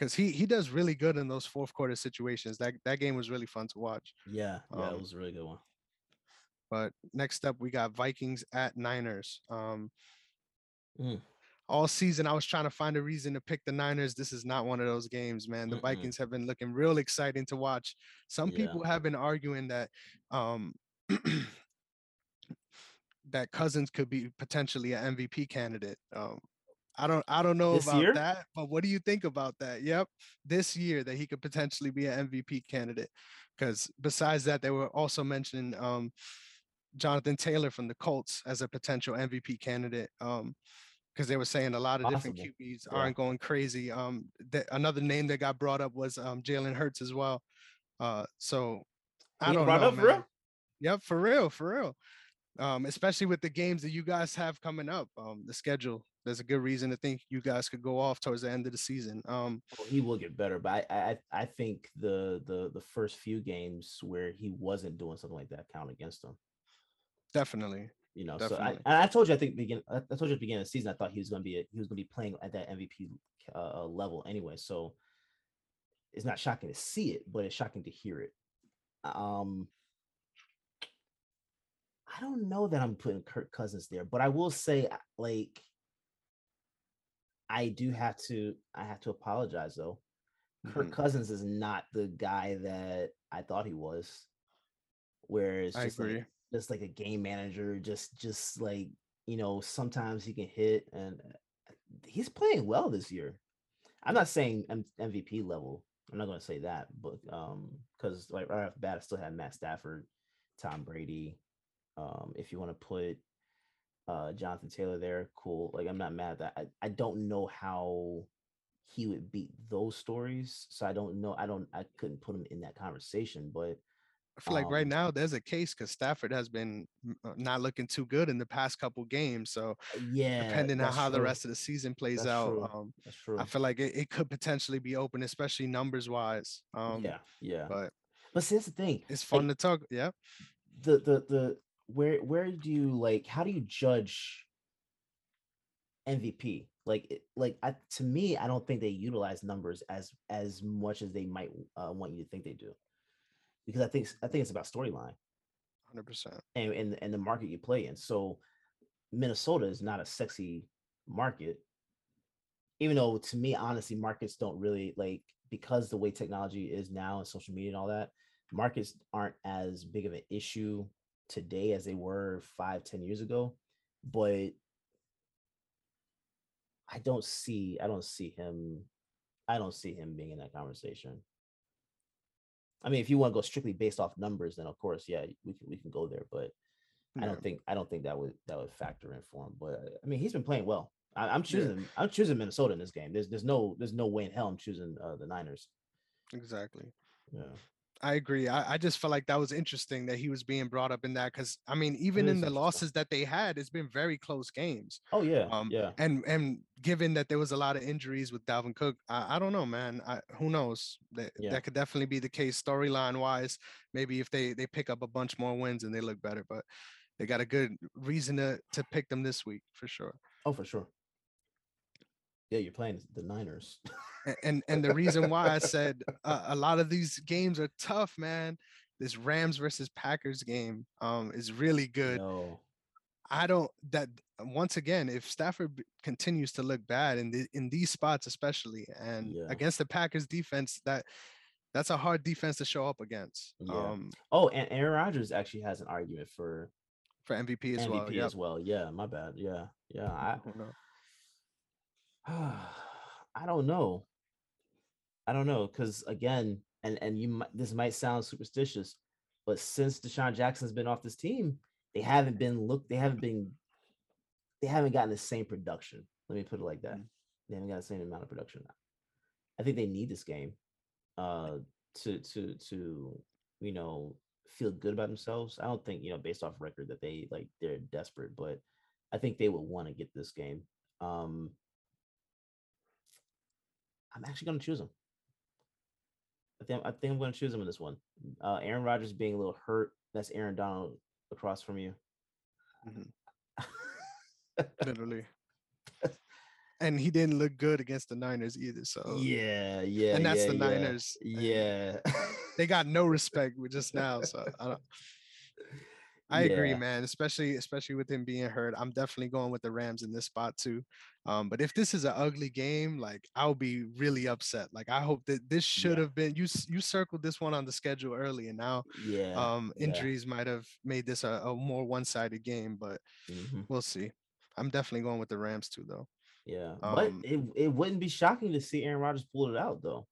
[SPEAKER 2] Because he he does really good in those fourth quarter situations. That that game was really fun to watch.
[SPEAKER 1] Yeah, yeah,
[SPEAKER 2] Um,
[SPEAKER 1] it was a really good one.
[SPEAKER 2] But next up, we got Vikings at Niners. Um,
[SPEAKER 1] Mm.
[SPEAKER 2] All season, I was trying to find a reason to pick the Niners. This is not one of those games, man. The
[SPEAKER 1] Mm-mm.
[SPEAKER 2] Vikings have been looking real exciting to watch. Some
[SPEAKER 1] Yeah.
[SPEAKER 2] people have been arguing that um, that Cousins could be potentially an MVP candidate. Um, I don't, I don't know
[SPEAKER 1] This
[SPEAKER 2] about
[SPEAKER 1] year?
[SPEAKER 2] that, but what do you think about that? Yep, this year that he could potentially be an MVP candidate. Because besides that, they were also mentioning um, Jonathan Taylor from the Colts as a potential MVP candidate. Um, because they were saying a lot of different. QBs
[SPEAKER 1] Yeah.
[SPEAKER 2] aren't going crazy. Um, that another name that got brought up was um Jalen Hurts as well. Uh, so I
[SPEAKER 1] He
[SPEAKER 2] don't
[SPEAKER 1] brought
[SPEAKER 2] know,
[SPEAKER 1] up for real?
[SPEAKER 2] Yep, for real, for real. Um, especially with the games that you guys have coming up, um, the schedule. There's a good reason to think you guys could go off towards the end of the season. Um,
[SPEAKER 1] Well, he will get better, but I, I I think the the the first few games where he wasn't doing something like that count against him.
[SPEAKER 2] definitely.
[SPEAKER 1] You know, so I, and I told you I think begin I told you at the beginning of the season I thought he was going to be a, he was going to be playing at that MVP uh, level anyway. So it's not shocking to see it, but it's shocking to hear it. Um, I don't know that I'm putting Kirk Cousins there, but I will say like I do have to I have to apologize though. Mm-hmm. Kirk Cousins is not the guy that I thought he was. Whereas just like just like a game manager, just just like you know, sometimes he can hit and uh, he's playing well this year. I'm not saying M- MVP level. I'm not going to say that, but um, because like right off the bat, I still have Matt Stafford, Tom Brady. Um, if you want to put uh Jonathan Taylor there, cool. Like I'm not mad at that. I, I don't know how he would beat those stories. So I don't know. I don't I couldn't put him in that conversation, but
[SPEAKER 2] I feel like right um now there's a case because Stafford has been uh, not looking too good in the past couple games. So
[SPEAKER 1] uh, yeah,
[SPEAKER 2] depending on how true. the rest of the season plays that's out, um, that's true. I feel like it, it, could potentially be open, especially numbers wise. Um,
[SPEAKER 1] yeah, yeah.
[SPEAKER 2] But
[SPEAKER 1] but see, that's the thing.
[SPEAKER 2] It's fun like, to talk. Yeah.
[SPEAKER 1] The the the where where do you like? How do you judge MVP? Like like I, to me, I don't think they utilize numbers as as much as they might uh, want you to think they do because I think I think it's about storyline.
[SPEAKER 2] Hundred percent.
[SPEAKER 1] And and and the market you play in. So Minnesota is not a sexy market, even though to me, honestly, markets don't really like because the way technology is now and social media and all that. Markets aren't as big of an issue today as they were five, ten years ago. But I don't see, I don't see him, I don't see him being in that conversation. I mean, if you want to go strictly based off numbers, then of course, yeah, we can we can go there. But yeah. I don't think I don't think that would that would factor in for him. But I mean, he's been playing well. I, am choosing yeah. I'm choosing Minnesota in this game. There's there's no there's no way in hell I'm choosing uh, the Niners.
[SPEAKER 2] Exactly.
[SPEAKER 1] Yeah.
[SPEAKER 2] I agree. I, I just felt like that was interesting that he was being brought up in that because I mean, even in the losses that they had, it's been very close games.
[SPEAKER 1] Oh yeah, um, yeah.
[SPEAKER 2] And and given that there was a lot of injuries with Dalvin Cook, I, I don't know, man. I, who knows? That yeah. that could definitely be the case storyline wise. Maybe if they they pick up a bunch more wins and they look better, but they got a good reason to to pick them this week for sure.
[SPEAKER 1] Oh, for sure. Yeah, you're playing the Niners.
[SPEAKER 2] and and the reason why I said uh, a lot of these games are tough, man. This Rams versus Packers game um, is really good.
[SPEAKER 1] No.
[SPEAKER 2] I don't that once again, if Stafford continues to look bad in the in these spots, especially and yeah. against the Packers defense, that that's a hard defense to show up against.
[SPEAKER 1] Yeah. Um, oh, and Aaron Rodgers actually has an argument for
[SPEAKER 2] for MVP as
[SPEAKER 1] MVP
[SPEAKER 2] well.
[SPEAKER 1] Yep. as well. Yeah, my bad. Yeah, yeah. I, I don't know. I don't know I don't know because again, and and you might, this might sound superstitious, but since DeSean Jackson's been off this team, they haven't been look. They haven't been. They haven't gotten the same production. Let me put it like that. Mm. They haven't got the same amount of production. I think they need this game, uh, to to to you know feel good about themselves. I don't think you know based off record that they like they're desperate, but I think they would want to get this game. Um, I'm actually going to choose them. I think I think I'm going to choose him in this one. Uh, Aaron Rodgers being a little hurt. That's Aaron Donald across from you.
[SPEAKER 2] Mm-hmm. Literally. and he didn't look good against the Niners either. So
[SPEAKER 1] yeah, yeah,
[SPEAKER 2] and that's
[SPEAKER 1] yeah,
[SPEAKER 2] the Niners.
[SPEAKER 1] Yeah,
[SPEAKER 2] they got no respect with just now. So I don't. I yeah. agree, man. Especially especially with him being hurt, I'm definitely going with the Rams in this spot too. Um, but if this is an ugly game, like I'll be really upset. Like I hope that this should yeah. have been you. You circled this one on the schedule early, and now
[SPEAKER 1] yeah,
[SPEAKER 2] um, injuries yeah. might have made this a, a more one-sided game. But mm-hmm. we'll see. I'm definitely going with the Rams too, though.
[SPEAKER 1] Yeah, um, but it it wouldn't be shocking to see Aaron Rodgers pull it out, though.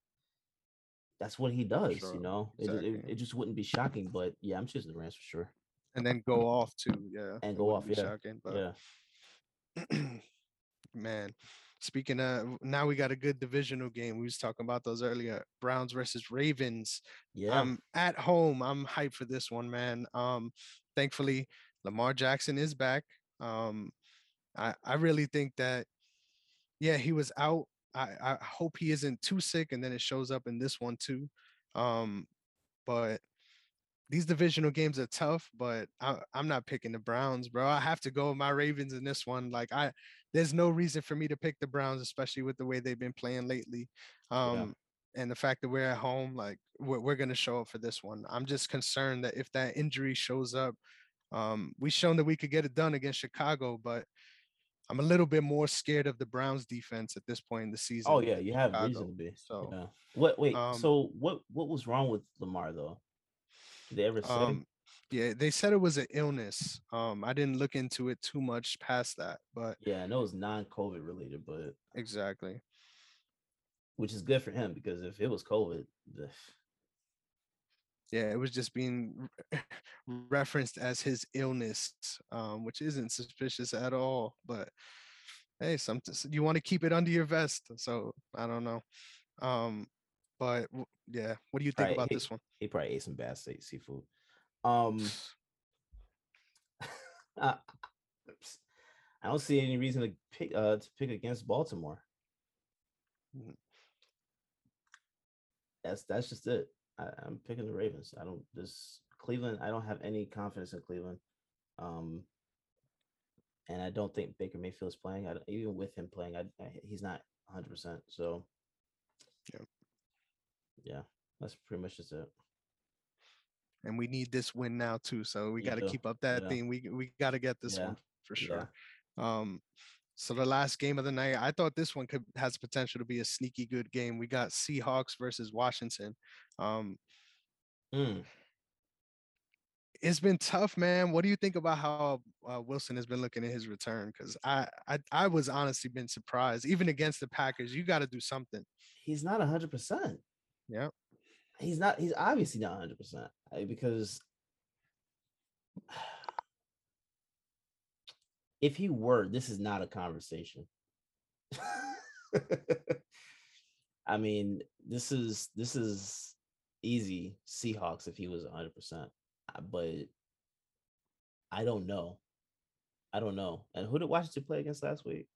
[SPEAKER 1] That's what he does, sure. you know. Exactly. It, it, it just wouldn't be shocking, but yeah, I'm choosing the Rams for sure
[SPEAKER 2] and then go off too. Yeah,
[SPEAKER 1] and go off. Yeah, shocking, but
[SPEAKER 2] yeah. man, speaking of now, we got a good divisional game. We was talking about those earlier. Browns versus Ravens.
[SPEAKER 1] Yeah,
[SPEAKER 2] I'm at home. I'm hyped for this one, man. Um, thankfully, Lamar Jackson is back. Um, I I really think that, yeah, he was out. I I hope he isn't too sick, and then it shows up in this one too. Um, but these divisional games are tough, but I, am not picking the Browns, bro. I have to go with my Ravens in this one. Like I, there's no reason for me to pick the Browns, especially with the way they've been playing lately, um, yeah. and the fact that we're at home. Like we're, we're gonna show up for this one. I'm just concerned that if that injury shows up, Um, we shown that we could get it done against Chicago, but I'm a little bit more scared of the Browns defense at this point in the season.
[SPEAKER 1] Oh yeah, you have
[SPEAKER 2] Chicago,
[SPEAKER 1] reason to be.
[SPEAKER 2] so,
[SPEAKER 1] yeah. what? Wait.
[SPEAKER 2] um,
[SPEAKER 1] so what? What was wrong with Lamar though? Did they ever say?
[SPEAKER 2] Um, yeah, they said it was an illness. Um, I didn't look into it too much past that, but
[SPEAKER 1] yeah, I know it's non-COVID related, but
[SPEAKER 2] exactly.
[SPEAKER 1] which is good for him because if it was COVID, the-
[SPEAKER 2] Yeah, it was just being re- referenced as his illness, um, which isn't suspicious at all. But hey, something you want to keep it under your vest. So I don't know. Um, but yeah, what do you think
[SPEAKER 1] Right,
[SPEAKER 2] about
[SPEAKER 1] he-
[SPEAKER 2] this one?
[SPEAKER 1] he probably ate some bad sea- seafood. Um, I don't see any reason to pick uh to pick against Baltimore.
[SPEAKER 2] Mm.
[SPEAKER 1] That's that's just it. I, I'm picking the Ravens. I don't this Cleveland. I don't have any confidence in Cleveland. Um, and I don't think Baker Mayfield's playing. I, don't- even with him playing, I, I he's not 100. percent So,
[SPEAKER 2] Yep.
[SPEAKER 1] Yeah, that's pretty much just it.
[SPEAKER 2] And we need this win now too. So we got to keep up that
[SPEAKER 1] yeah.
[SPEAKER 2] thing. We we got to get this
[SPEAKER 1] Yeah,
[SPEAKER 2] one for
[SPEAKER 1] yeah.
[SPEAKER 2] sure. Um, so the last game of the night, I thought this one could has potential to be a sneaky good game. We got Seahawks versus Washington. Um,
[SPEAKER 1] Mm.
[SPEAKER 2] it's been tough, man. What do you think about how uh, Wilson has been looking at his return? Because I, I I was honestly been surprised. Even against the Packers, you got to do something.
[SPEAKER 1] he's not hundred percent.
[SPEAKER 2] Yeah.
[SPEAKER 1] He's not. He's obviously not hundred percent eh, because if he were, this is not a conversation. I mean, this is this is easy Seahawks if he was hundred percent, uh, but I don't know. I don't know. And who did Washington play against last week?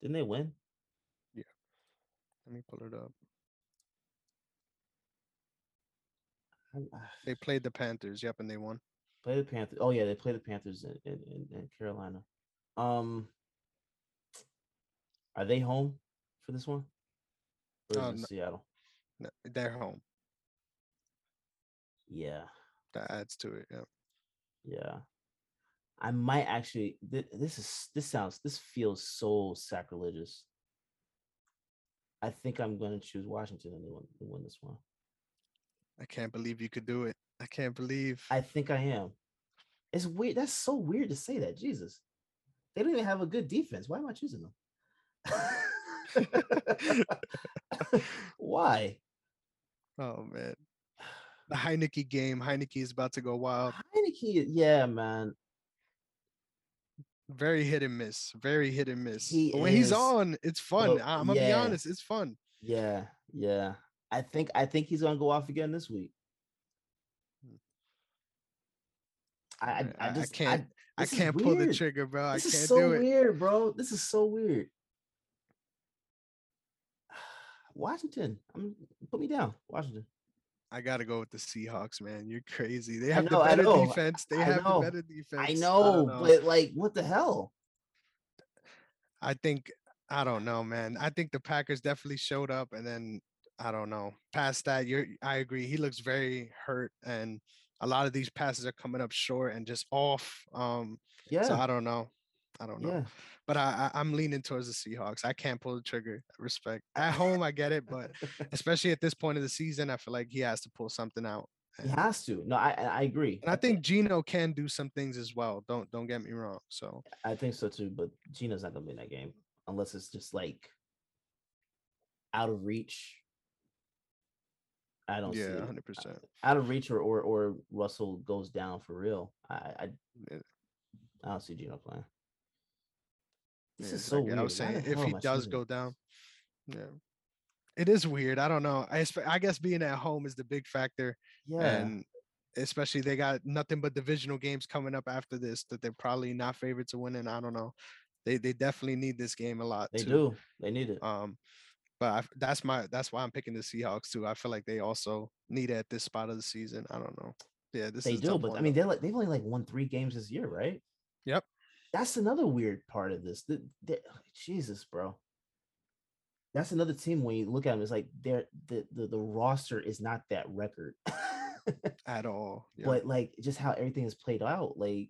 [SPEAKER 1] Didn't they win? Yeah.
[SPEAKER 2] Let me pull it up. They played the Panthers. Yep, and they won.
[SPEAKER 1] Play the Panthers. Oh yeah, they play the Panthers in, in, in, in Carolina. Um, are they home for this one? Or is
[SPEAKER 2] Uh,
[SPEAKER 1] it
[SPEAKER 2] no.
[SPEAKER 1] Seattle?
[SPEAKER 2] No, They're home.
[SPEAKER 1] Yeah,
[SPEAKER 2] That adds to it. Yeah.
[SPEAKER 1] yeah. I might actually. Th- this is this sounds this feels so sacrilegious. I think I'm going to choose Washington and win, win this one.
[SPEAKER 2] I can't believe you could do it. I can't believe.
[SPEAKER 1] I think I am. It's weird. That's so weird to say that. Jesus, they don't even have a good defense. Why am I choosing them? Why?
[SPEAKER 2] oh man. The Heinicke game. Heinicke is about to go wild.
[SPEAKER 1] Heinicke, yeah, man.
[SPEAKER 2] Very hit and miss. Very hit and miss.
[SPEAKER 1] He
[SPEAKER 2] when he's on, it's fun.
[SPEAKER 1] Well,
[SPEAKER 2] I'm gonna be honest. It's fun.
[SPEAKER 1] Yeah, yeah. I think I think he's gonna go off again this week. Hmm. I
[SPEAKER 2] I,
[SPEAKER 1] I
[SPEAKER 2] I- I
[SPEAKER 1] just
[SPEAKER 2] can't- I
[SPEAKER 1] is
[SPEAKER 2] can't pull the trigger, bro. I
[SPEAKER 1] This
[SPEAKER 2] can't
[SPEAKER 1] is so
[SPEAKER 2] do it.
[SPEAKER 1] weird, bro. This is so weird. Washington, I'm put me down. Washington.
[SPEAKER 2] I gotta go with the Seahawks, man. You're crazy. They have
[SPEAKER 1] know,
[SPEAKER 2] the better defense. They
[SPEAKER 1] I
[SPEAKER 2] have
[SPEAKER 1] know,
[SPEAKER 2] the better defense.
[SPEAKER 1] I
[SPEAKER 2] don't
[SPEAKER 1] know, but like, what the hell?
[SPEAKER 2] I think I don't know, man. I think the Packers definitely showed up, and then I don't know. Past that, you're I agree. He looks very hurt, and a lot of these passes are coming up short and just off. Um,
[SPEAKER 1] Yeah,
[SPEAKER 2] so I don't know. I don't know.
[SPEAKER 1] yeah.
[SPEAKER 2] But I, I I'm leaning towards the Seahawks. I can't pull the trigger. Respect. At home, I get it, but especially at this point of the season, I feel like he has to pull something out.
[SPEAKER 1] he has to. No, I I I agree.
[SPEAKER 2] And I think Geno can do some things as well. Don't don't get me wrong. So
[SPEAKER 1] I think so too, but Geno's not gonna be in that game unless it's just like out of reach. I don't see
[SPEAKER 2] yeah, hundred percent.
[SPEAKER 1] out of reach or or or Russell goes down for real. I I,
[SPEAKER 2] Yeah.
[SPEAKER 1] I don't see Geno playing. This
[SPEAKER 2] Yeah,
[SPEAKER 1] is so
[SPEAKER 2] like
[SPEAKER 1] weird.
[SPEAKER 2] I was saying, if he does go down, yeah, it is weird. I don't know. I I guess being at home is the big factor,
[SPEAKER 1] yeah,
[SPEAKER 2] and especially they got nothing but divisional games coming up after this that they're probably not favored to win. And I don't know. They they definitely need this game a lot.
[SPEAKER 1] they
[SPEAKER 2] too.
[SPEAKER 1] do. They need it.
[SPEAKER 2] Um, but I, that's my that's why I'm picking the Seahawks too. I feel like they also need it at this spot of the season. I don't know. Yeah, this
[SPEAKER 1] they do, but I mean, they're like they've only like won three games this year, right?
[SPEAKER 2] Yep.
[SPEAKER 1] That's another weird part of this. The, the, Jesus, bro. That's another team when you look at them, it's like they're the, the the roster is not that record.
[SPEAKER 2] at all. Yeah.
[SPEAKER 1] but like just how everything is played out, like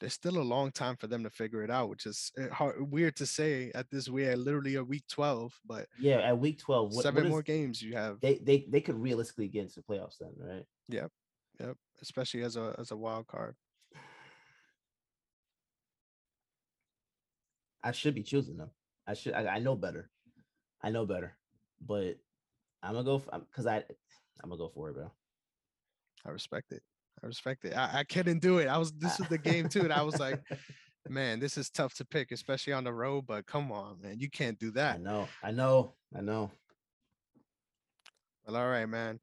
[SPEAKER 2] there's still a long time for them to figure it out, which is uh, hard, weird to say at this we are literally a week 12, but
[SPEAKER 1] yeah, at week 12, what,
[SPEAKER 2] seven
[SPEAKER 1] what
[SPEAKER 2] more games you have.
[SPEAKER 1] they they they could realistically get into the playoffs then, right?
[SPEAKER 2] Yep. Yep. Especially as a as a wild card.
[SPEAKER 1] I should be choosing them. I should. I, I know better. I know better, but I'm gonna go because I I'm gonna go for it, bro.
[SPEAKER 2] I respect it. I respect it. I, I couldn't do it. I was this was the game too, and I was like, man, this is tough to pick, especially on the road. But come on, man, you can't do that.
[SPEAKER 1] I know, I know, I know.
[SPEAKER 2] Well, all right, man.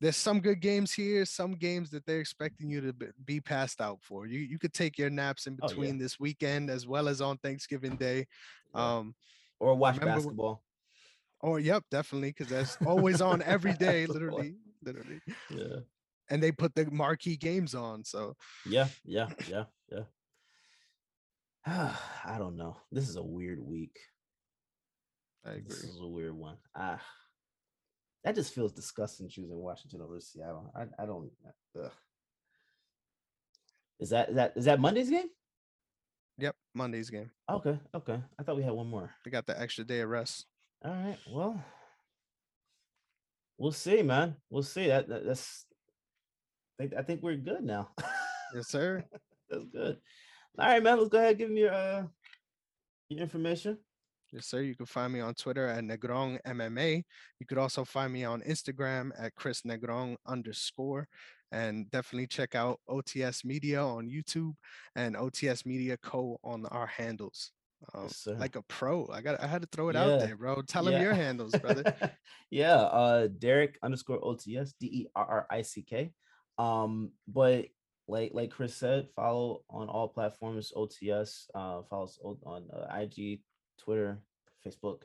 [SPEAKER 2] There's some good games here, some games that they're expecting you to be- passed out for. You you could take your naps in
[SPEAKER 1] Oh, yeah.
[SPEAKER 2] between this weekend as well as on Thanksgiving Day.
[SPEAKER 1] Yeah.
[SPEAKER 2] Um,
[SPEAKER 1] Or watch basketball.
[SPEAKER 2] oh yep, definitely, because that's always on every day, literally, literally.
[SPEAKER 1] Yeah,
[SPEAKER 2] And they put the marquee games on, so
[SPEAKER 1] yeah, yeah, yeah, yeah. I don't know. This is a weird week.
[SPEAKER 2] I agree.
[SPEAKER 1] This is a weird one. Ah, that just feels disgusting choosing Washington over Seattle. I, I don't. Ugh. Is that is that is that Monday's game?
[SPEAKER 2] Yep, Monday's game.
[SPEAKER 1] Okay, okay. I thought we had one more.
[SPEAKER 2] They got the extra day of rest.
[SPEAKER 1] All right. Well, we'll see, man. We'll see. That, that that's. I think I think we're good now.
[SPEAKER 2] Yes, sir.
[SPEAKER 1] that's good. All right, man. Let's go ahead and give me your uh your information.
[SPEAKER 2] Yes, sir. You can find me on Twitter at Negron MMA. You could also find me on Instagram at Chris Negron underscore. And definitely check out OTS Media on YouTube and OTS Media Co on our handles. Um,
[SPEAKER 1] Yes,
[SPEAKER 2] like a pro. I got I had to throw it
[SPEAKER 1] Yeah,
[SPEAKER 2] out there, bro. Tell them your handles, brother.
[SPEAKER 1] yeah, uh Derrick underscore OTS, D E R R I C K. Um, but like like Chris said, follow on all platforms OTS. Uh, follow us on uh, IG, Twitter, Facebook.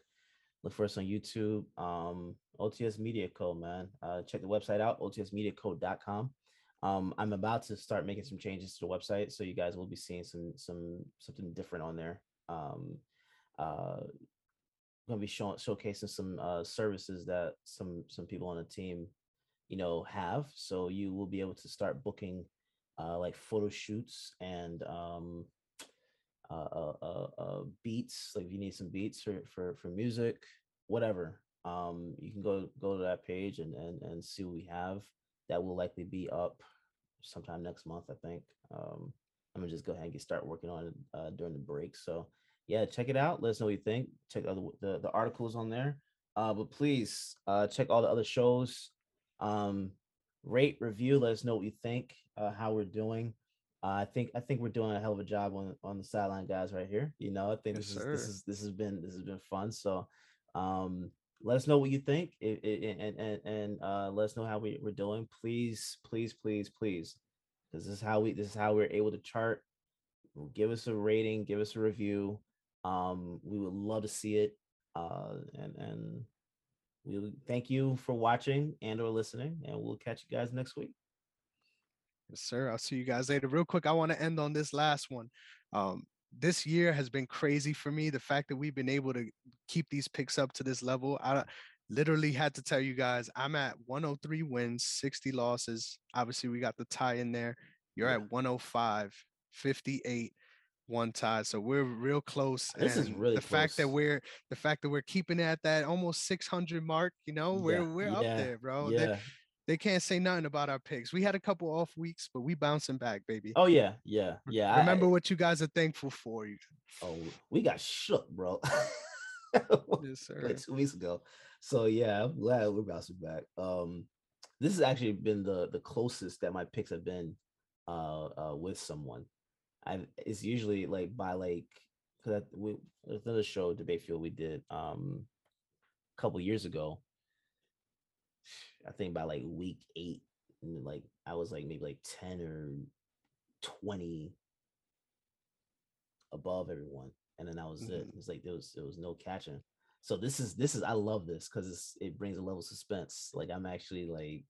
[SPEAKER 1] Look for us on YouTube. Um, OTS Media Co. Man, uh, check the website out, otsmediaco.com. Um, I'm about to start making some changes to the website, so you guys will be seeing some some something different on there. Um, uh, going to be showing showcasing some uh, services that some some people on the team you know have so you will be able to start booking uh, like photo shoots and um, uh, uh, uh, uh, beats like if you need some beats for for, for music whatever um, you can go go to that page and, and and see what we have that will likely be up sometime next month i think um, i'm gonna just go ahead and get start working on it uh, during the break so yeah, check it out. Let us know what you think. Check the the, the articles on there. Uh, but please uh, check all the other shows. Um, rate, review. Let us know what you think. Uh, how we're doing. Uh, I think I think we're doing a hell of a job on on the sideline guys right here. You know, I think
[SPEAKER 2] Yes,
[SPEAKER 1] this is this is this has been this has been fun. So, um, let us know what you think i- i- i- and and and uh, let us know how we, we're doing. Please, please, please, please. This is how we this is how we're able to chart give us a rating, give us a review. Um, we would love to see it. Uh, and and we thank you for watching and or listening, and we'll catch you guys next week.
[SPEAKER 2] Yes, sir. I'll see you guys later. Real quick, I want to end on this last one. Um, this year has been crazy for me. The fact that we've been able to keep these picks up to this level, I literally had to tell you guys I'm at 103 wins, 60 losses. Obviously, we got the tie in there. You're
[SPEAKER 1] Yeah.
[SPEAKER 2] at 105, 58, one tie. So we're real close.
[SPEAKER 1] This is really
[SPEAKER 2] the fact that we're the fact that we're keeping it at that almost 600 mark. You know, we're
[SPEAKER 1] Yeah,
[SPEAKER 2] we're up there, bro. They-
[SPEAKER 1] Yeah.
[SPEAKER 2] they can't say nothing about our picks. We had a couple off weeks, but we bouncing back, baby.
[SPEAKER 1] Oh yeah, yeah, yeah.
[SPEAKER 2] Remember
[SPEAKER 1] I-
[SPEAKER 2] what you guys are thankful for.
[SPEAKER 1] Oh, we got shook, bro.
[SPEAKER 2] yes, sir.
[SPEAKER 1] like two weeks ago. So yeah, I'm glad we're bouncing back. Um, this has actually been the the closest that my picks have been uh, uh with someone. I it's usually like by like because that we there's another show debate field we did um a couple years ago. I think by like week eight, and like I was like maybe like ten or twenty above everyone, and then that was it.
[SPEAKER 2] Mhm.
[SPEAKER 1] It's like there was there was no catching. So this is this is I love this because it's it brings a level of suspense. Like I'm actually like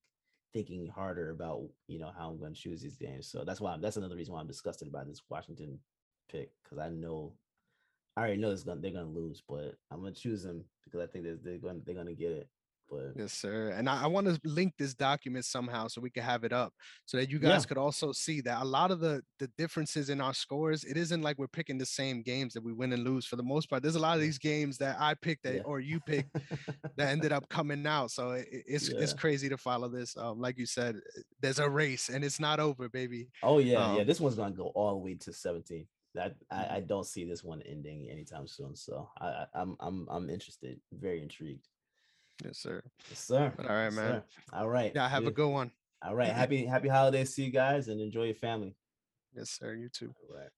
[SPEAKER 1] thinking harder about you know how I'm going to choose these games. So that's why I'm, that's another reason why I'm disgusted about this Washington pick because I know I already know it's gonna they're gonna lose, but I'm gonna choose them because I think that they're going they're gonna get it. But
[SPEAKER 2] Yes, sir. And I, I want to link this document somehow so we can have it up so that you
[SPEAKER 1] Yeah.
[SPEAKER 2] guys could also see that a lot of the the differences in our scores, it isn't like we're picking the same games that we win and lose for the most part. There's a lot of these games that I picked that
[SPEAKER 1] Yeah.
[SPEAKER 2] or you picked that ended up coming out. So it, it- it's it's crazy to follow this. Um, like you said, there's a race and it's not over, baby.
[SPEAKER 1] oh yeah, yeah.
[SPEAKER 2] Um,
[SPEAKER 1] This one's gonna go all the way to 17. That
[SPEAKER 2] Mhm.
[SPEAKER 1] I, I don't see this one ending anytime soon. So I, I I'm I'm I'm interested, very intrigued.
[SPEAKER 2] Yes, sir.
[SPEAKER 1] Yes, sir.
[SPEAKER 2] All right,
[SPEAKER 1] Yes,
[SPEAKER 2] man.
[SPEAKER 1] sir. All right.
[SPEAKER 2] Yeah, have a
[SPEAKER 1] good.
[SPEAKER 2] good one.
[SPEAKER 1] All right. Happy happy holidays to you guys and enjoy your family.
[SPEAKER 2] Yes, sir. You too.
[SPEAKER 1] All right.